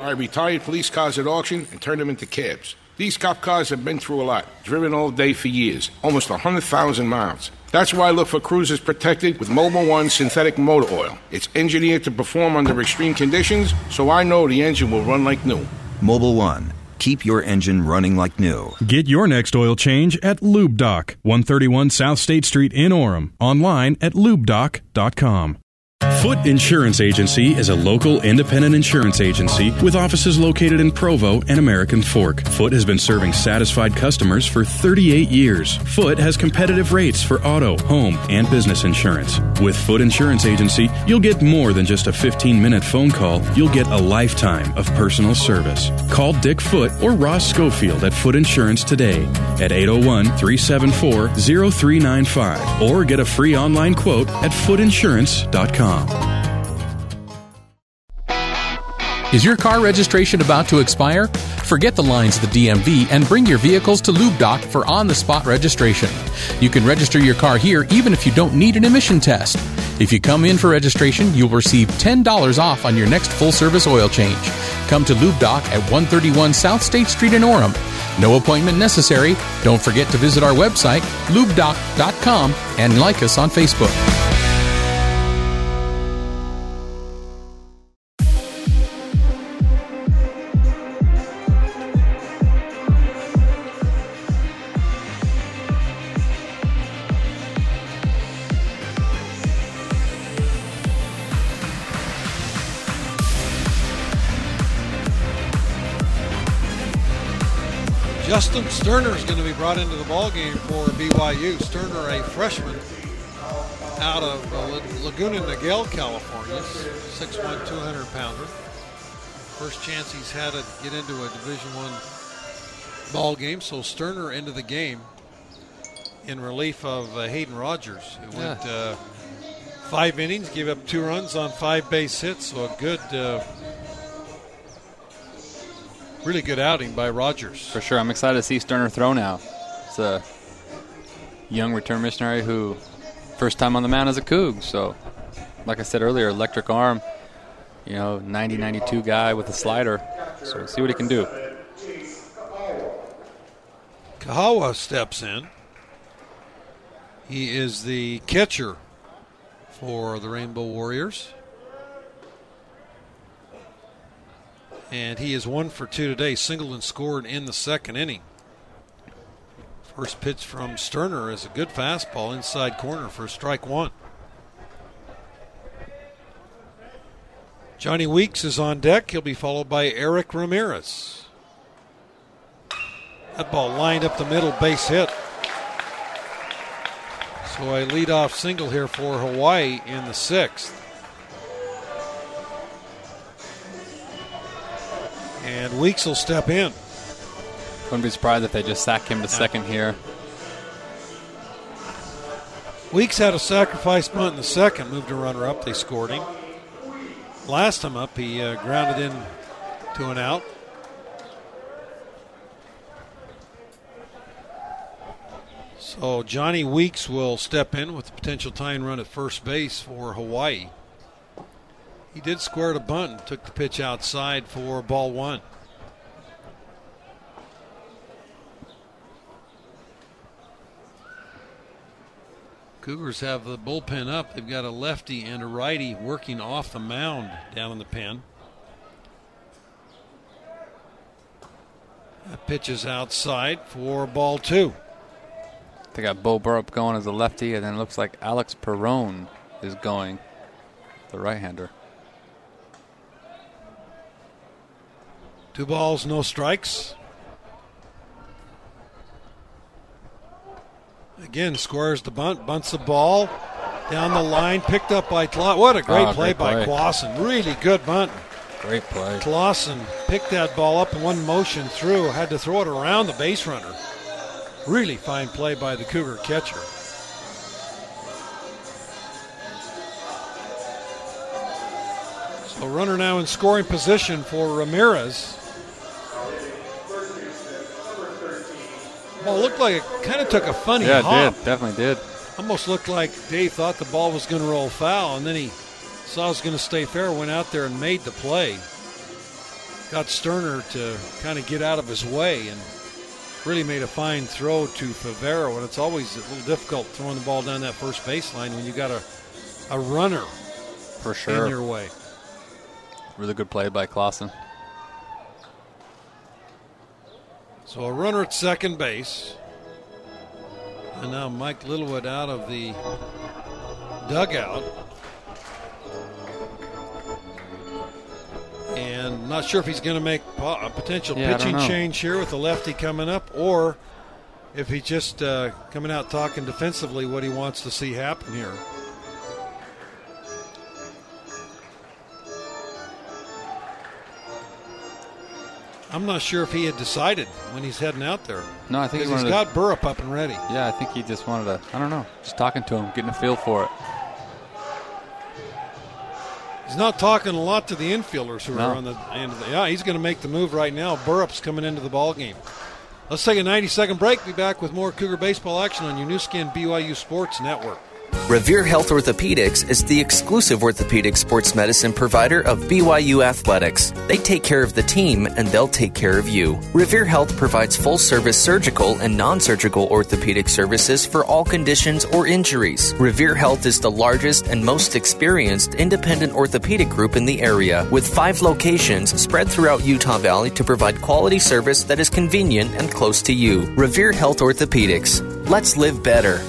I retired police cars at auction and turned them into cabs. These cop cars have been through a lot, driven all day for years, almost 100,000 miles. That's why I look for cruisers protected with Mobil One synthetic motor oil. It's engineered to perform under extreme conditions, so I know the engine will run like new. Mobil One. Keep your engine running like new. Get your next oil change at Lube Doc, 131 South State Street in Orem. Online at lubedoc.com. Foot Insurance Agency is a local independent insurance agency with offices located in Provo and American Fork. Foot has been serving satisfied customers for 38 years. Foot has competitive rates for auto, home, and business insurance. With Foot Insurance Agency, you'll get more than just a 15 minute phone call, you'll get a lifetime of personal service. Call Dick Foot or Ross Schofield at Foot Insurance today at 801 374 0395 or get a free online quote at footinsurance.com. Is your car registration about to expire? Forget the lines at the DMV and bring your vehicles to Lube Doc for on the spot registration. You can register your car here even if you don't need an emission test. If you come in for registration, you'll receive $10 off on your next full service oil change. Come to Lube Doc at 131 South State Street in Orem. No appointment necessary. Don't forget to visit our website, lubedoc.com, and like us on Facebook. Sterner is going to be brought into the ball game for BYU. Sterner, a freshman out of uh, Laguna Niguel, California, 6'1", 200 pounder. First chance he's had to get into a Division One ball game. So Sterner into the game in relief of uh, Hayden Rogers, who Yeah. went uh, five innings, gave up two runs on five base hits. So a good, uh, really good outing by Rogers. For sure. I'm excited to see Sterner throw now. It's a young return missionary who first time on the mound as a Coug. So, like I said earlier, electric arm, you know, 90 92 guy with a slider. So, we'll see what he can do. Kahawa steps in. He is the catcher for the Rainbow Warriors. And he is one for two today, singled and scored in the second inning. First pitch from Sterner is a good fastball inside corner for strike one. Johnny Weeks is on deck. He'll be followed by Eric Ramirez. That ball lined up the middle, base hit. So a leadoff single here for Hawaii in the sixth. And Weeks will step in. Wouldn't be surprised if they just sack him to second here. Weeks had a sacrifice bunt in the second, moved a runner up. They scored him. Last time up, he uh, grounded in to an out. So Johnny Weeks will step in with the potential tying run at first base for Hawaii. He did square to bunt and took the pitch outside for ball one. Cougars have the bullpen up. They've got a lefty and a righty working off the mound down in the pen. That pitch is outside for ball two. They got Bo Burrup going as a lefty, and then it looks like Alex Perrone is going, the right-hander. Two balls, no strikes. Again, squares the bunt, bunts the ball down the line, picked up by Clausen. What a great Oh, play great by play. Clausen. Really good bunt. Great play. Clausen picked that ball up in one motion through, had to throw it around the base runner. Really fine play by the Cougar catcher. So runner now in scoring position for Ramirez. Well, it looked like it kind of took a funny yeah, hop. it did. Definitely did. Almost looked like Dave thought the ball was going to roll foul, and then he saw it was going to stay fair, went out there and made the play. Got Sterner to kind of get out of his way and really made a fine throw to Favero. And it's always a little difficult throwing the ball down that first baseline when you got a, a runner For sure. in your way. Really good play by Clausen. So a runner at second base. And now Mike Littlewood out of the dugout. And not sure if he's going to make a potential Yeah, pitching change here with the lefty coming up, or if he's just uh, coming out talking defensively what he wants to see happen here. I'm not sure if he had decided when he's heading out there. No, I think he he's wanted got Burrup up and ready. Yeah, I think he just wanted to. I don't know. Just talking to him, getting a feel for it. He's not talking a lot to the infielders who No. are on the end of the. Yeah, he's going to make the move right now. Burrup's coming into the ball game. Let's take a 90 second break. Be back with more Cougar baseball action on your Nu Skin BYU Sports Network. Revere Health Orthopedics is the exclusive orthopedic sports medicine provider of BYU Athletics. They take care of the team and they'll take care of you. Revere Health provides full service surgical and non surgical orthopedic services for all conditions or injuries. Revere Health is the largest and most experienced independent orthopedic group in the area, with five locations spread throughout Utah Valley to provide quality service that is convenient and close to you. Revere Health Orthopedics. Let's live better.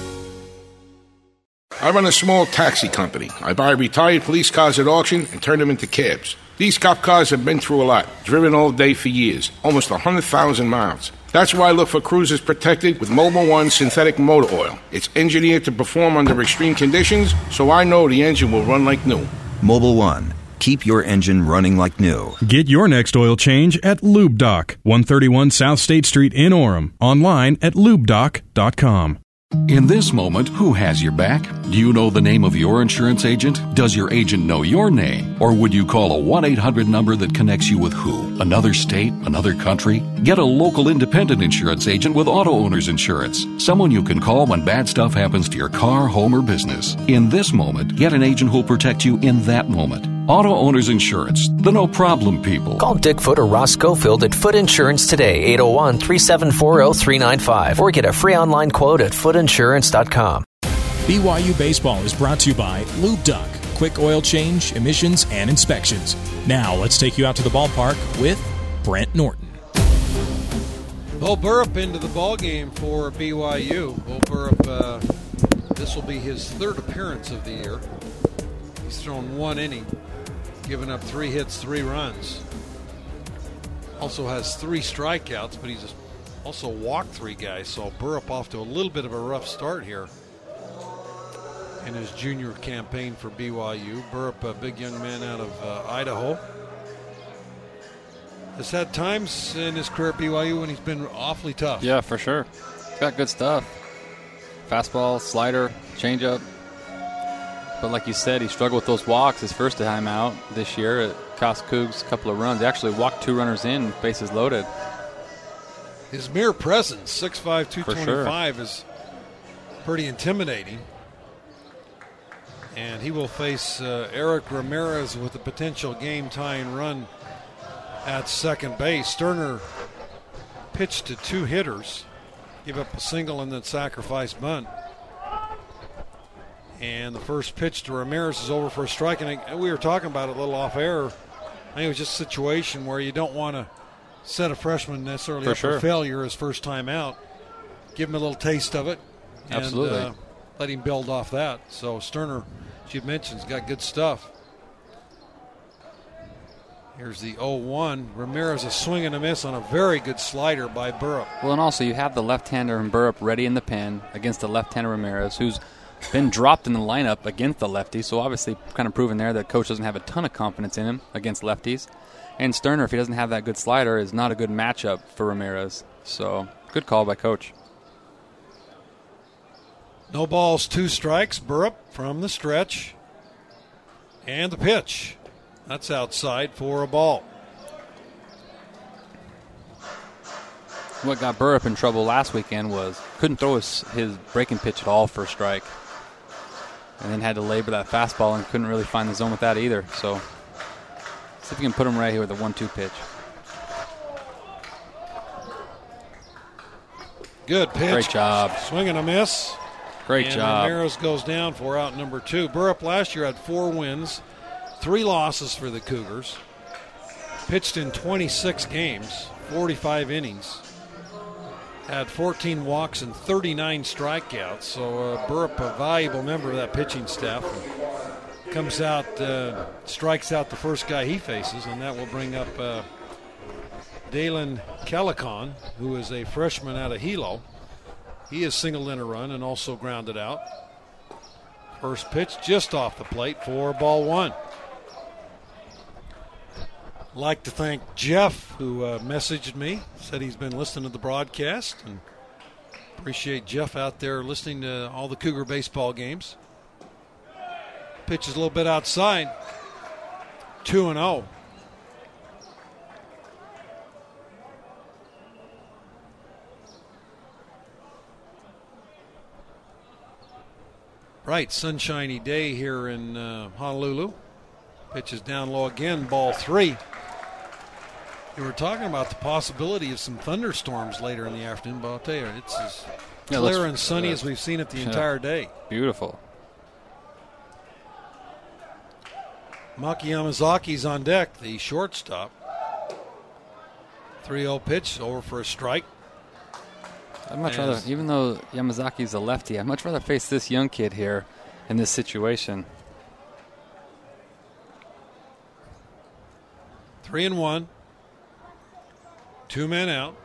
I run a small taxi company. I buy retired police cars at auction and turn them into cabs. These cop cars have been through a lot, driven all day for years, almost 100,000 miles. That's why I look for cruisers protected with Mobil One synthetic motor oil. It's engineered to perform under extreme conditions, so I know the engine will run like new. Mobil One. Keep your engine running like new. Get your next oil change at Lube Doc, 131 South State Street in Orem. Online at lubedoc.com. In this moment, who has your back? Do you know the name of your insurance agent? Does your agent know your name? Or would you call a 1 800 number that connects you with who? Another state? Another country? Get a local independent insurance agent with Auto Owners Insurance. Someone you can call when bad stuff happens to your car, home, or business. In this moment, get an agent who'll protect you in that moment. Auto Owners Insurance, the no problem people. Call Dick Foot or Ross Schofield at Foot Insurance today, 801 374 0395, or get a free online quote at footinsurance.com. BYU Baseball is brought to you by Lube Doc, quick oil change, emissions, and inspections. Now let's take you out to the ballpark with Brent Norton. Bo Burrup into the ball game for BYU. Bo Burrup, uh, this will be his third appearance of the year. He's thrown one inning, given up three hits, three runs. Also has three strikeouts, but he's also walked three guys. So Burrup off to a little bit of a rough start here in his junior campaign for BYU. Burrup, a big young man out of uh, Idaho, has had times in his career at BYU when he's been awfully tough. Yeah, for sure. He's got good stuff. Fastball, slider, changeup. But like you said, he struggled with those walks his first time out this year. It cost Cougs a couple of runs. He actually walked two runners in, bases loaded. His mere presence, 6'5", For 225, is pretty intimidating. And he will face uh, Eric Ramirez with a potential game tying run at second base. Sterner pitched to two hitters, give up a single and then sacrifice bunt. And the first pitch to Ramirez is over for a strike. And we were talking about it a little off air. I think it was just a situation where you don't want to set a freshman necessarily For up sure. for failure his first time out. Give him a little taste of it. and, Absolutely. uh, let him build off that. So Sterner, as you mentioned, has got good stuff. Here's the 0-1. Ramirez a swing and a miss on a very good slider by Burrup. Well, and also you have the left-hander in Burrup ready in the pen against the left-hander Ramirez, who's been dropped in the lineup against the lefties. So obviously, kind of proven there that coach doesn't have a ton of confidence in him against lefties. And Sterner, if he doesn't have that good slider, is not a good matchup for Ramirez. So good call by coach. No balls, two strikes. Burrup from the stretch. And the pitch. That's outside for a ball. What got Burrup in trouble last weekend was couldn't throw his, his breaking pitch at all for a strike, and then had to labor that fastball and couldn't really find the zone with that either. So see if you can put him right here with a one-two pitch. Good pitch. Great job. Swing and a miss. Great and job. Ramirez goes down for out number two. Burrup last year had four wins, three losses for the Cougars. Pitched in 26 games, 45 innings. Had 14 walks and 39 strikeouts. So uh, a valuable member of that pitching staff, comes out, uh, strikes out the first guy he faces, and that will bring up uh, Dalen Calicon, who is a freshman out of Hilo. He is singled in a run and also grounded out. First pitch just off the plate for ball one. Like to thank Jeff, who uh, messaged me, said he's been listening to the broadcast, and appreciate Jeff out there listening to all the Cougar baseball games. Pitch is a little bit outside. 2 and oh. 0. Bright, sunshiny day here in uh, Honolulu. Pitch is down low again, ball three. You were talking about the possibility of some thunderstorms later in the afternoon, but I'll tell you, it's as Yeah, clear and sunny uh, as we've seen it the yeah. entire day. Beautiful. Maaki Yamazaki's on deck, the shortstop. 3 0 pitch, over for a strike. I'd much As- rather, even though Yamazaki's a lefty, I'd much rather face this young kid here in this situation. Three and one. Two men out.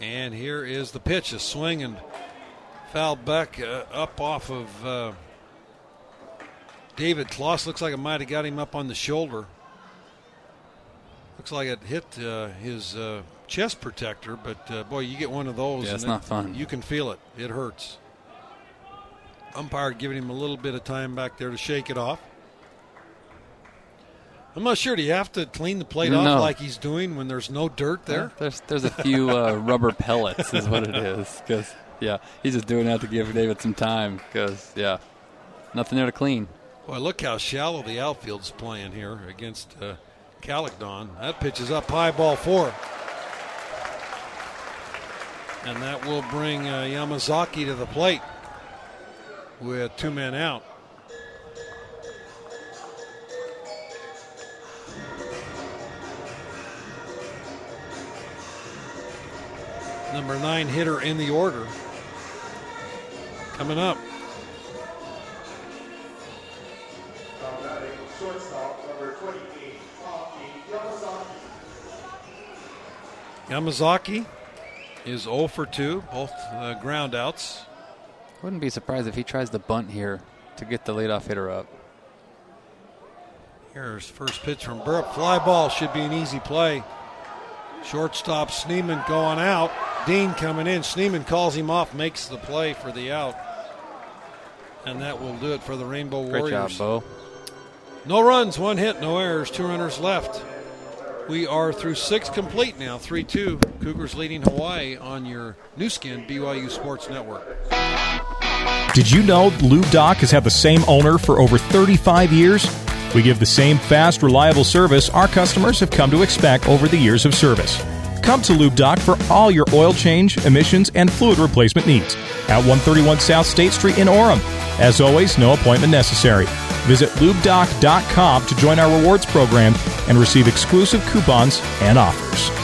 And here is the pitch. A swing and foul back uh, up off of uh, David Kloss. Looks like it might have got him up on the shoulder. Looks like it hit uh, his uh, chest protector, but uh, boy, you get one of those. Yeah, and it's it- not fun. You can feel it. It hurts. Umpire giving him a little bit of time back there to shake it off. I'm not sure. Do you have to clean the plate off like he's doing when there's no dirt there? There's there's a few uh, rubber pellets, is what it is. Because yeah, he's just doing that to give David some time. Because yeah, nothing there to clean. Boy, look how shallow the outfield's playing here against uh, Calicdon. That pitch is up high, ball four. And that will bring uh, Yamazaki to the plate with two men out. Number nine hitter in the order. Coming up. Shortstop, number 28, Maaki Yamazaki. Yamazaki is 0 for 2, both uh, ground outs. Wouldn't be surprised if he tries the bunt here to get the leadoff hitter up. Here's first pitch from Burp. Fly ball should be an easy play. Shortstop Schneeman going out. Dean coming in. Schneeman calls him off, makes the play for the out. And that will do it for the Rainbow Great Warriors. job, Bo. No runs, one hit, no errors, two runners left. We are through six complete now, 3 2. Cougars leading Hawaii on your Nu Skin, BYU Sports Network. Did you know Lube Doc has had the same owner for over 35 years? We give the same fast, reliable service our customers have come to expect over the years of service. Come to Lube Doc for all your oil change, emissions, and fluid replacement needs at 131 South State Street in Orem. As always, no appointment necessary. Visit lubedoc.com to join our rewards program and receive exclusive coupons and offers.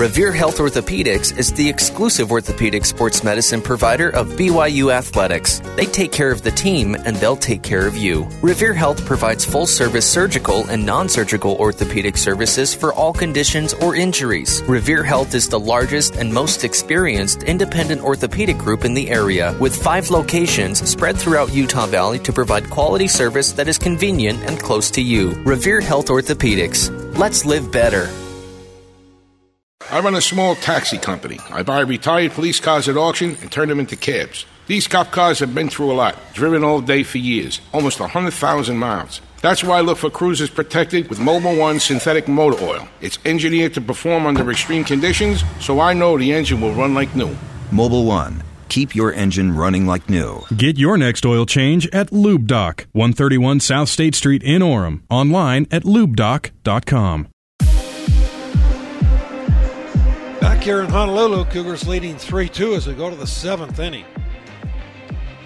Revere Health Orthopedics is the exclusive orthopedic sports medicine provider of BYU Athletics. They take care of the team and they'll take care of you. Revere Health provides full service surgical and non surgical orthopedic services for all conditions or injuries. Revere Health is the largest and most experienced independent orthopedic group in the area with five locations spread throughout Utah Valley to provide quality service that is convenient and close to you. Revere Health Orthopedics. Let's live better. I run a small taxi company. I buy retired police cars at auction and turn them into cabs. These cop cars have been through a lot, driven all day for years, almost 100,000 miles. That's why I look for cruisers protected with Mobil One synthetic motor oil. It's engineered to perform under extreme conditions, so I know the engine will run like new. Mobil One. Keep your engine running like new. Get your next oil change at Lube Doc, 131 South State Street in Orem. Online at lubedoc.com. Back here in Honolulu, Cougars leading 3 2 as we go to the seventh inning.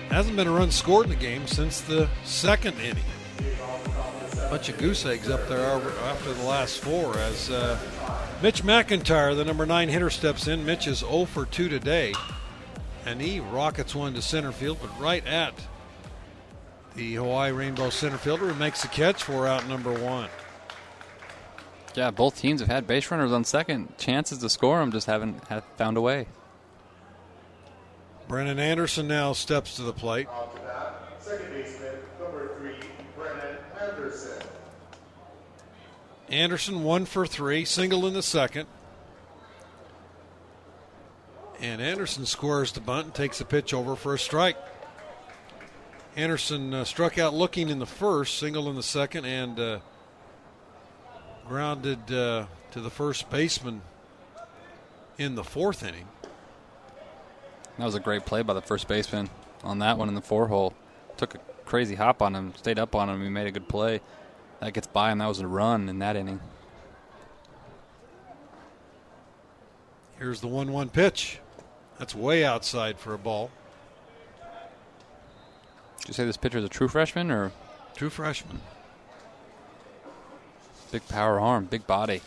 Hasn't been a run scored in the game since the second inning. Bunch of goose eggs up there after the last four as uh, Mitch McIntyre, the number nine hitter, steps in. Mitch is 0 for 2 today, and he rockets one to center field, but right at the Hawaii Rainbow center fielder who makes the catch for out number one. Yeah, both teams have had base runners on second. Chances to score them just haven't have found a way. Brennan Anderson now steps to the plate. Second baseman, number three, Brennan Anderson. Anderson one for three, single in the second. And Anderson scores the bunt and takes a pitch over for a strike. Anderson uh, struck out looking in the first, single in the second, and uh, grounded uh, to the first baseman in the fourth inning. That was a great play by the first baseman on that one in the four hole. Took a crazy hop on him, stayed up on him. He made a good play. That gets by him. That was a run in that inning. Here's the 1 1 pitch. That's way outside for a ball. Did you say this pitcher is a true freshman or? True freshman. Big power arm, big body.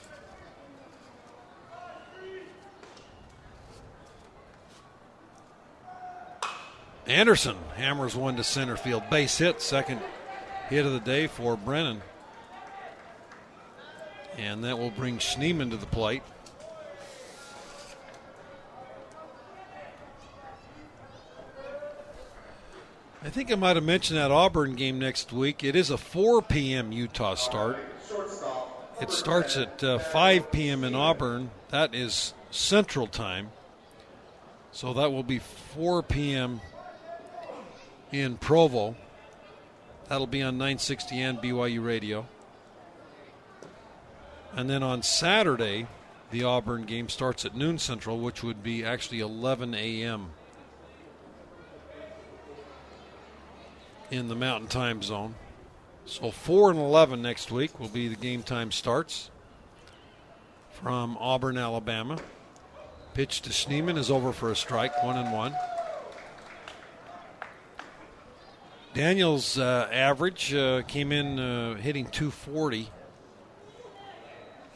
Anderson hammers one to center field. Base hit, second hit of the day for Brennan. And that will bring Schneeman to the plate. I think I might have mentioned that Auburn game next week. It is a 4 p.m. Utah start. It starts at uh, 5 p.m. in Auburn. That is Central Time. So that will be 4 p.m. in Provo. That'll be on 960 and BYU Radio. And then on Saturday, the Auburn game starts at noon Central, which would be actually 11 a.m. in the Mountain Time Zone. So 4 and 11 next week will be the game time starts from Auburn, Alabama. Pitch to Schneeman is over for a strike, one and one. Daniels' uh, average uh, came in uh, hitting 240.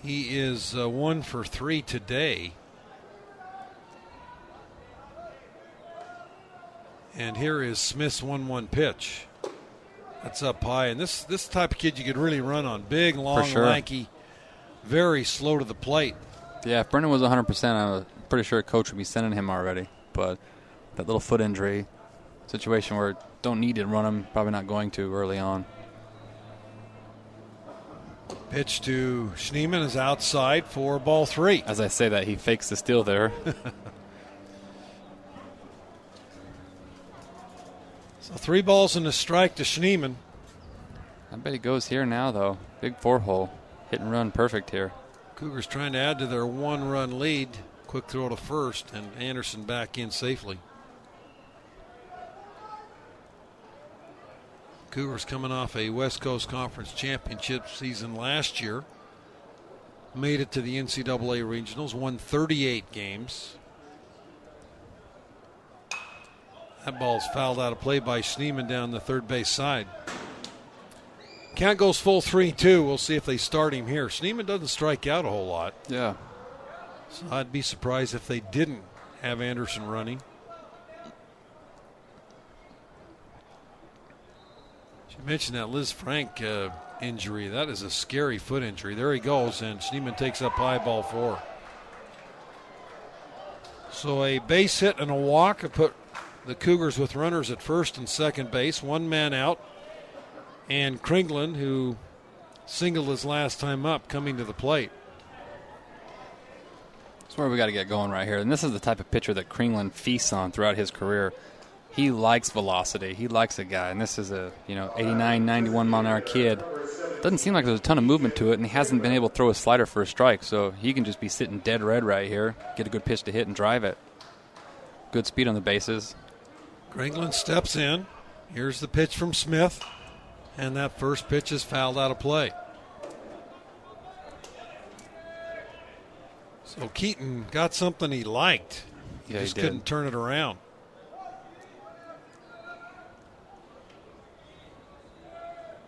He is uh, one for three today. And here is Smith's 1 1 pitch. That's up high. And this, this type of kid you could really run on. Big, long, sure. lanky, very slow to the plate. Yeah, if Brennan was 100%, I'm pretty sure a coach would be sending him already. But that little foot injury situation where don't need to run him, probably not going to early on. Pitch to Schneeman is outside for ball three. As I say that, he fakes the steal there. three balls and a strike to Schneeman. I bet he goes here now, though. Big four hole. Hit and run perfect here. Cougars trying to add to their one run lead. Quick throw to first, and Anderson back in safely. Cougars coming off a West Coast Conference championship season last year. Made it to the NCAA regionals, won 38 games. That ball's fouled out of play by Schneeman down the third base side. Count goes full 3 2. We'll see if they start him here. Schneeman doesn't strike out a whole lot. Yeah. So I'd be surprised if they didn't have Anderson running. You mentioned that Lisfranc uh, injury. That is a scary foot injury. There he goes, and Schneeman takes up high ball four. So a base hit and a walk have put the Cougars with runners at first and second base, one man out, and Kringlen, who singled his last time up, coming to the plate. That's where we got to get going right here. And this is the type of pitcher that Kringlen feasts on throughout his career. He likes velocity. He likes a guy, and this is a you know 89, 91 mile an hour kid. Doesn't seem like there's a ton of movement to it, and he hasn't been able to throw a slider for a strike. So he can just be sitting dead red right here, get a good pitch to hit and drive it. Good speed on the bases. Kringlen steps in. Here's the pitch from Smith, and that first pitch is fouled out of play. So Keaton got something he liked. He Yeah, just did. couldn't turn it around.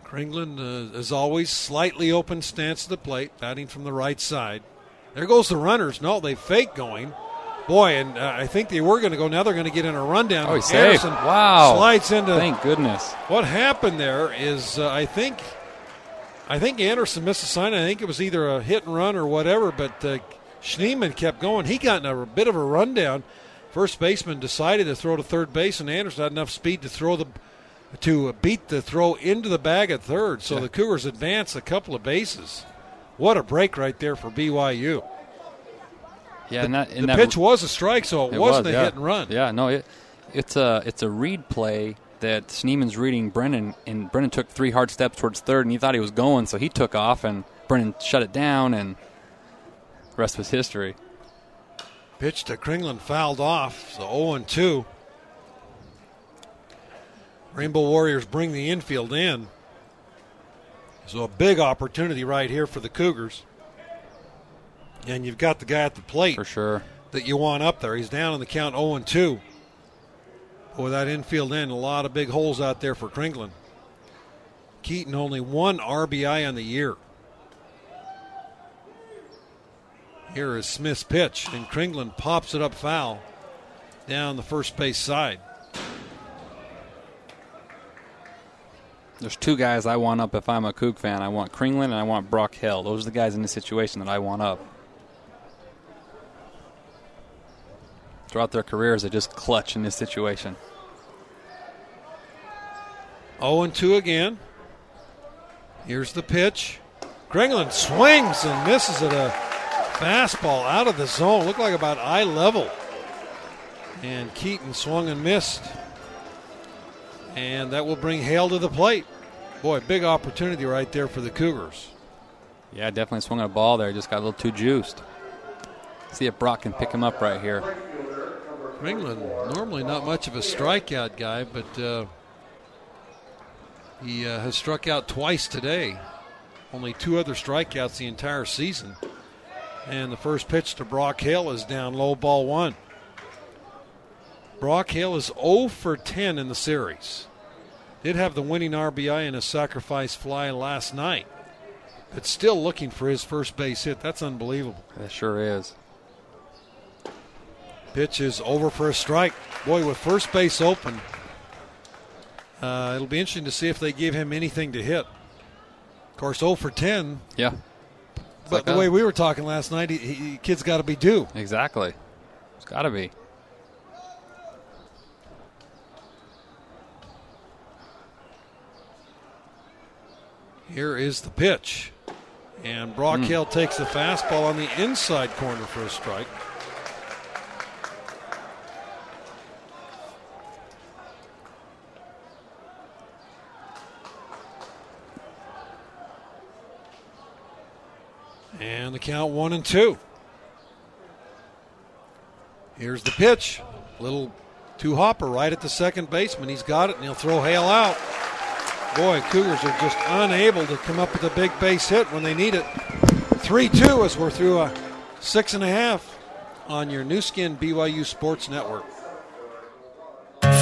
Kringlen, uh, as always, slightly open stance to the plate, batting from the right side. There goes the runners. No, they fake going. Boy, and uh, I think they were going to go. Now they're going to get in a rundown. Oh, he's safe. Anderson Wow. Slides into. Thank goodness. What happened there is, uh, I think, I think Anderson missed a sign. I think it was either a hit and run or whatever. But uh, Schneeman kept going. He got in a bit of a rundown. First baseman decided to throw to third base, and Anderson had enough speed to throw the to beat the throw into the bag at third. So Yeah. the Cougars advance a couple of bases. What a break right there for BYU. Yeah, and that, and the pitch was a strike, so it, It wasn't was, a yeah. hit and run. Yeah, no, it, it's a it's a read play that Schneeman's reading Brennan, and Brennan took three hard steps towards third, and he thought he was going, so he took off, and Brennan shut it down, and the rest was history. Pitch to Kringlen fouled off, so 0 and 2. Rainbow Warriors bring the infield in. So a big opportunity right here for the Cougars. And you've got the guy at the plate for sure that you want up there. He's down in the count 0 and 2. With that infield in, a lot of big holes out there for Kringlen. Keaton only one RBI on the year. Here is Smith's pitch, and Kringlen pops it up foul down the first base side. There's two guys I want up if I'm a Coug fan. I want Kringlen and I want Brock Hale. Those are the guys in this situation that I want up. Throughout their careers, they just clutch in this situation. 0 and 2 again. Here's the pitch. Kringlen swings and misses at a fastball out of the zone. Looked like about eye level. And Keaton swung and missed. And that will bring Hale to the plate. Boy, big opportunity right there for the Cougars. Yeah, definitely swung a ball there. Just got a little too juiced. See if Brock can pick him up right here. Kringlen, normally not much of a strikeout guy, but uh, he uh, has struck out twice today. Only two other strikeouts the entire season. And the first pitch to Brock Hale is down low ball one. Brock Hale is 0 for 10 in the series. Did have the winning RBI in a sacrifice fly last night, but still looking for his first base hit. That's unbelievable. That sure is. Pitch is over for a strike. Boy, with first base open, uh, it'll be interesting to see if they give him anything to hit. Of course, 0 for 10. Yeah. But like the that. way we were talking last night, he, he, kid's got to be due. Exactly. It's got to be. Here is the pitch. And Brock Hmm. Hale takes the fastball on the inside corner for a strike. And two. Here's the pitch. Little two hopper right at the second baseman. He's got it, and he'll throw Hale out. Boy, Cougars are just unable to come up with a big base hit when they need it. 3 2 as we're through a six and a half on your Nu Skin BYU Sports Network.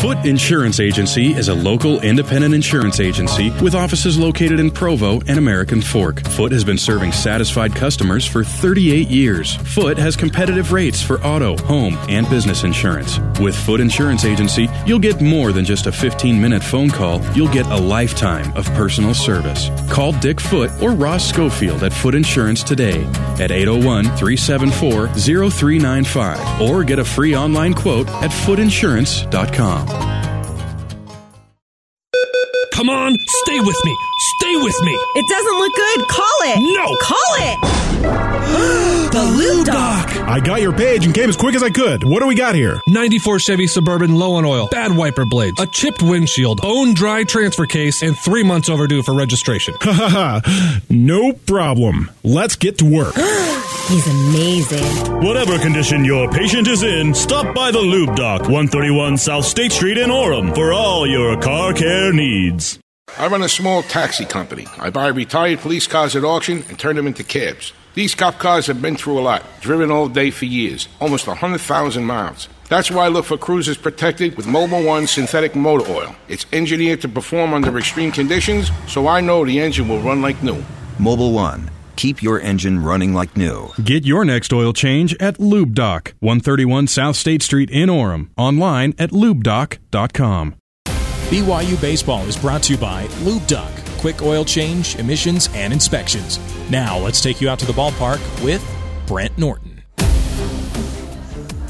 Foot Insurance Agency is a local independent insurance agency with offices located in Provo and American Fork. Foot has been serving satisfied customers for 38 years. Foot has competitive rates for auto, home, and business insurance. With Foot Insurance Agency, you'll get more than just a 15 minute phone call, you'll get a lifetime of personal service. Call Dick Foot or Ross Schofield at Foot Insurance today at 801 374 0395 or get a free online quote at footinsurance.com. Come on, stay with me. Stay with me. It doesn't look good. Call it. No. Call it. the Lube Doc. I got your page and came as quick as I could. What do we got here? 94 Chevy Suburban low on oil, bad wiper blades, a chipped windshield, bone dry transfer case, and three months overdue for registration. Ha ha ha. No problem. Let's get to work. He's amazing. Whatever condition your patient is in, stop by the Lube Doc, 131 South State Street in Orem for all your car care needs. I run a small taxi company. I buy retired police cars at auction and turn them into cabs. These cop cars have been through a lot, driven all day for years, almost 100,000 miles. That's why I look for cruisers protected with Mobil One synthetic motor oil. It's engineered to perform under extreme conditions, so I know the engine will run like new. Mobil One. Keep your engine running like new. Get your next oil change at Lube Doc, 131 South State Street in Orem. Online at lubedoc.com. BYU Baseball is brought to you by Lube Doc, quick oil change, emissions, and inspections. Now let's take you out to the ballpark with Brent Norton.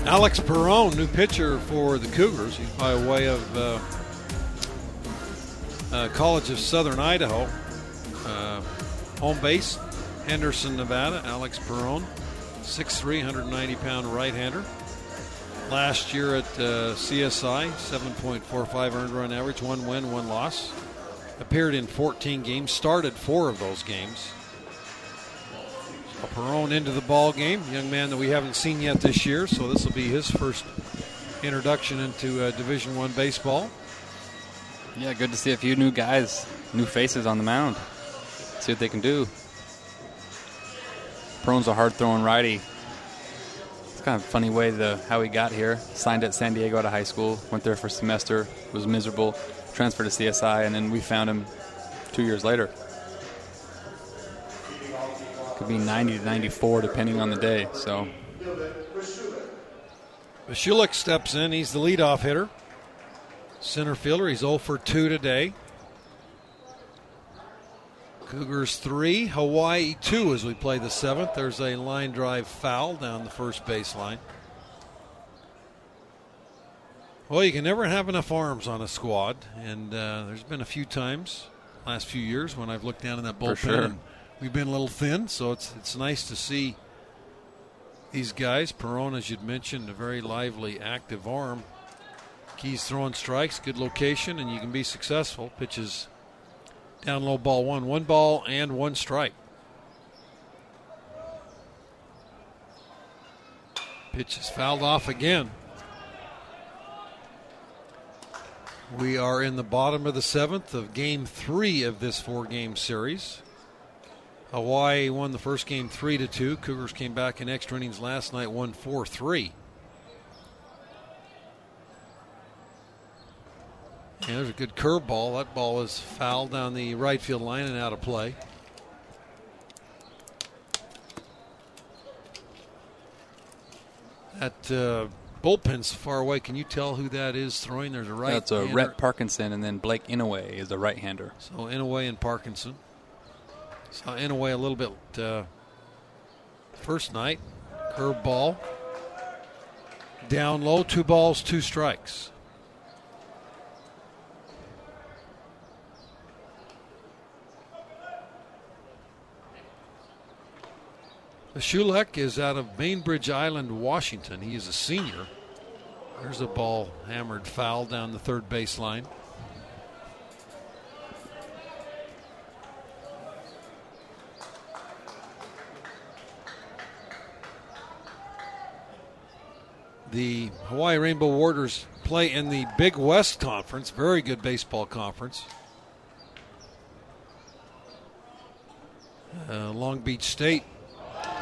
Alex Perone, new pitcher for the Cougars. He's by way of uh, uh, College of Southern Idaho. Uh, home base, Henderson, Nevada. Alex Perone, 6'3", 190 pound right hander. Last year at uh, CSI, 7.45 earned run average, one win, one loss. Appeared in 14 games, started four of those games. So Perone into the ball game, young man that we haven't seen yet this year, so this will be his first introduction into uh, Division One baseball. Yeah, good to see a few new guys, new faces on the mound. See what they can do. Prone's a hard throwing righty. Kind of funny way the how he got here. Signed at San Diego out of high school, went there for a semester, was miserable, transferred to CSI, and then we found him two years later. Could be 90 to 94 depending on the day. So Vchulek steps in. He's the leadoff hitter. Center fielder. He's 0 for 2 today. Cougars 3, Hawaii 2 as we play the seventh. There's a line drive foul down the first baseline. Well, you can never have enough arms on a squad, and uh, there's been a few times last few years when I've looked down in that bullpen sure. and we've been a little thin. So it's it's nice to see these guys. Perone, as you'd mentioned, a very lively, active arm. Keys throwing strikes, good location, and you can be successful. Pitches down low ball one, one ball and one strike. Pitch is fouled off again. We are in the bottom of the seventh of game three of this four game series. Hawaii won the first game three to two. Cougars came back in extra innings last night, won four three. Yeah, there's a good curveball. That ball is fouled down the right field line and out of play. That uh, bullpen's far away. Can you tell who that is throwing? There's a right. that's a. Rhett Parkinson, and then Blake Inouye is a right-hander. So Inouye and Parkinson. Saw Inouye a little bit uh, first night. Curveball. Down low, two balls, two strikes. Shulek is out of Bainbridge Island, Washington. He is a senior. There's a ball hammered foul down the third baseline. The Hawaii Rainbow Warriors play in the Big West Conference, very good baseball conference. Uh, Long Beach State,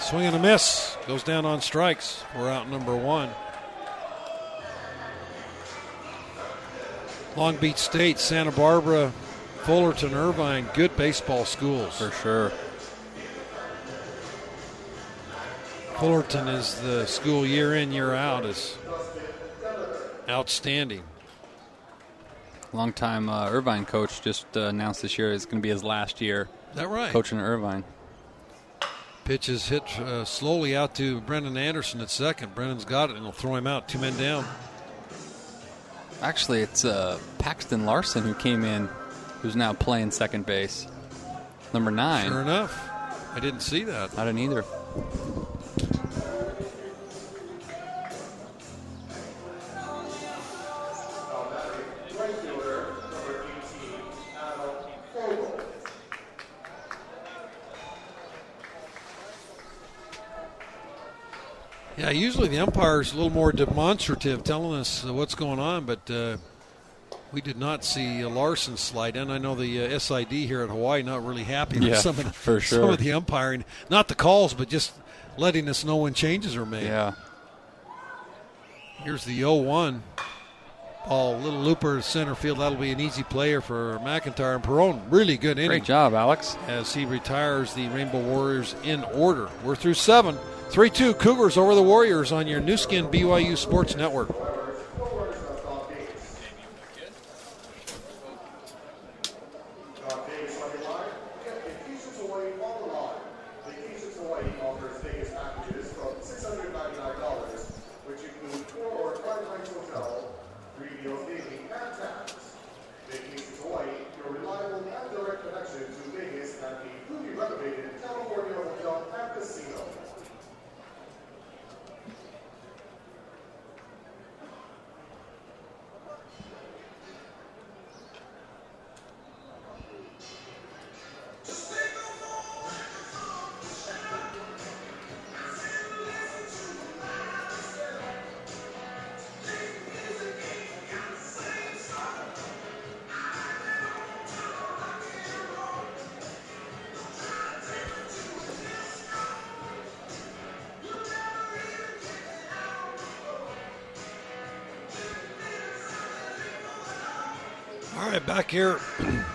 swing and a miss, goes down on strikes. We're out number one. Long Beach State, Santa Barbara, Fullerton, Irvine, good baseball schools. For sure. Fullerton is the school year in, year out is outstanding. Longtime uh, Irvine coach just uh, announced this year is going to be his last year. Is that right? Coaching Irvine. Pitch is hit uh, slowly out to Brennan Anderson at second. Brennan's got it and he'll throw him out. Two men down. Actually, it's uh, Paxton Larson who came in, who's now playing second base. Number nine. Sure enough. I didn't see that. I didn't either. Usually the umpire's a little more demonstrative, telling us uh, what's going on, but uh, we did not see uh, Larson slide in. I know the uh, SID here at Hawaii not really happy with Yeah, some of the, for some of the umpiring, not the calls, but just letting us know when changes are made. Yeah. Here's the 0-1 ball, little looper center field. That'll be an easy player for McIntyre and Perone. Really good inning. Great job, Alex. As he retires the Rainbow Warriors in order. We're through seven. 3 2 Cougars over the Warriors on your Nu Skin BYU Sports Network.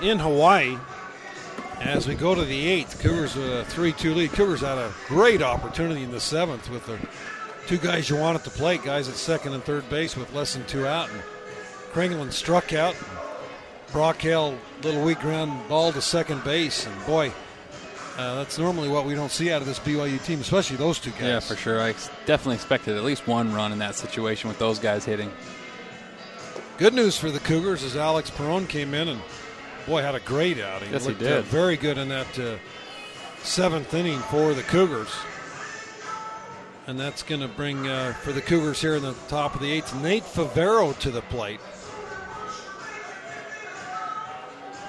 In Hawaii as we go to the eighth. Cougars with a 3 2 lead. Cougars had a great opportunity in the seventh with the two guys you want at the plate, guys at second and third base with less than two out. And Kringlen struck out. Brock Hale, little weak ground ball to second base. And boy, uh, that's normally what we don't see out of this BYU team, especially those two guys. Yeah, for sure. I ex- definitely expected at least one run in that situation with those guys hitting. Good news for the Cougars is Alex Perone came in and boy had a great outing. Yes, he Looked, uh, did. very good in that uh, seventh inning for the Cougars, and that's going to bring uh, for the Cougars here in the top of the eighth Nate Favero to the plate.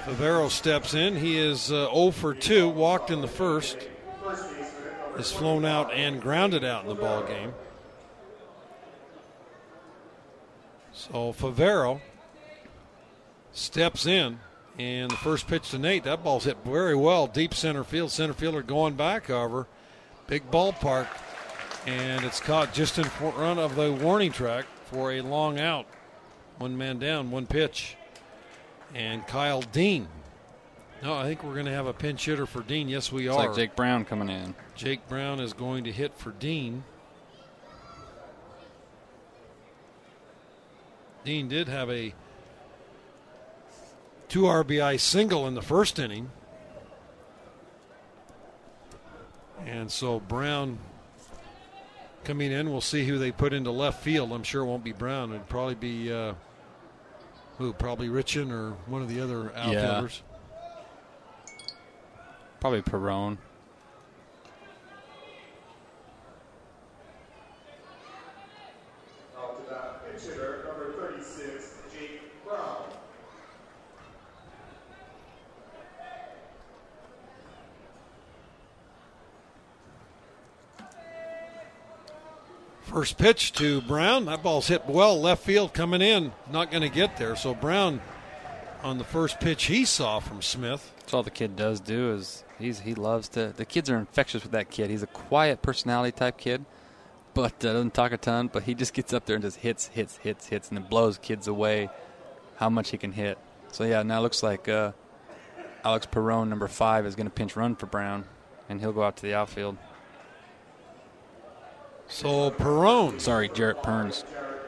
Favero steps in. He is uh, 0 for 2, walked in the first, is flown out and grounded out in the ball game. So Favero steps in, and the first pitch to Nate, that ball's hit very well, deep center field. Center fielder going back, however, big ballpark, and it's caught just in front of the warning track for a long out. One man down, one pitch. And Kyle Dean. No, I think we're going to have a pinch hitter for Dean. Yes, we It's are. like Jake Brown coming in. Jake Brown is going to hit for Dean. Dean did have a two RBI single in the first inning. And so Brown coming in, we'll see who they put into left field. I'm sure it won't be Brown. It'd probably be uh, who? Probably Richin or one of the other outfielders. Probably Perone. Out to that pinch hitter, number 36, Jake Brown. First pitch to Brown. That ball's hit well left field coming in. Not going to get there. So Brown on the first pitch he saw from Smith. That's all the kid does do is he's he loves to. The kids are infectious with that kid. He's a quiet personality type kid, but uh, doesn't talk a ton. But he just gets up there and just hits, hits, hits, hits, and then blows kids away. How much he can hit. So yeah, now it looks like uh, Alex Perron, number five, is going to pinch run for Brown, and he'll go out to the outfield. So Perron. Sorry, Jarrett Perns.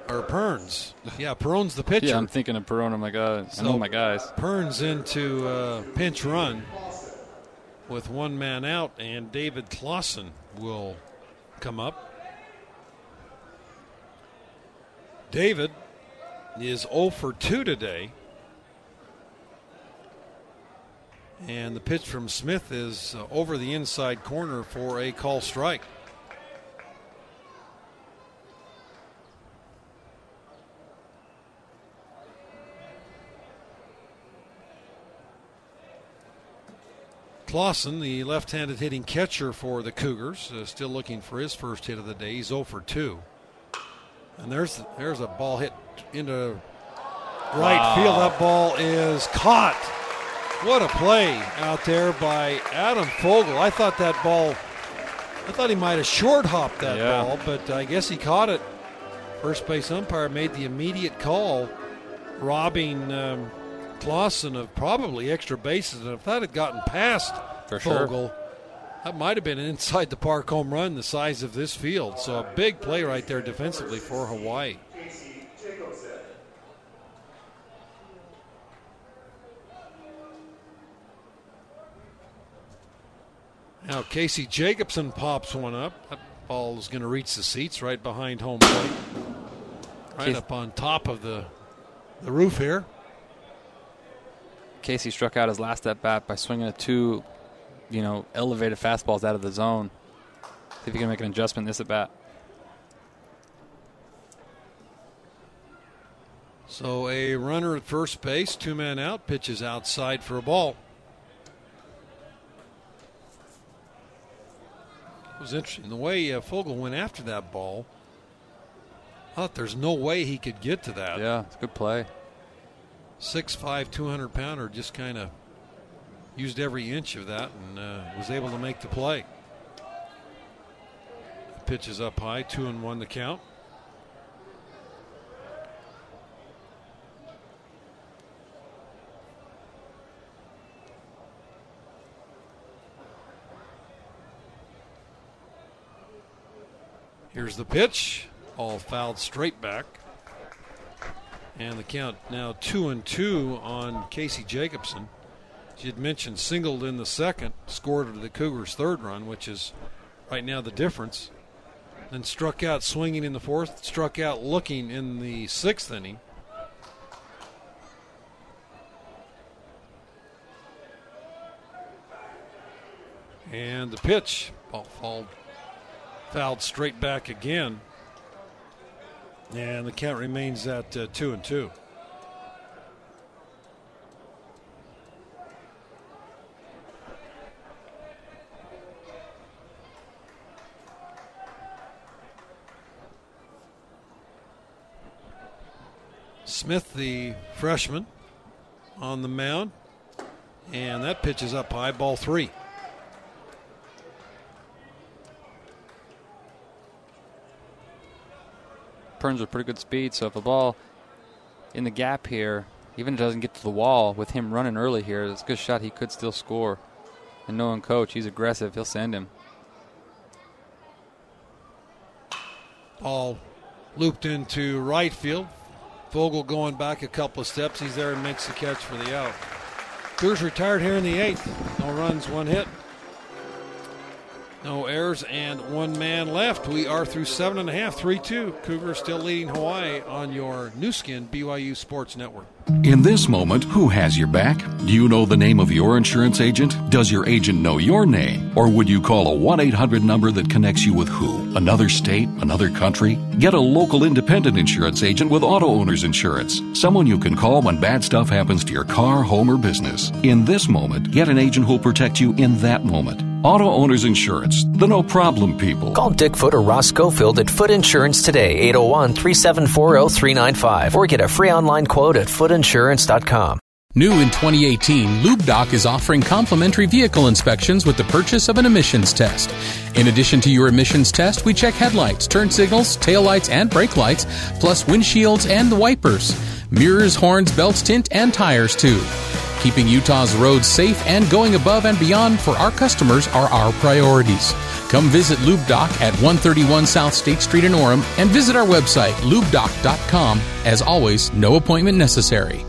Or Perns. Yeah, Perron's the pitcher. Yeah, I'm thinking of Perron. I'm like, uh, I know my guys. Perns into uh, pinch run with one man out, and David Clausen will come up. David is 0 for 2 today. And the pitch from Smith is uh, over the inside corner for a call strike. Clausen, the left handed hitting catcher for the Cougars, uh, still looking for his first hit of the day. He's 0 for 2. And there's there's a ball hit into right Wow. field. That ball is caught. What a play out there by Adam Fogel. I thought that ball, I thought he might have short hopped that Yeah. ball, but I guess he caught it. First base umpire made the immediate call, robbing um, Clausen of probably extra bases. And if that had gotten past For sure. That might have been an inside the park home run the size of this field. So a big play right there defensively for Hawaii. Now Casey Jacobson pops one up. That ball is going to reach the seats right behind home plate, right Casey- up on top of the the roof here. Casey struck out his last at bat by swinging a two, you know, elevated fastballs out of the zone. See if he can make an adjustment this at bat. So a runner at first base, two men out, pitches outside for a ball. It was interesting the way uh, Fogel went after that ball. I thought there's no way he could get to that. Yeah, it's a good play. 6'5", 200 pounder just kind of used every inch of that and uh, was able to make the play. Pitches up high, two and one the count. Here's the pitch, all fouled straight back. And the count now two and two on Casey Jacobson. She had mentioned singled in the second, scored the Cougars' third run, which is right now the difference. Then struck out swinging in the fourth, struck out looking in the sixth inning. And the pitch, ball fouled, fouled straight back again. And the count remains at uh, two and two. Smith, the freshman, on the mound. And that pitch is up high, ball three. Perns with pretty good speed, so if a ball in the gap here, even if it doesn't get to the wall, with him running early here, it's a good shot. He could still score. And knowing coach, he's aggressive. He'll send him. Ball looped into right field. Fogel going back a couple of steps. He's there and makes the catch for the out. Cougars retired here in the eighth. No runs, one hit. No errors, and one man left. We are through seven and a half, 3 2. Cougars still leading Hawaii on your Nu Skin BYU Sports Network. In this moment, who has your back? Do you know the name of your insurance agent? Does your agent know your name? Or would you call a 1 800 number that connects you with who? Another state? Another country? Get a local independent insurance agent with auto owner's insurance. Someone you can call when bad stuff happens to your car, home, or business. In this moment, get an agent who'll protect you in that moment. Auto Owners Insurance, the no problem people. Call Dick Foot or Ross Schofield at Foot Insurance today, 801 374 0395, or get a free online quote at footinsurance.com. New in 2018, LubeDoc is offering complimentary vehicle inspections with the purchase of an emissions test. In addition to your emissions test, we check headlights, turn signals, taillights, and brake lights, plus windshields and the wipers, mirrors, horns, belts, tint, and tires too. Keeping Utah's roads safe and going above and beyond for our customers are our priorities. Come visit LubeDoc at 131 South State Street in Orem and visit our website, lubedoc.com. As always, no appointment necessary.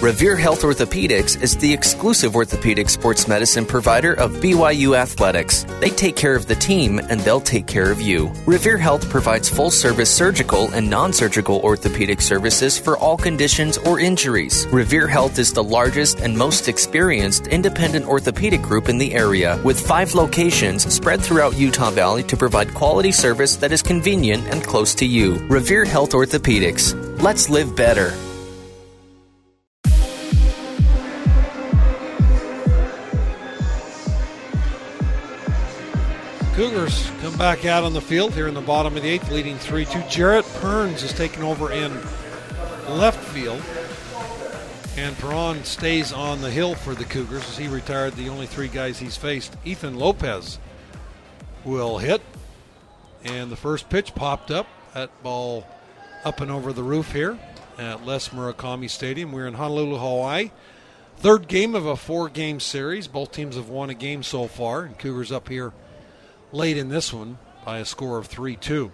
Revere Health Orthopedics is the exclusive orthopedic sports medicine provider of BYU Athletics. They take care of the team and they'll take care of you. Revere Health provides full service surgical and non surgical orthopedic services for all conditions or injuries. Revere Health is the largest and most experienced independent orthopedic group in the area, with five locations spread throughout Utah Valley to provide quality service that is convenient and close to you. Revere Health Orthopedics. Let's live better. Cougars come back out on the field here in the bottom of the eighth, leading 3 2. Jarrett Perns is taken over in left field. And Perron stays on the hill for the Cougars as he retired the only three guys he's faced. Ethan Lopez will hit. And the first pitch popped up. That ball up and over the roof here at Les Murakami Stadium. We're in Honolulu, Hawaii. Third game of a four game series. Both teams have won a game so far. And Cougars up here late in this one by a score of 3 2.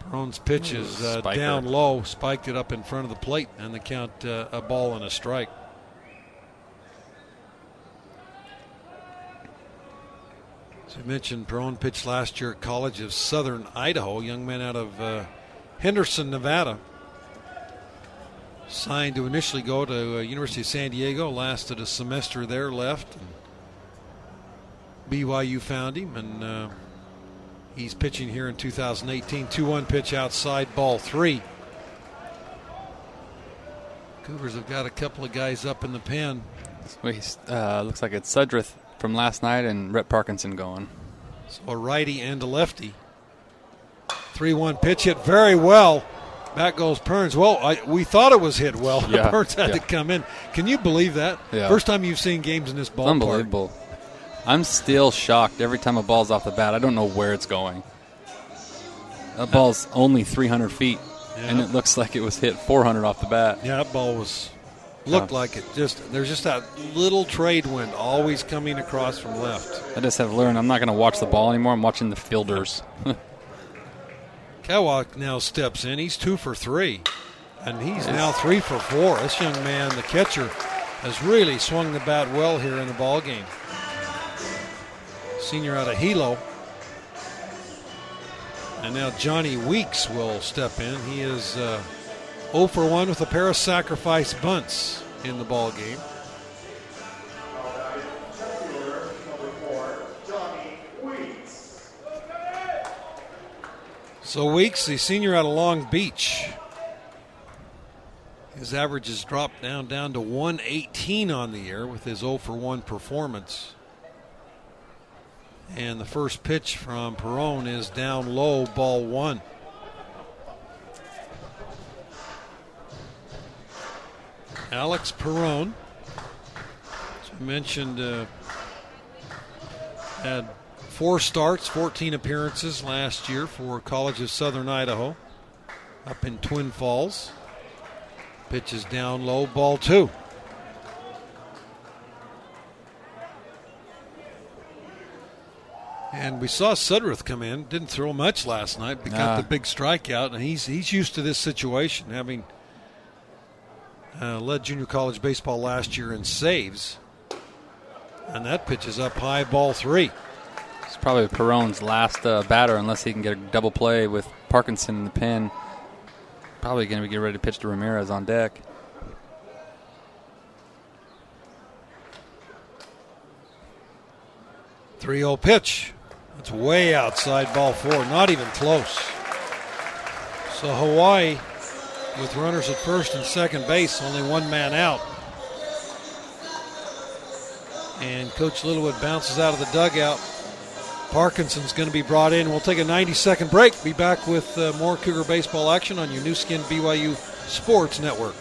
Perron's pitch is uh, down low, spiked it up in front of the plate, and the count uh, a ball and a strike. As I mentioned, Perron pitched last year at College of Southern Idaho, young man out of uh, Henderson, Nevada. Signed to initially go to uh, University of San Diego, lasted a semester there, left. BYU found him, and uh, he's pitching here in 2018. 2 1 pitch outside, ball three. Cougars have got a couple of guys up in the pen. Uh, looks like it's Sudrith from last night and Rhett Parkinson going. So a righty and a lefty. 3 1 pitch hit very well. Back goes Perns. Well, I, we thought it was hit well. Yeah, Perns had yeah. to come in. Can you believe that? Yeah. First time you've seen games in this ballpark. Unbelievable. I'm still shocked every time a ball's off the bat. I don't know where it's going. That ball's only 300 feet, and it looks like it was hit 400 off the bat. Yeah, that ball was looked Yeah. like it. Just there's just that little trade wind always coming across from left. I just have learned I'm not going to watch the ball anymore. I'm watching the fielders. Kawak now steps in. He's two for three, and he's now three for four. This young man, the catcher, has really swung the bat well here in the ball game. Senior out of Hilo. And now Johnny Weeks will step in. He is uh, 0 for 1 with a pair of sacrifice bunts in the ball game. So Weeks, the senior out of Long Beach, his average has dropped down down to 118 on the year with his 0 for 1 performance. And the first pitch from Perone is down low, ball one. Alex Perone, as I mentioned, uh, had four starts, 14 appearances last year for College of Southern Idaho up in Twin Falls. Pitch is down low, ball two. And we saw Sudworth come in. Didn't throw much last night, but Nah. got the big strikeout, and he's he's used to this situation, having uh, led junior college baseball last year in saves. And that pitch is up high, ball three. It's probably Perrone's last uh, batter, unless he can get a double play with Parkinson in the pen. Probably going to be getting ready to pitch to Ramirez on deck. Three zero pitch. That's way outside ball four, not even close. So Hawaii, with runners at first and second base, only one man out. And Coach Littlewood bounces out of the dugout. Parkinson's going to be brought in. We'll take a 90 second break. Be back with uh, more Cougar baseball action on your Nu Skin BYU Sports Network.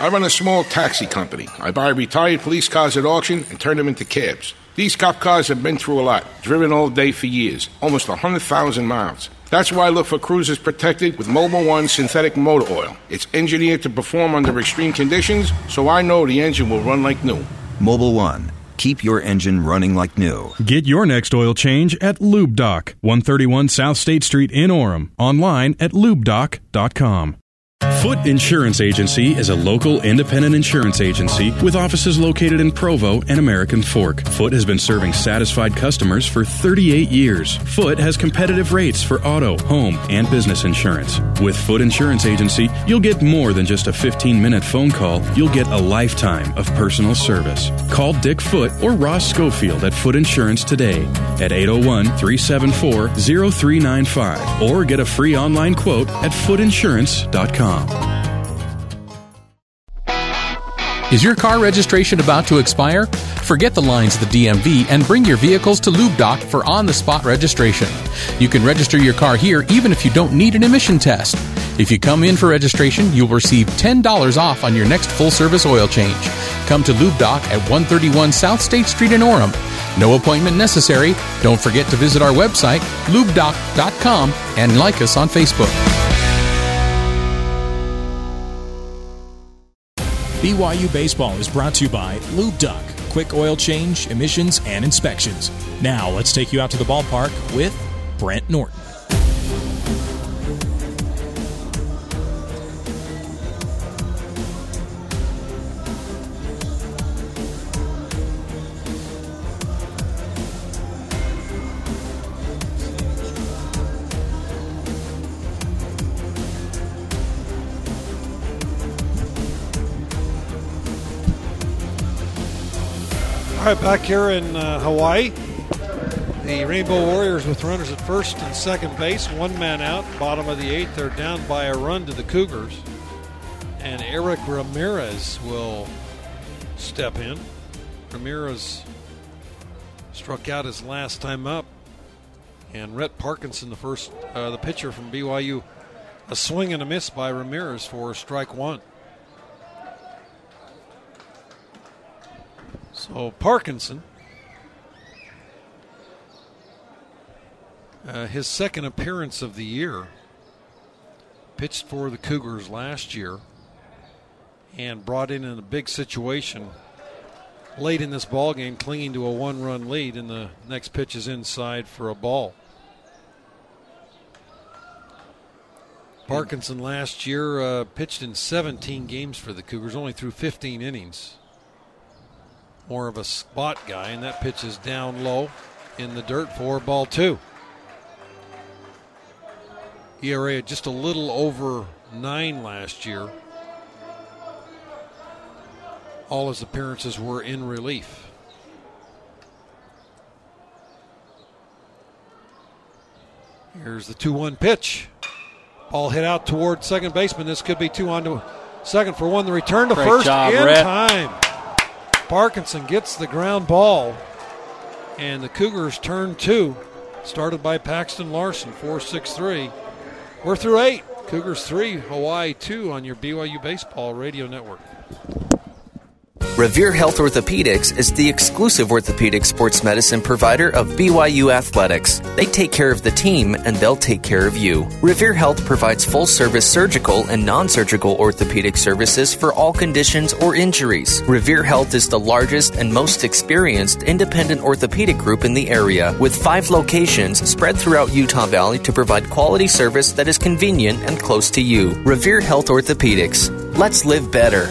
I run a small taxi company. I buy retired police cars at auction and turn them into cabs. These cop cars have been through a lot, driven all day for years, almost 100,000 miles. That's why I look for cruisers protected with Mobil One synthetic motor oil. It's engineered to perform under extreme conditions, so I know the engine will run like new. Mobil One. Keep your engine running like new. Get your next oil change at Lube Doc, 131 South State Street in Orem. Online at lubedoc.com. Foot Insurance Agency is a local independent insurance agency with offices located in Provo and American Fork. Foot has been serving satisfied customers for 38 years. Foot has competitive rates for auto, home, and business insurance. With Foot Insurance Agency, you'll get more than just a 15 minute phone call, you'll get a lifetime of personal service. Call Dick Foot or Ross Schofield at Foot Insurance today at 801 374 0395 or get a free online quote at footinsurance.com. Is your car registration about to expire? Forget the lines at the DMV and bring your vehicles to Lube Doc for on the spot registration. You can register your car here even if you don't need an emission test. If you come in for registration, you'll receive $10 off on your next full service oil change. Come to Lube Doc at 131 South State Street in Orem. No appointment necessary. Don't forget to visit our website, lubedoc.com, and like us on Facebook. BYU Baseball is brought to you by Lube Doc, quick oil change, emissions, and inspections. Now let's take you out to the ballpark with Brent Norton. Right, back here in uh, Hawaii, the Rainbow Warriors with runners at first and second base, one man out, bottom of the eighth. They're down by a run to the Cougars, and Eric Ramirez will step in. Ramirez struck out his last time up, and Rhett Parkinson, the first, uh, the pitcher from BYU, a swing and a miss by Ramirez for strike one. So Parkinson, uh, his second appearance of the year, pitched for the Cougars last year, and brought in in a big situation late in this ball game, clinging to a one-run lead, and the next pitch is inside for a ball. Parkinson last year uh, pitched in 17 games for the Cougars, only threw 15 innings more of a spot guy, and that pitch is down low in the dirt for ball two. ERA just a little over nine last year. All his appearances were in relief. Here's the 2 1 pitch. Ball hit out toward second baseman. This could be two on to second for one. The return to Great first job, in Rhett. time. Parkinson gets the ground ball, and the Cougars turn two, started by Paxton Larson, 4 6 3. We're through eight. Cougars three, Hawaii two on your BYU Baseball Radio Network. Revere Health Orthopedics is the exclusive orthopedic sports medicine provider of BYU Athletics. They take care of the team and they'll take care of you. Revere Health provides full service surgical and non surgical orthopedic services for all conditions or injuries. Revere Health is the largest and most experienced independent orthopedic group in the area with five locations spread throughout Utah Valley to provide quality service that is convenient and close to you. Revere Health Orthopedics. Let's live better.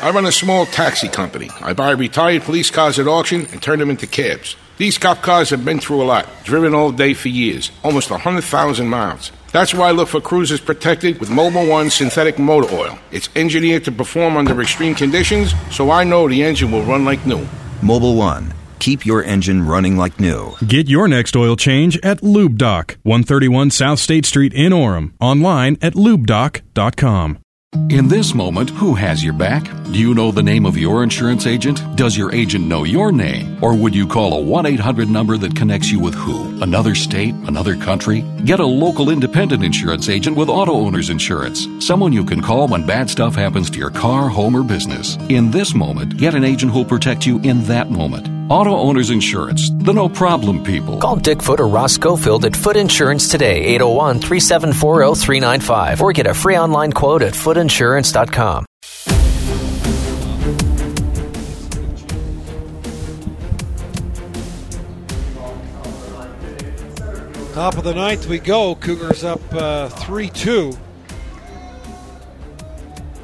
I run a small taxi company. I buy retired police cars at auction and turn them into cabs. These cop cars have been through a lot, driven all day for years, almost 100,000 miles. That's why I look for cruisers protected with Mobil One synthetic motor oil. It's engineered to perform under extreme conditions, so I know the engine will run like new. Mobil One. Keep your engine running like new. Get your next oil change at Lube Doc, 131 South State Street in Orem. Online at lubedoc.com. In this moment, who has your back? Do you know the name of your insurance agent? Does your agent know your name? Or would you call a 1 800 number that connects you with who? Another state? Another country? Get a local independent insurance agent with auto owner's insurance. Someone you can call when bad stuff happens to your car, home, or business. In this moment, get an agent who'll protect you in that moment. Auto Owners Insurance, the no problem people. Call Dick Foot or Ross Schofield at Foot Insurance today, 801 374 0395, or get a free online quote at footinsurance.com. Top of the ninth we go. Cougars up uh, 3 2.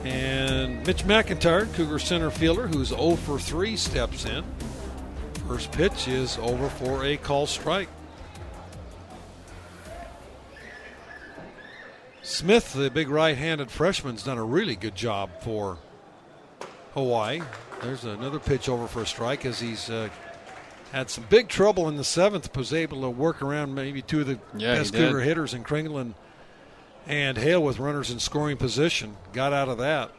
And Mitch McIntyre, Cougar center fielder, who's 0 for 3, steps in. First pitch is over for a call strike. Smith, the big right handed freshman's done a really good job for Hawaii. There's another pitch over for a strike as he's uh, had some big trouble in the seventh, was able to work around maybe two of the Yeah, best. Cougar hitters in Kringlen and, Hale with runners in scoring position. Got out of that.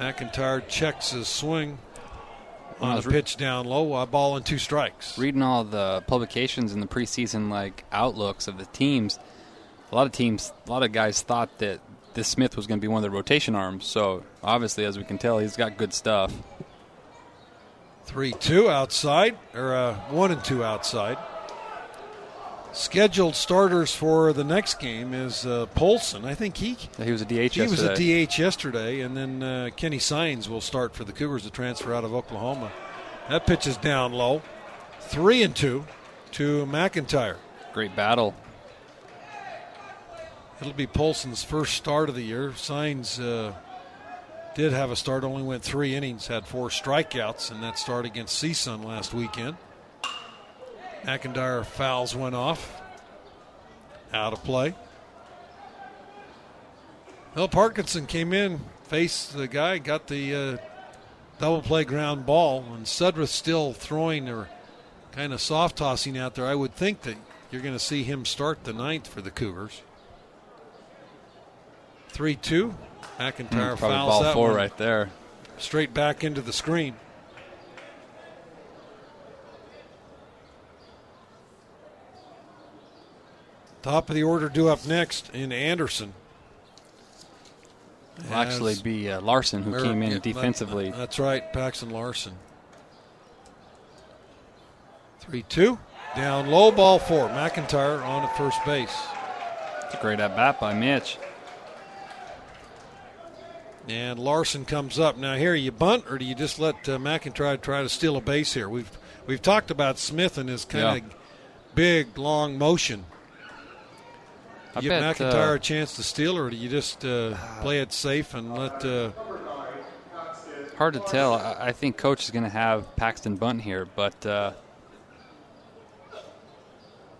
McIntyre checks his swing on a was pitch down low, a ball and two strikes. Reading all the publications and the preseason like outlooks of the teams, a lot of teams, a lot of guys thought that this Smith was going to be one of the rotation arms. So obviously, as we can tell, he's got good stuff. Three two outside, or uh, one and two outside. Scheduled starters for the next game is uh, Polson. I think he He was a DH he was a. DH yesterday, and then uh, Kenny Sines will start for the Cougars to transfer out of Oklahoma. That pitch is down low, three and two to McIntyre. Great battle. It'll be Polson's first start of the year. Sines uh, did have a start, only went three innings, had four strikeouts in that start against CSUN last weekend. McIntyre fouls went off. Out of play. Well, Parkinson came in, faced the guy, got the uh, double play ground ball, and Sudworth still throwing or kind of soft tossing out there. I would think that you're going to see him start the ninth for the Cougars. 3 2. McIntyre Mm, fouls ball that four one right there. Straight back into the screen. Top of the order due up next in Anderson. Will actually be uh, Larson who Mer- came in yeah, defensively. That's right, Paxton Larson. 3 2. Down low, ball four. McIntyre on at first base. It's a great at bat by Mitch. And Larson comes up. Now, here, you bunt or do you just let uh, McIntyre try to steal a base here? We've we've talked about Smith and his kind of big, long motion. I You bet, give McIntyre uh, a chance to steal, or do you just uh, play it safe and let? Uh, Hard to tell. I, I think coach is going to have Paxton bunt here, but uh,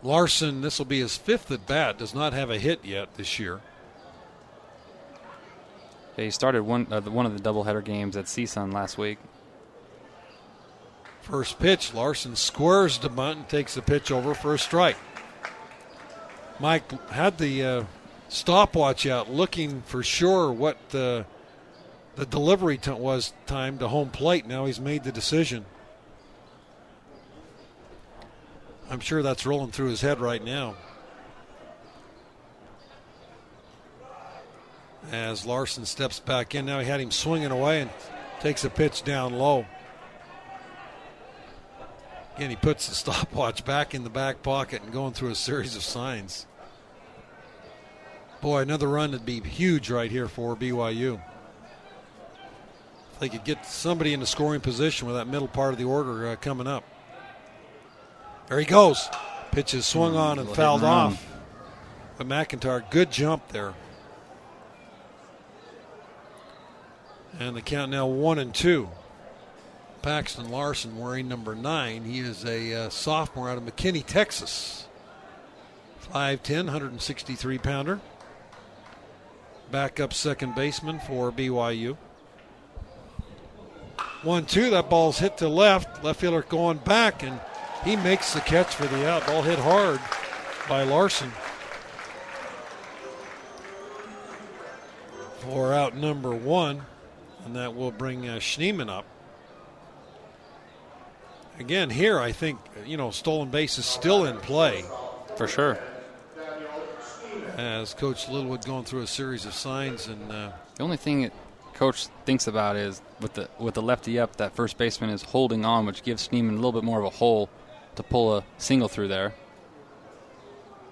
Larson, this will be his fifth at bat. Does not have a hit yet this year. yeah, he started one uh, the- one of the doubleheader games at CSUN last week. First pitch, Larson squares the bunt and takes the pitch over for a strike. Mike had the uh, stopwatch out, looking for sure what the the delivery t- was time to home plate. Now he's made the decision. I'm sure that's rolling through his head right now. As Larson steps back in, now he had him swinging away and takes a pitch down low. Again, he puts the stopwatch back in the back pocket and going through a series of signs. Boy, another run would be huge right here for BYU. If they could get somebody in the scoring position with that middle part of the order uh, coming up. There he goes. Pitch is swung on and fouled off. But McIntyre, good jump there. And the count now one and two. Paxton Larson wearing number nine. He is a uh, sophomore out of McKinney, Texas. 5'10, 163 pounder. Backup second baseman for BYU. 1 2. That ball's hit to left. Left fielder going back, and he makes the catch for the out. Ball hit hard by Larson. for out number one, and that will bring uh, Schneeman up. Again, here I think you know stolen base is still in play For sure. As Coach Littlewood going through a series of signs and uh, The only thing that coach thinks about is with the with the lefty up, that first baseman is holding on, which gives Schneeman a little bit more of a hole to pull a single through there.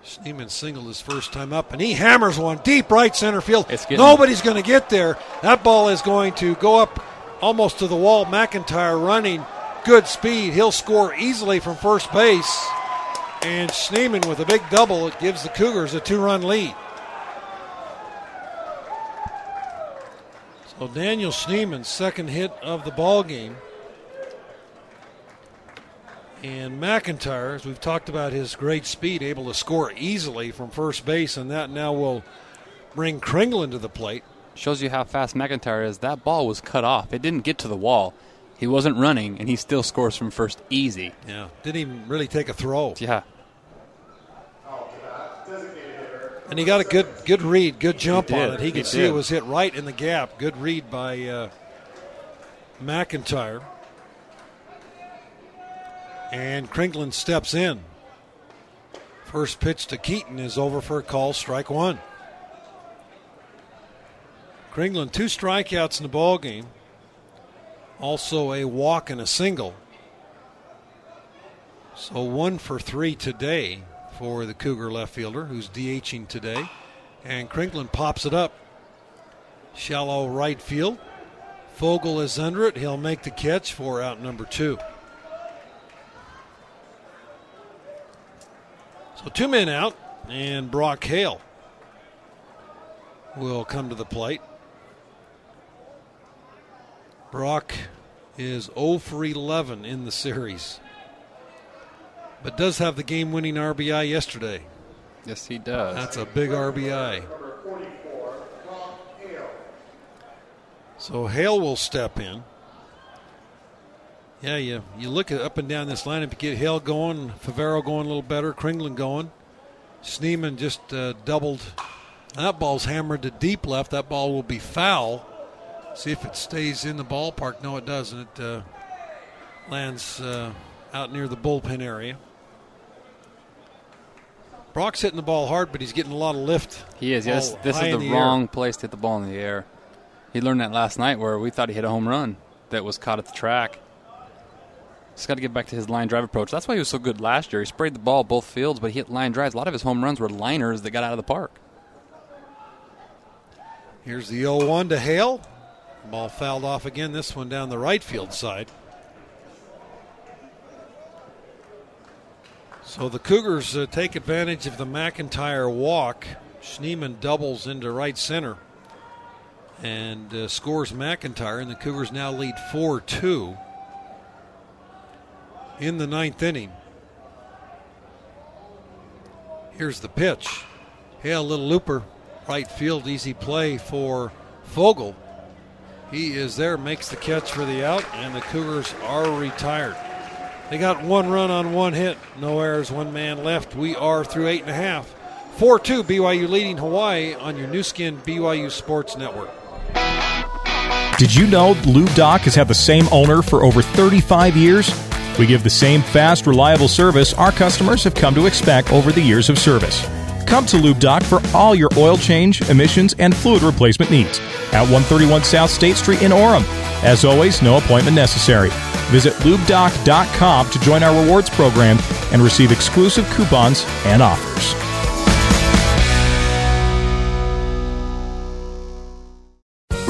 Schneeman singled his first time up, and he hammers one deep right center field. Nobody's going to get there. That ball is going to go up almost to the wall. McIntyre running good speed. He'll score easily from first base. And Schneeman with a big double, it gives the Cougars a two run lead. So Daniel Schneeman's second hit of the ball game. And McIntyre, as we've talked about his great speed, able to score easily from first base, and that now will bring Kringlen to the plate. Shows you how fast McIntyre is. That ball was cut off. It didn't get to the wall. He wasn't running, and he still scores from first easy. Yeah, didn't even really take a throw. Yeah. And he got a good good read, good jump on it. He He could see did. it was hit right in the gap. Good read by uh, McIntyre. And Kringlen steps in. First pitch to Keaton is over for a call, strike one. Kringlen, two strikeouts in the ball game. Also a walk and a single. So one for three today for the Cougar left fielder who's DHing today. And Kringlen pops it up. Shallow right field. Fogel is under it. He'll make the catch for out number two. So two men out, and Brock Hale will come to the plate. Brock is 0 for 11 in the series, but does have the game winning RBI yesterday. Yes, he does. That's a big RBI. So Hale will step in. Yeah, you you look at up and down this lineup. You get Hale going, Favero going a little better, Kringlen going. Schneeman just uh, doubled. That ball's hammered to deep left. That ball will be foul. See if it stays in the ballpark. No, it doesn't. It uh, lands uh, out near the bullpen area. Brock's hitting the ball hard, but he's getting a lot of lift. He is. Yes, this is the, the air. wrong place to hit the ball in the air. He learned that last night where we thought he hit a home run that was caught at the track. Just got to get back to his line drive approach. That's why he was so good last year. He sprayed the ball both fields, but he hit line drives. A lot of his home runs were liners that got out of the park. Here's the 0 1 to Hale. Ball fouled off again, this one down the right field side. So the Cougars uh, take advantage of the McIntyre walk. Schneeman doubles into right center and uh, scores McIntyre, and the Cougars now lead 4 2 in the ninth inning. Here's the pitch. Hale, little looper, right field, easy play for Fogel. He is there, makes the catch for the out, and the Cougars are retired. They got one run on one hit, no errors, one man left. We are through eight and a half. 4 2 BYU leading Hawaii on your Nu Skin BYU Sports Network. Did you know Lube Doc has had the same owner for over 35 years? We give the same fast, reliable service our customers have come to expect over the years of service. Come to Lube Doc for all your oil change, emissions, and fluid replacement needs at 131 South State Street in Orem. As always, no appointment necessary. Visit lubedoc.com to join our rewards program and receive exclusive coupons and offers.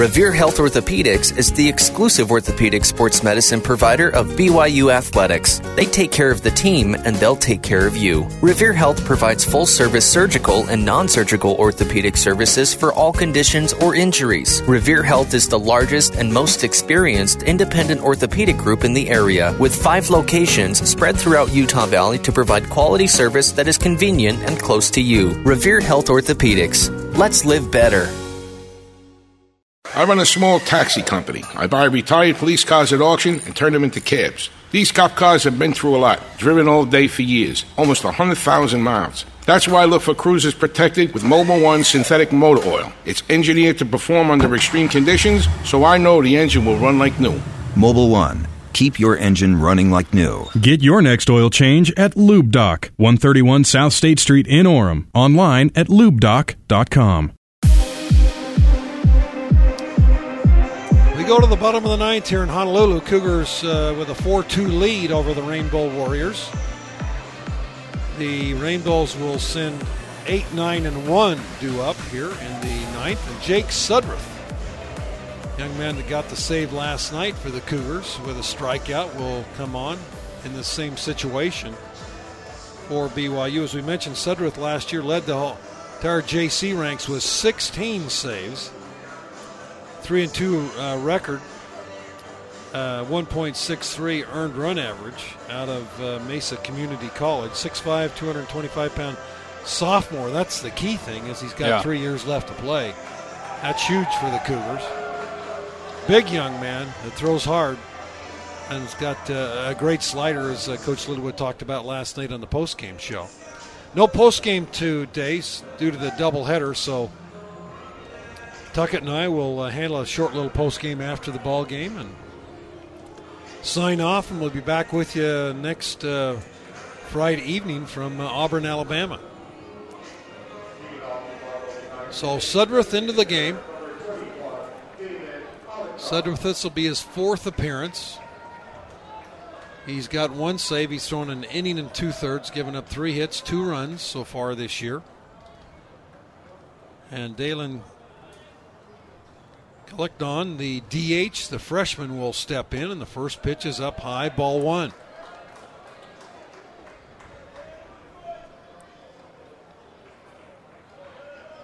Revere Health Orthopedics is the exclusive orthopedic sports medicine provider of BYU Athletics. They take care of the team and they'll take care of you. Revere Health provides full service surgical and non surgical orthopedic services for all conditions or injuries. Revere Health is the largest and most experienced independent orthopedic group in the area with five locations spread throughout Utah Valley to provide quality service that is convenient and close to you. Revere Health Orthopedics. Let's live better. I run a small taxi company. I buy retired police cars at auction and turn them into cabs. These cop cars have been through a lot, driven all day for years, almost 100,000 miles. That's why I look for cruisers protected with Mobil One synthetic motor oil. It's engineered to perform under extreme conditions, so I know the engine will run like new. Mobil One. Keep your engine running like new. Get your next oil change at Lube Doc, 131 South State Street in Orem. Online at lubedoc.com. go to the bottom of the ninth here in Honolulu. Cougars uh, with a 4 2 lead over the Rainbow Warriors. The Rainbows will send 8, 9, and 1 due up here in the ninth. And Jake Sudruth, young man that got the save last night for the Cougars with a strikeout, will come on in the same situation for BYU. As we mentioned, Sudruth last year led the entire JC ranks with 16 saves three and two uh, record, uh, 1.63 earned run average out of uh, Mesa Community College. 6'5", 225 pound sophomore. That's the key thing is he's got Yeah. three years left to play. That's huge for the Cougars. Big young man that throws hard and has got uh, a great slider, as uh, Coach Littlewood talked about last night on the postgame show. No postgame today s- due to the doubleheader, so Tuckett and I will uh, handle a short little post game after the ball game and sign off, and we'll be back with you next uh, Friday evening from uh, Auburn, Alabama. So Sudruth into the game. Sudruth, this will be his fourth appearance. He's got one save. He's thrown an inning and two thirds, given up three hits, two runs so far this year. And Dalen Clicked on the DH, the freshman will step in, and the first pitch is up high, ball one.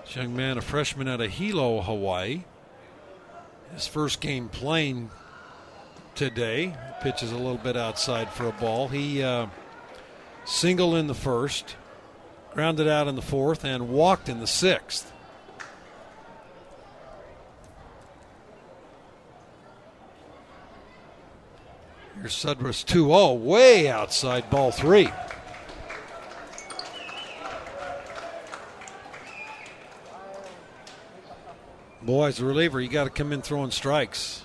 This young man, a freshman out of Hilo, Hawaii. His first game playing today. Pitches a little bit outside for a ball. He uh, singled in the first, grounded out in the fourth, and walked in the sixth. Here's Sudruth's 2 0, way outside ball three. Boy, as a reliever, you got to come in throwing strikes.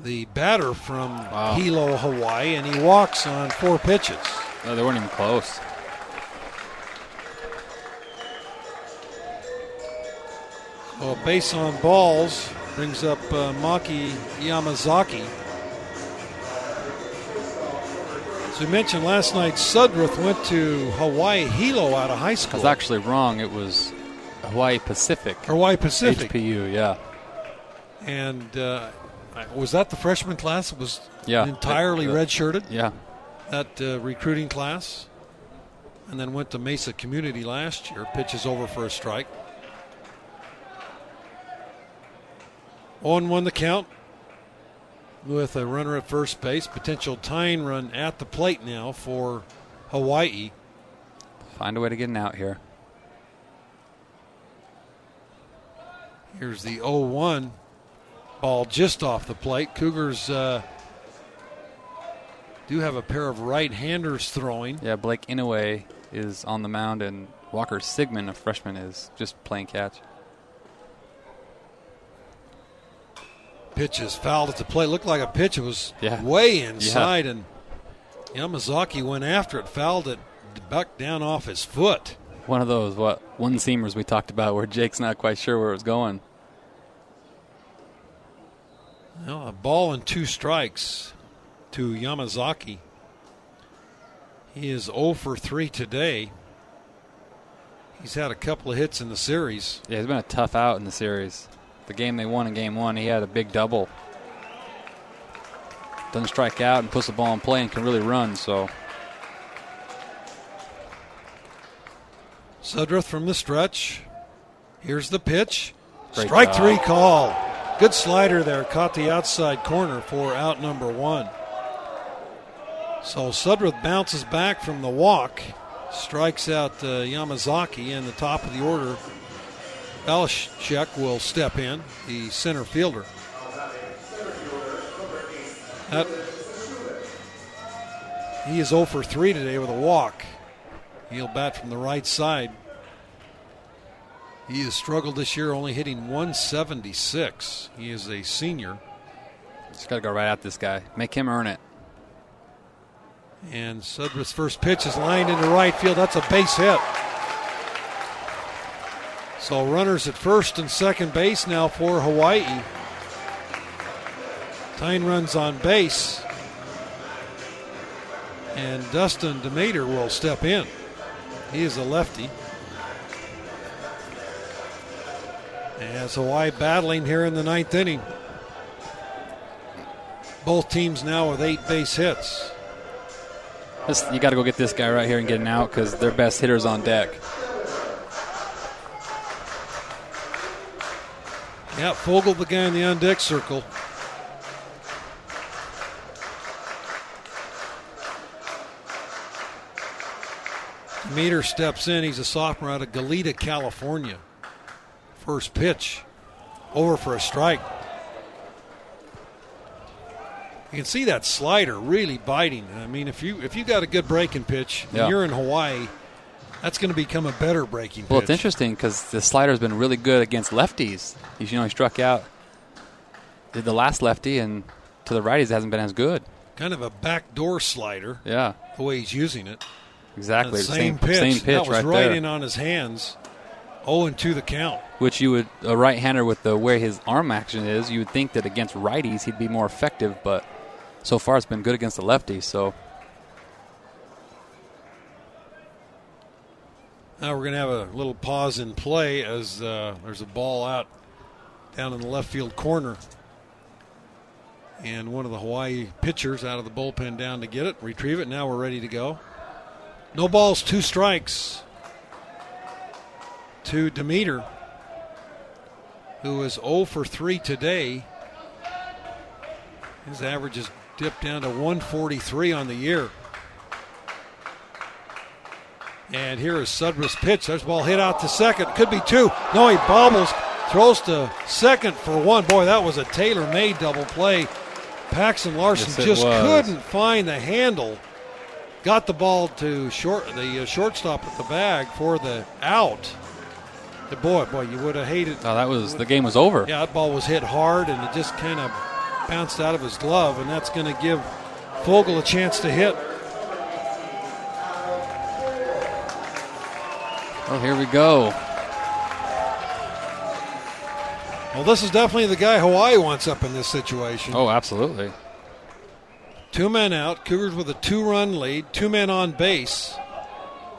The batter from Hilo, Hawaii, and he walks on four pitches. No, they weren't even close. Well, base on balls brings up uh, Maaki Yamazaki. As we mentioned last night, Sudworth went to Hawaii Hilo out of high school. I was actually wrong. It was Hawaii Pacific. Hawaii Pacific. HPU, yeah. And uh, was that the freshman class? It was Yeah. entirely uh, redshirted? yeah. That uh, recruiting class. And then went to Mesa Community last year. Pitches over for a strike. On one the count with a runner at first base. Potential tying run at the plate now for Hawaii. Find a way to get an out here. Here's the 0 1 ball just off the plate. Cougars uh, do have a pair of right handers throwing. Yeah, Blake Inouye is on the mound, and Walker Sigmund, a freshman, is just playing catch. Pitch is fouled at the plate. Looked like a pitch. It was Yeah. way inside, and Yamazaki went after it, fouled it back down off his foot. One of those what one seamers we talked about where Jake's not quite sure where it was going. Well, a ball and two strikes to Yamazaki. He is 0 for 3 today. He's had a couple of hits in the series. Yeah, he's been a tough out in the series. The game they won in game one, he had a big double. Doesn't strike out and puts the ball in play and can really run. So Sudruth from the stretch. Here's the pitch. Great Strike job. three call. Good slider there. Caught the outside corner for out number one. So Sudruth bounces back from the walk strikes out uh, Yamazaki in the top of the order. Vchulek will step in, the center fielder. That, he is 0 for 3 today with a walk. He'll bat from the right side. He has struggled this year, only hitting 176. He is a senior. Just got to go right at this guy. Make him earn it. And Sudworth's first pitch is lined into right field. That's a base hit. So runners at first and second base now for Hawaii. Tyne runs on base. And Dustin Demeter will step in. He is a lefty. As Hawaii battling here in the ninth inning. Both teams now with eight base hits. This, you got to go get this guy right here and get an out because their best hitter's on deck. Yeah, Fogel, the guy in the on deck circle. Meter steps in. He's a sophomore out of Goleta, California. First pitch, over for a strike. You can see that slider really biting. I mean, if you if you got a good breaking pitch, Yeah. and you're in Hawaii, that's going to become a better breaking pitch. Well, it's interesting because the slider's been really good against lefties. He's you know he struck out the- the last lefty, and to the righties it hasn't been as good. kind of a backdoor slider. Yeah, the way he's using it. exactly. The same, same, pitch. same pitch that was right, right in on his hands. 0 and 2 the count. Which you would a right-hander with the way his arm action is, you would think that against righties he'd be more effective, but so far it's been good against the lefties. So Now we're going to have a little pause in play as uh, there's a ball out down in the left field corner. And one of the Hawaii pitchers out of the bullpen down to get it, retrieve it. Now we're ready to go. No balls, two strikes to Demeter, who is 0 for 3 today. His average has dipped down to 143 on the year. And here is Sudworth's pitch. There's ball hit out to second. Could be two. No, he bobbles. Throws to second for one. Boy, that was a tailor made double play. Paxton Larson Yes, just was. couldn't find the handle. Got the ball to short the uh, shortstop at the bag for the out. The boy, boy, you would have hated. oh, that was the game was over. Yeah, that ball was hit hard and it just kind of bounced out of his glove, and that's going to give Fogel a chance to hit. Oh, here we go. Well, this is definitely the guy Hawaii wants up in this situation. Oh, absolutely. Two men out. Cougars with a two run lead, two men on base.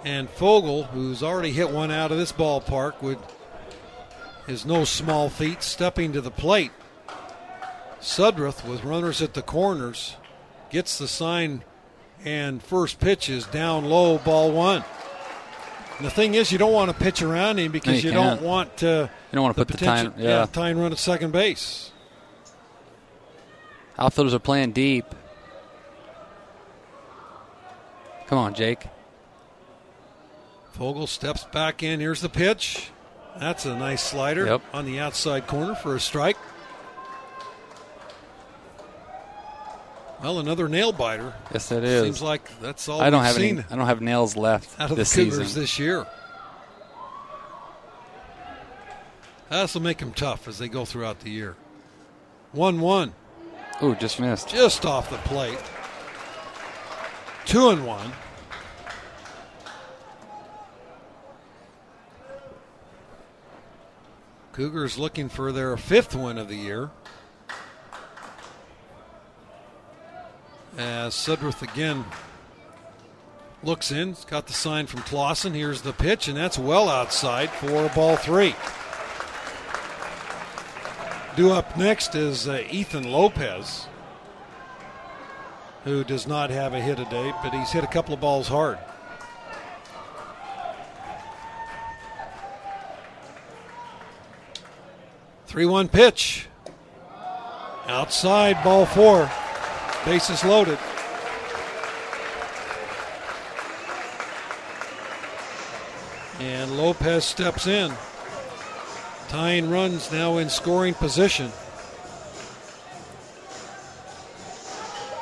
And Fogel, who's already hit one out of this ballpark with his no small feat, stepping to the plate. Sudworth, with runners at the corners, gets the sign, and first pitch is down low, ball one. And the thing is, you don't want to pitch around him because you you, don't want to. You don't want to put the time. Yeah. time run at second base. Outfielders are playing deep. Come on, Jake. Fogel steps back in. Here's the pitch. That's a nice slider Yep. on the outside corner for a strike. Well, another nail biter. Yes, it is. Seems like that's all I don't we've have seen any. I don't have nails left out of this the Cougars season. this year. This will make them tough as they go throughout the year. One-one, Ooh, just missed. just off the plate. Two and one. Cougars looking for their fifth win of the year. As Sudworth again looks in, He's got the sign from Clausen. Here's the pitch, and that's well outside for ball three. Due up next is uh, Ethan Lopez, who does not have a hit today, but he's hit a couple of balls hard. Three-one pitch. Outside, ball four. Bases loaded. And Lopez steps in. Tying runs now in scoring position.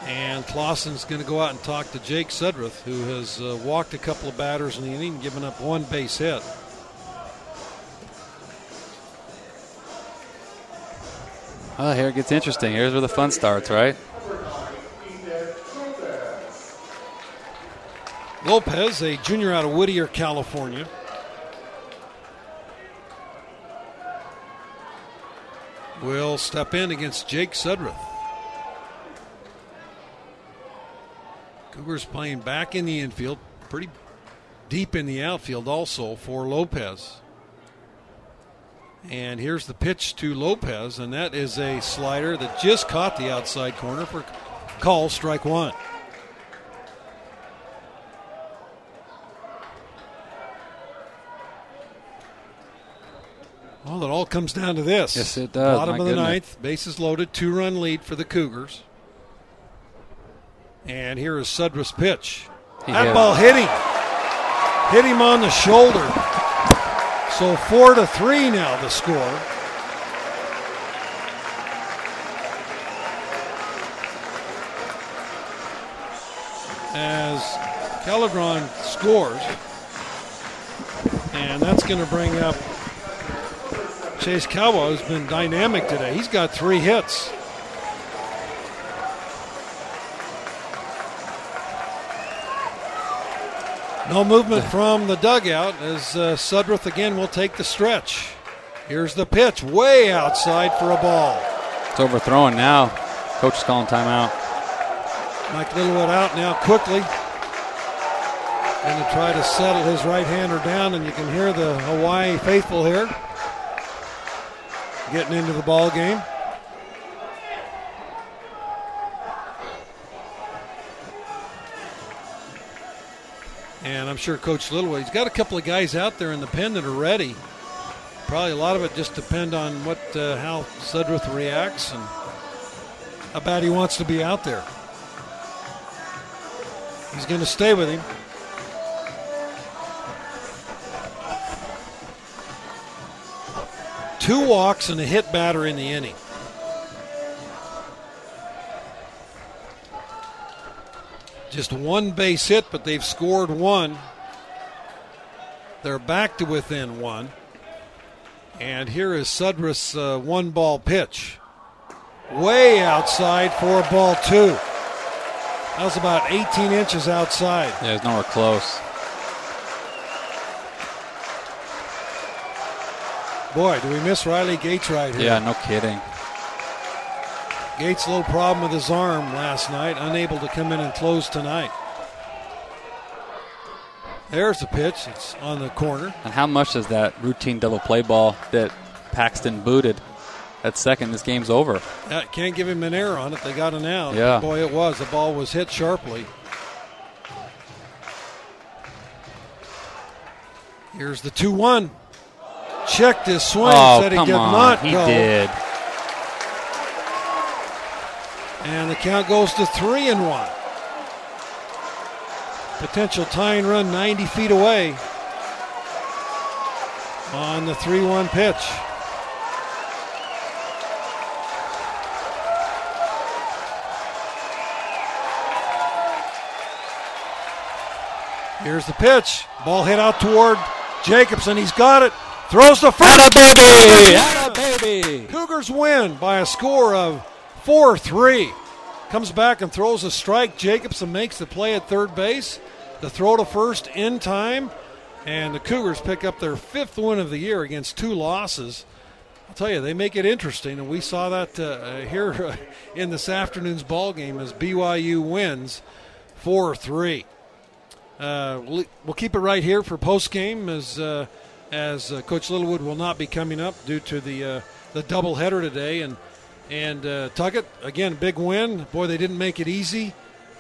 And Clausen's going to go out and talk to Jake Sudruth, who has uh, walked a couple of batters in the inning, given up one base hit. Well, here it gets interesting. Here's where the fun starts, right? Lopez, a junior out of Whittier, California. Will step in against Jake Sudruth. Cougars playing back in the infield, pretty deep in the outfield also for Lopez. And here's the pitch to Lopez, and that is a slider that just caught the outside corner for call strike one. Well, it all comes down to this. Yes, it does. Bottom My of the goodness. ninth, bases loaded, two run lead for the Cougars. And here is Sudra's pitch. He that hit ball hit him. Hit him on the shoulder. So four to three now the score. As Caladron scores. And that's going to bring up Chase Kawa, who's been dynamic today. He's got three hits. No movement from the dugout as uh, Sudruth again will take the stretch. Here's the pitch, way outside for a ball. It's overthrown now. Coach is calling timeout. Mike Littlewood out now quickly. Going to try to settle his right hander down, and you can hear the Hawaii faithful here getting into the ball game. And I'm sure Coach Littlewood, he's got a couple of guys out there in the pen that are ready. Probably a lot of it just depend on what uh, how Sudruth reacts and how bad he wants to be out there. He's going to stay with him. Two walks and a hit batter in the inning. Just one base hit, but they've scored one. They're back to within one. And here is Sudras' uh, one ball pitch. Way outside for ball two. That was about 18 inches outside. Yeah, it's nowhere close. Boy, do we miss Riley Gates right here. Yeah, no kidding. Gates, a little problem with his arm last night, unable to come in and close tonight. There's the pitch. It's on the corner. And how much does that routine double play ball that Paxton booted at second, this game's over. Uh, can't give him an error on it. They got an out. Yeah. Boy, it was. The ball was hit sharply. Here's the 2 1. Checked his swing. oh, said he did on. not he go. did. And the count goes to 3 and 1. Potential tying run 90 feet away on the 3 1 pitch. Here's the pitch. Ball hit out toward Jacobson. He's got it. Throws the first. baby! baby! Cougars win by a score of 4 3. Comes back and throws a strike. Jacobson makes the play at third base. The throw to first in time. And the Cougars pick up their fifth win of the year against two losses. I'll tell you, they make it interesting, and we saw that uh, here in this afternoon's ball game as BYU wins four three. Uh, we'll, we'll keep it right here for post game as uh, as uh, Coach Littlewood will not be coming up due to the uh, the doubleheader today, and and uh, Tuckett again big win. Boy, they didn't make it easy.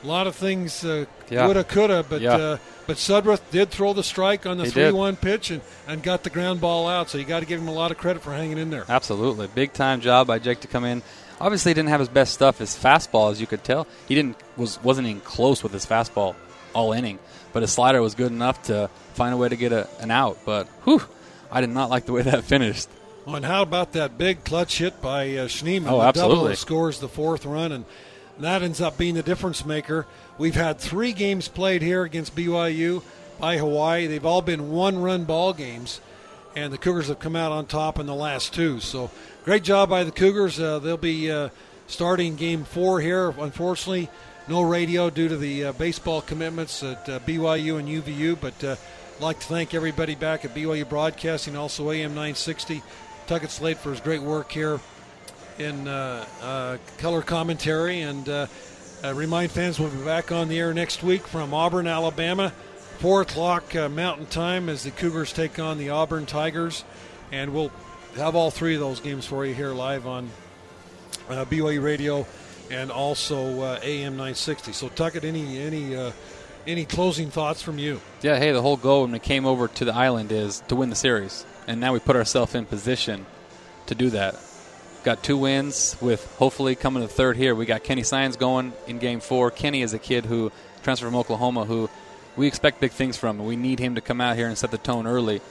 A lot of things uh, Yeah. woulda coulda, but Yeah. uh, but Sudruth did throw the strike on the three-one pitch and, and got the ground ball out. So you got to give him a lot of credit for hanging in there. Absolutely. Big time job by Jake to come in. Obviously he didn't have his best stuff, his fastball as you could tell. He didn't was wasn't even close with his fastball. all inning. But his slider was good enough to find a way to get a, an out. But whew, I did not like the way that finished. Oh, and how about that big clutch hit by uh, Schneeman? Oh, double absolutely. that scores the fourth run, and that ends up being the difference maker. We've had three games played here against BYU by Hawaii. They've all been one-run ball games, and the Cougars have come out on top in the last two. So, great job by the Cougars. Uh, they'll be uh, starting Game Four here. Unfortunately, no radio due to the uh, baseball commitments at uh, BYU and UVU, but. I'd like to thank everybody back at BYU Broadcasting, also AM 960, Tuckett Slade for his great work here in uh, uh, color commentary. And uh, uh, remind fans we'll be back on the air next week from Auburn, Alabama, 4 o'clock uh, Mountain Time as the Cougars take on the Auburn Tigers. And we'll have all three of those games for you here live on uh, BYU Radio and also AM 960. So, Tuckett, any any uh, any closing thoughts from you? Yeah, hey, the whole goal when we came over to the island is to win the series. And now we put ourselves in position to do that. Got two wins with hopefully coming to third here. We got Kenny Sines going in game four. Kenny is a kid who transferred from Oklahoma who we expect big things from. We need him to come out here and set the tone early.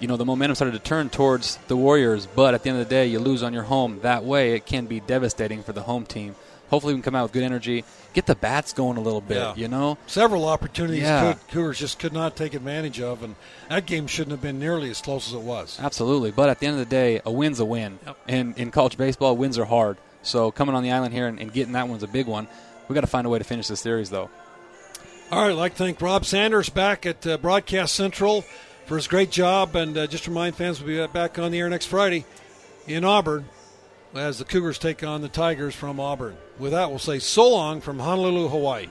You know, the momentum started to turn towards the Warriors, but at the end of the day, you lose on your home. That way, it can be devastating for the home team. Hopefully, we can come out with good energy, get the bats going a little bit, Yeah. you know? Several opportunities Yeah. Cougars just could not take advantage of, and that game shouldn't have been nearly as close as it was. Absolutely, but at the end of the day, a win's a win. And in college baseball, wins are hard. So coming on the island here and, and getting that one's a big one. We got to find a way to finish this series, though. All right, I'd like to thank Rob Sanders back at uh, Broadcast Central for his great job, and uh, just remind fans we'll be back on the air next Friday in Auburn as the Cougars take on the Tigers from Auburn. With that, we'll say so long from Honolulu, Hawaii.